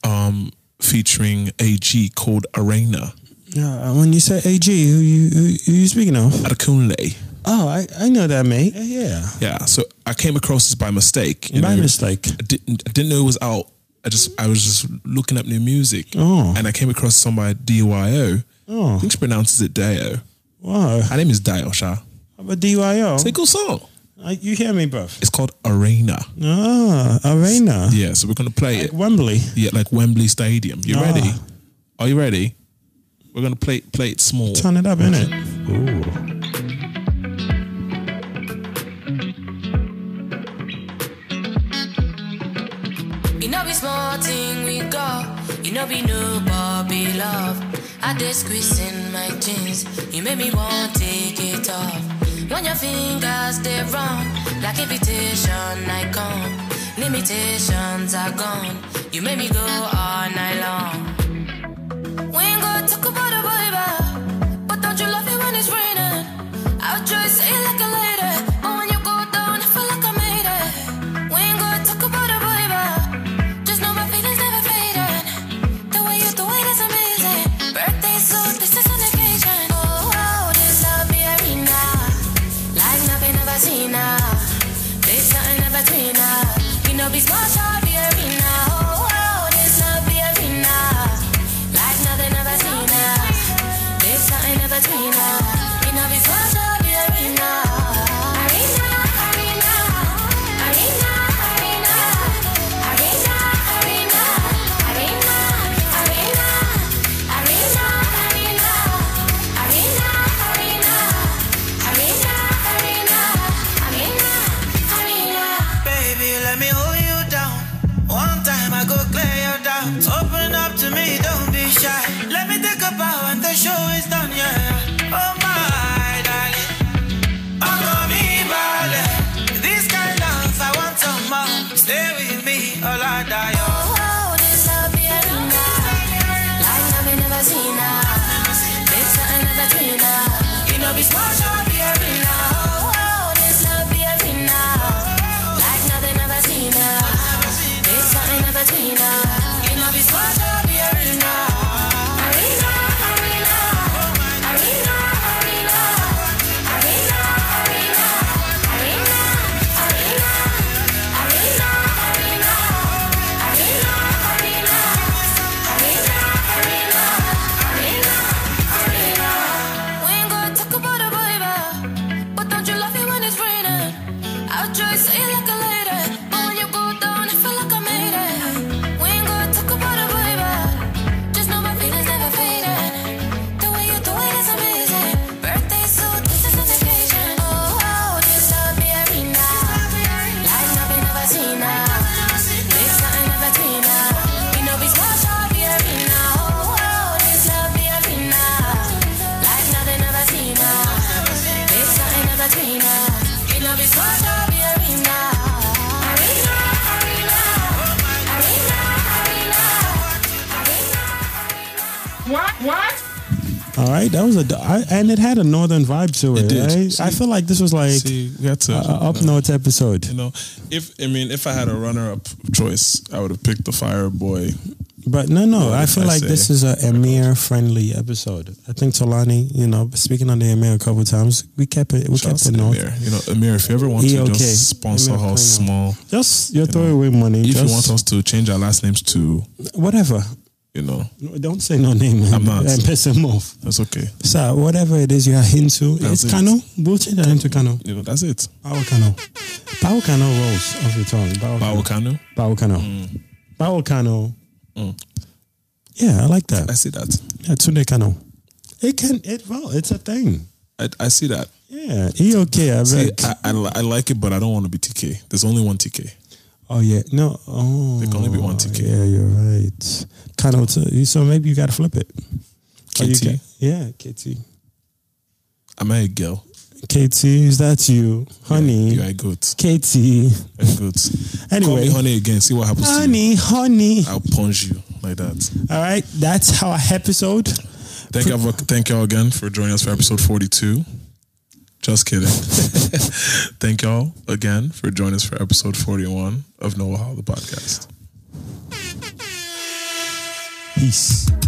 um, featuring AG called Arena
yeah. When you say AG, who you who, who you speaking of?
Adekunle.
Oh, I, I know that, mate. Yeah.
Yeah, so I came across this by mistake. you
By
know.
mistake.
I didn't, I didn't know it was out I just I was just looking up new music,
Oh.
and I came across some by DYO.
Oh.
I think she pronounces it Dio.
Wow.
Her name is Dio Sha.
How about DYO?
It's a cool song.
Uh, you hear me, bruv?
It's called Arena.
Ah, Arena.
Yeah, so we're gonna play it.
Wembley.
Yeah, like Wembley Stadium. You
Ah.
ready? Are you ready? We're gonna play play it small.
Turn it up, innit? Ooh.
You know be small thing we go. You know be new Bobby love. I did squeeze in my jeans. You made me want take it off. When your fingers they run like invitation, I come. Limitations are gone. You made me go all night long. We ain't gonna talk about the baby, but don't you love it when it's raining? I'll try
Latina.
Inna right, that was a I, and it had a northern vibe to it.
It
right?
See-
I feel like this was like
See, to
a, a up north episode.
You know, if I mean, if I had a runner-up choice, I would have picked the Fireboy.
But no, no, I feel
I
like
say-
this is a Emir friendly episode. I think Tolani, you know, speaking on the Emir a couple times, we kept it. We
Shouts
kept it north.
Emir. You know, Emir, if you ever want to just sponsor us small,
Just your throwaway money.
if
just
you want us to change our last names to,
whatever.
You know,
No, Don't say no name.
I'm not.
And piss him off.
that's okay.
So whatever it is you are into,
That's
it's
it.
Kano. We'll change that into Kano.
You know, that's it.
Power Kano. Power Kano rolls off your tongue. Power
Kanu.
Power Kano.
Mm.
Power Kano.
Mm.
Yeah, I like that.
I see that.
Yeah, Tunde Kano. It can. It well. It's a thing.
I, I see that.
Yeah, he okay. I
See. I, I, I like it, but I don't want to be TK. There's only one TK.
Oh yeah, no. Oh,
There can only be one TK.
Yeah, you're right. Kano. T- so maybe you got to flip it. You
KT.
got- yeah, KT.
Am I a girl?
KT, is that you, honey?
You are goat.
KT.
Goat. Call
Anyway,
me honey again. See what happens you.
honey, honey.
I'll punch you like that.
All right, that's our episode.
Thank you, thank y'all again for joining us for episode 42. Just kidding. thank y'all again for joining us for episode 41 of No Wahala, the podcast.
Peace.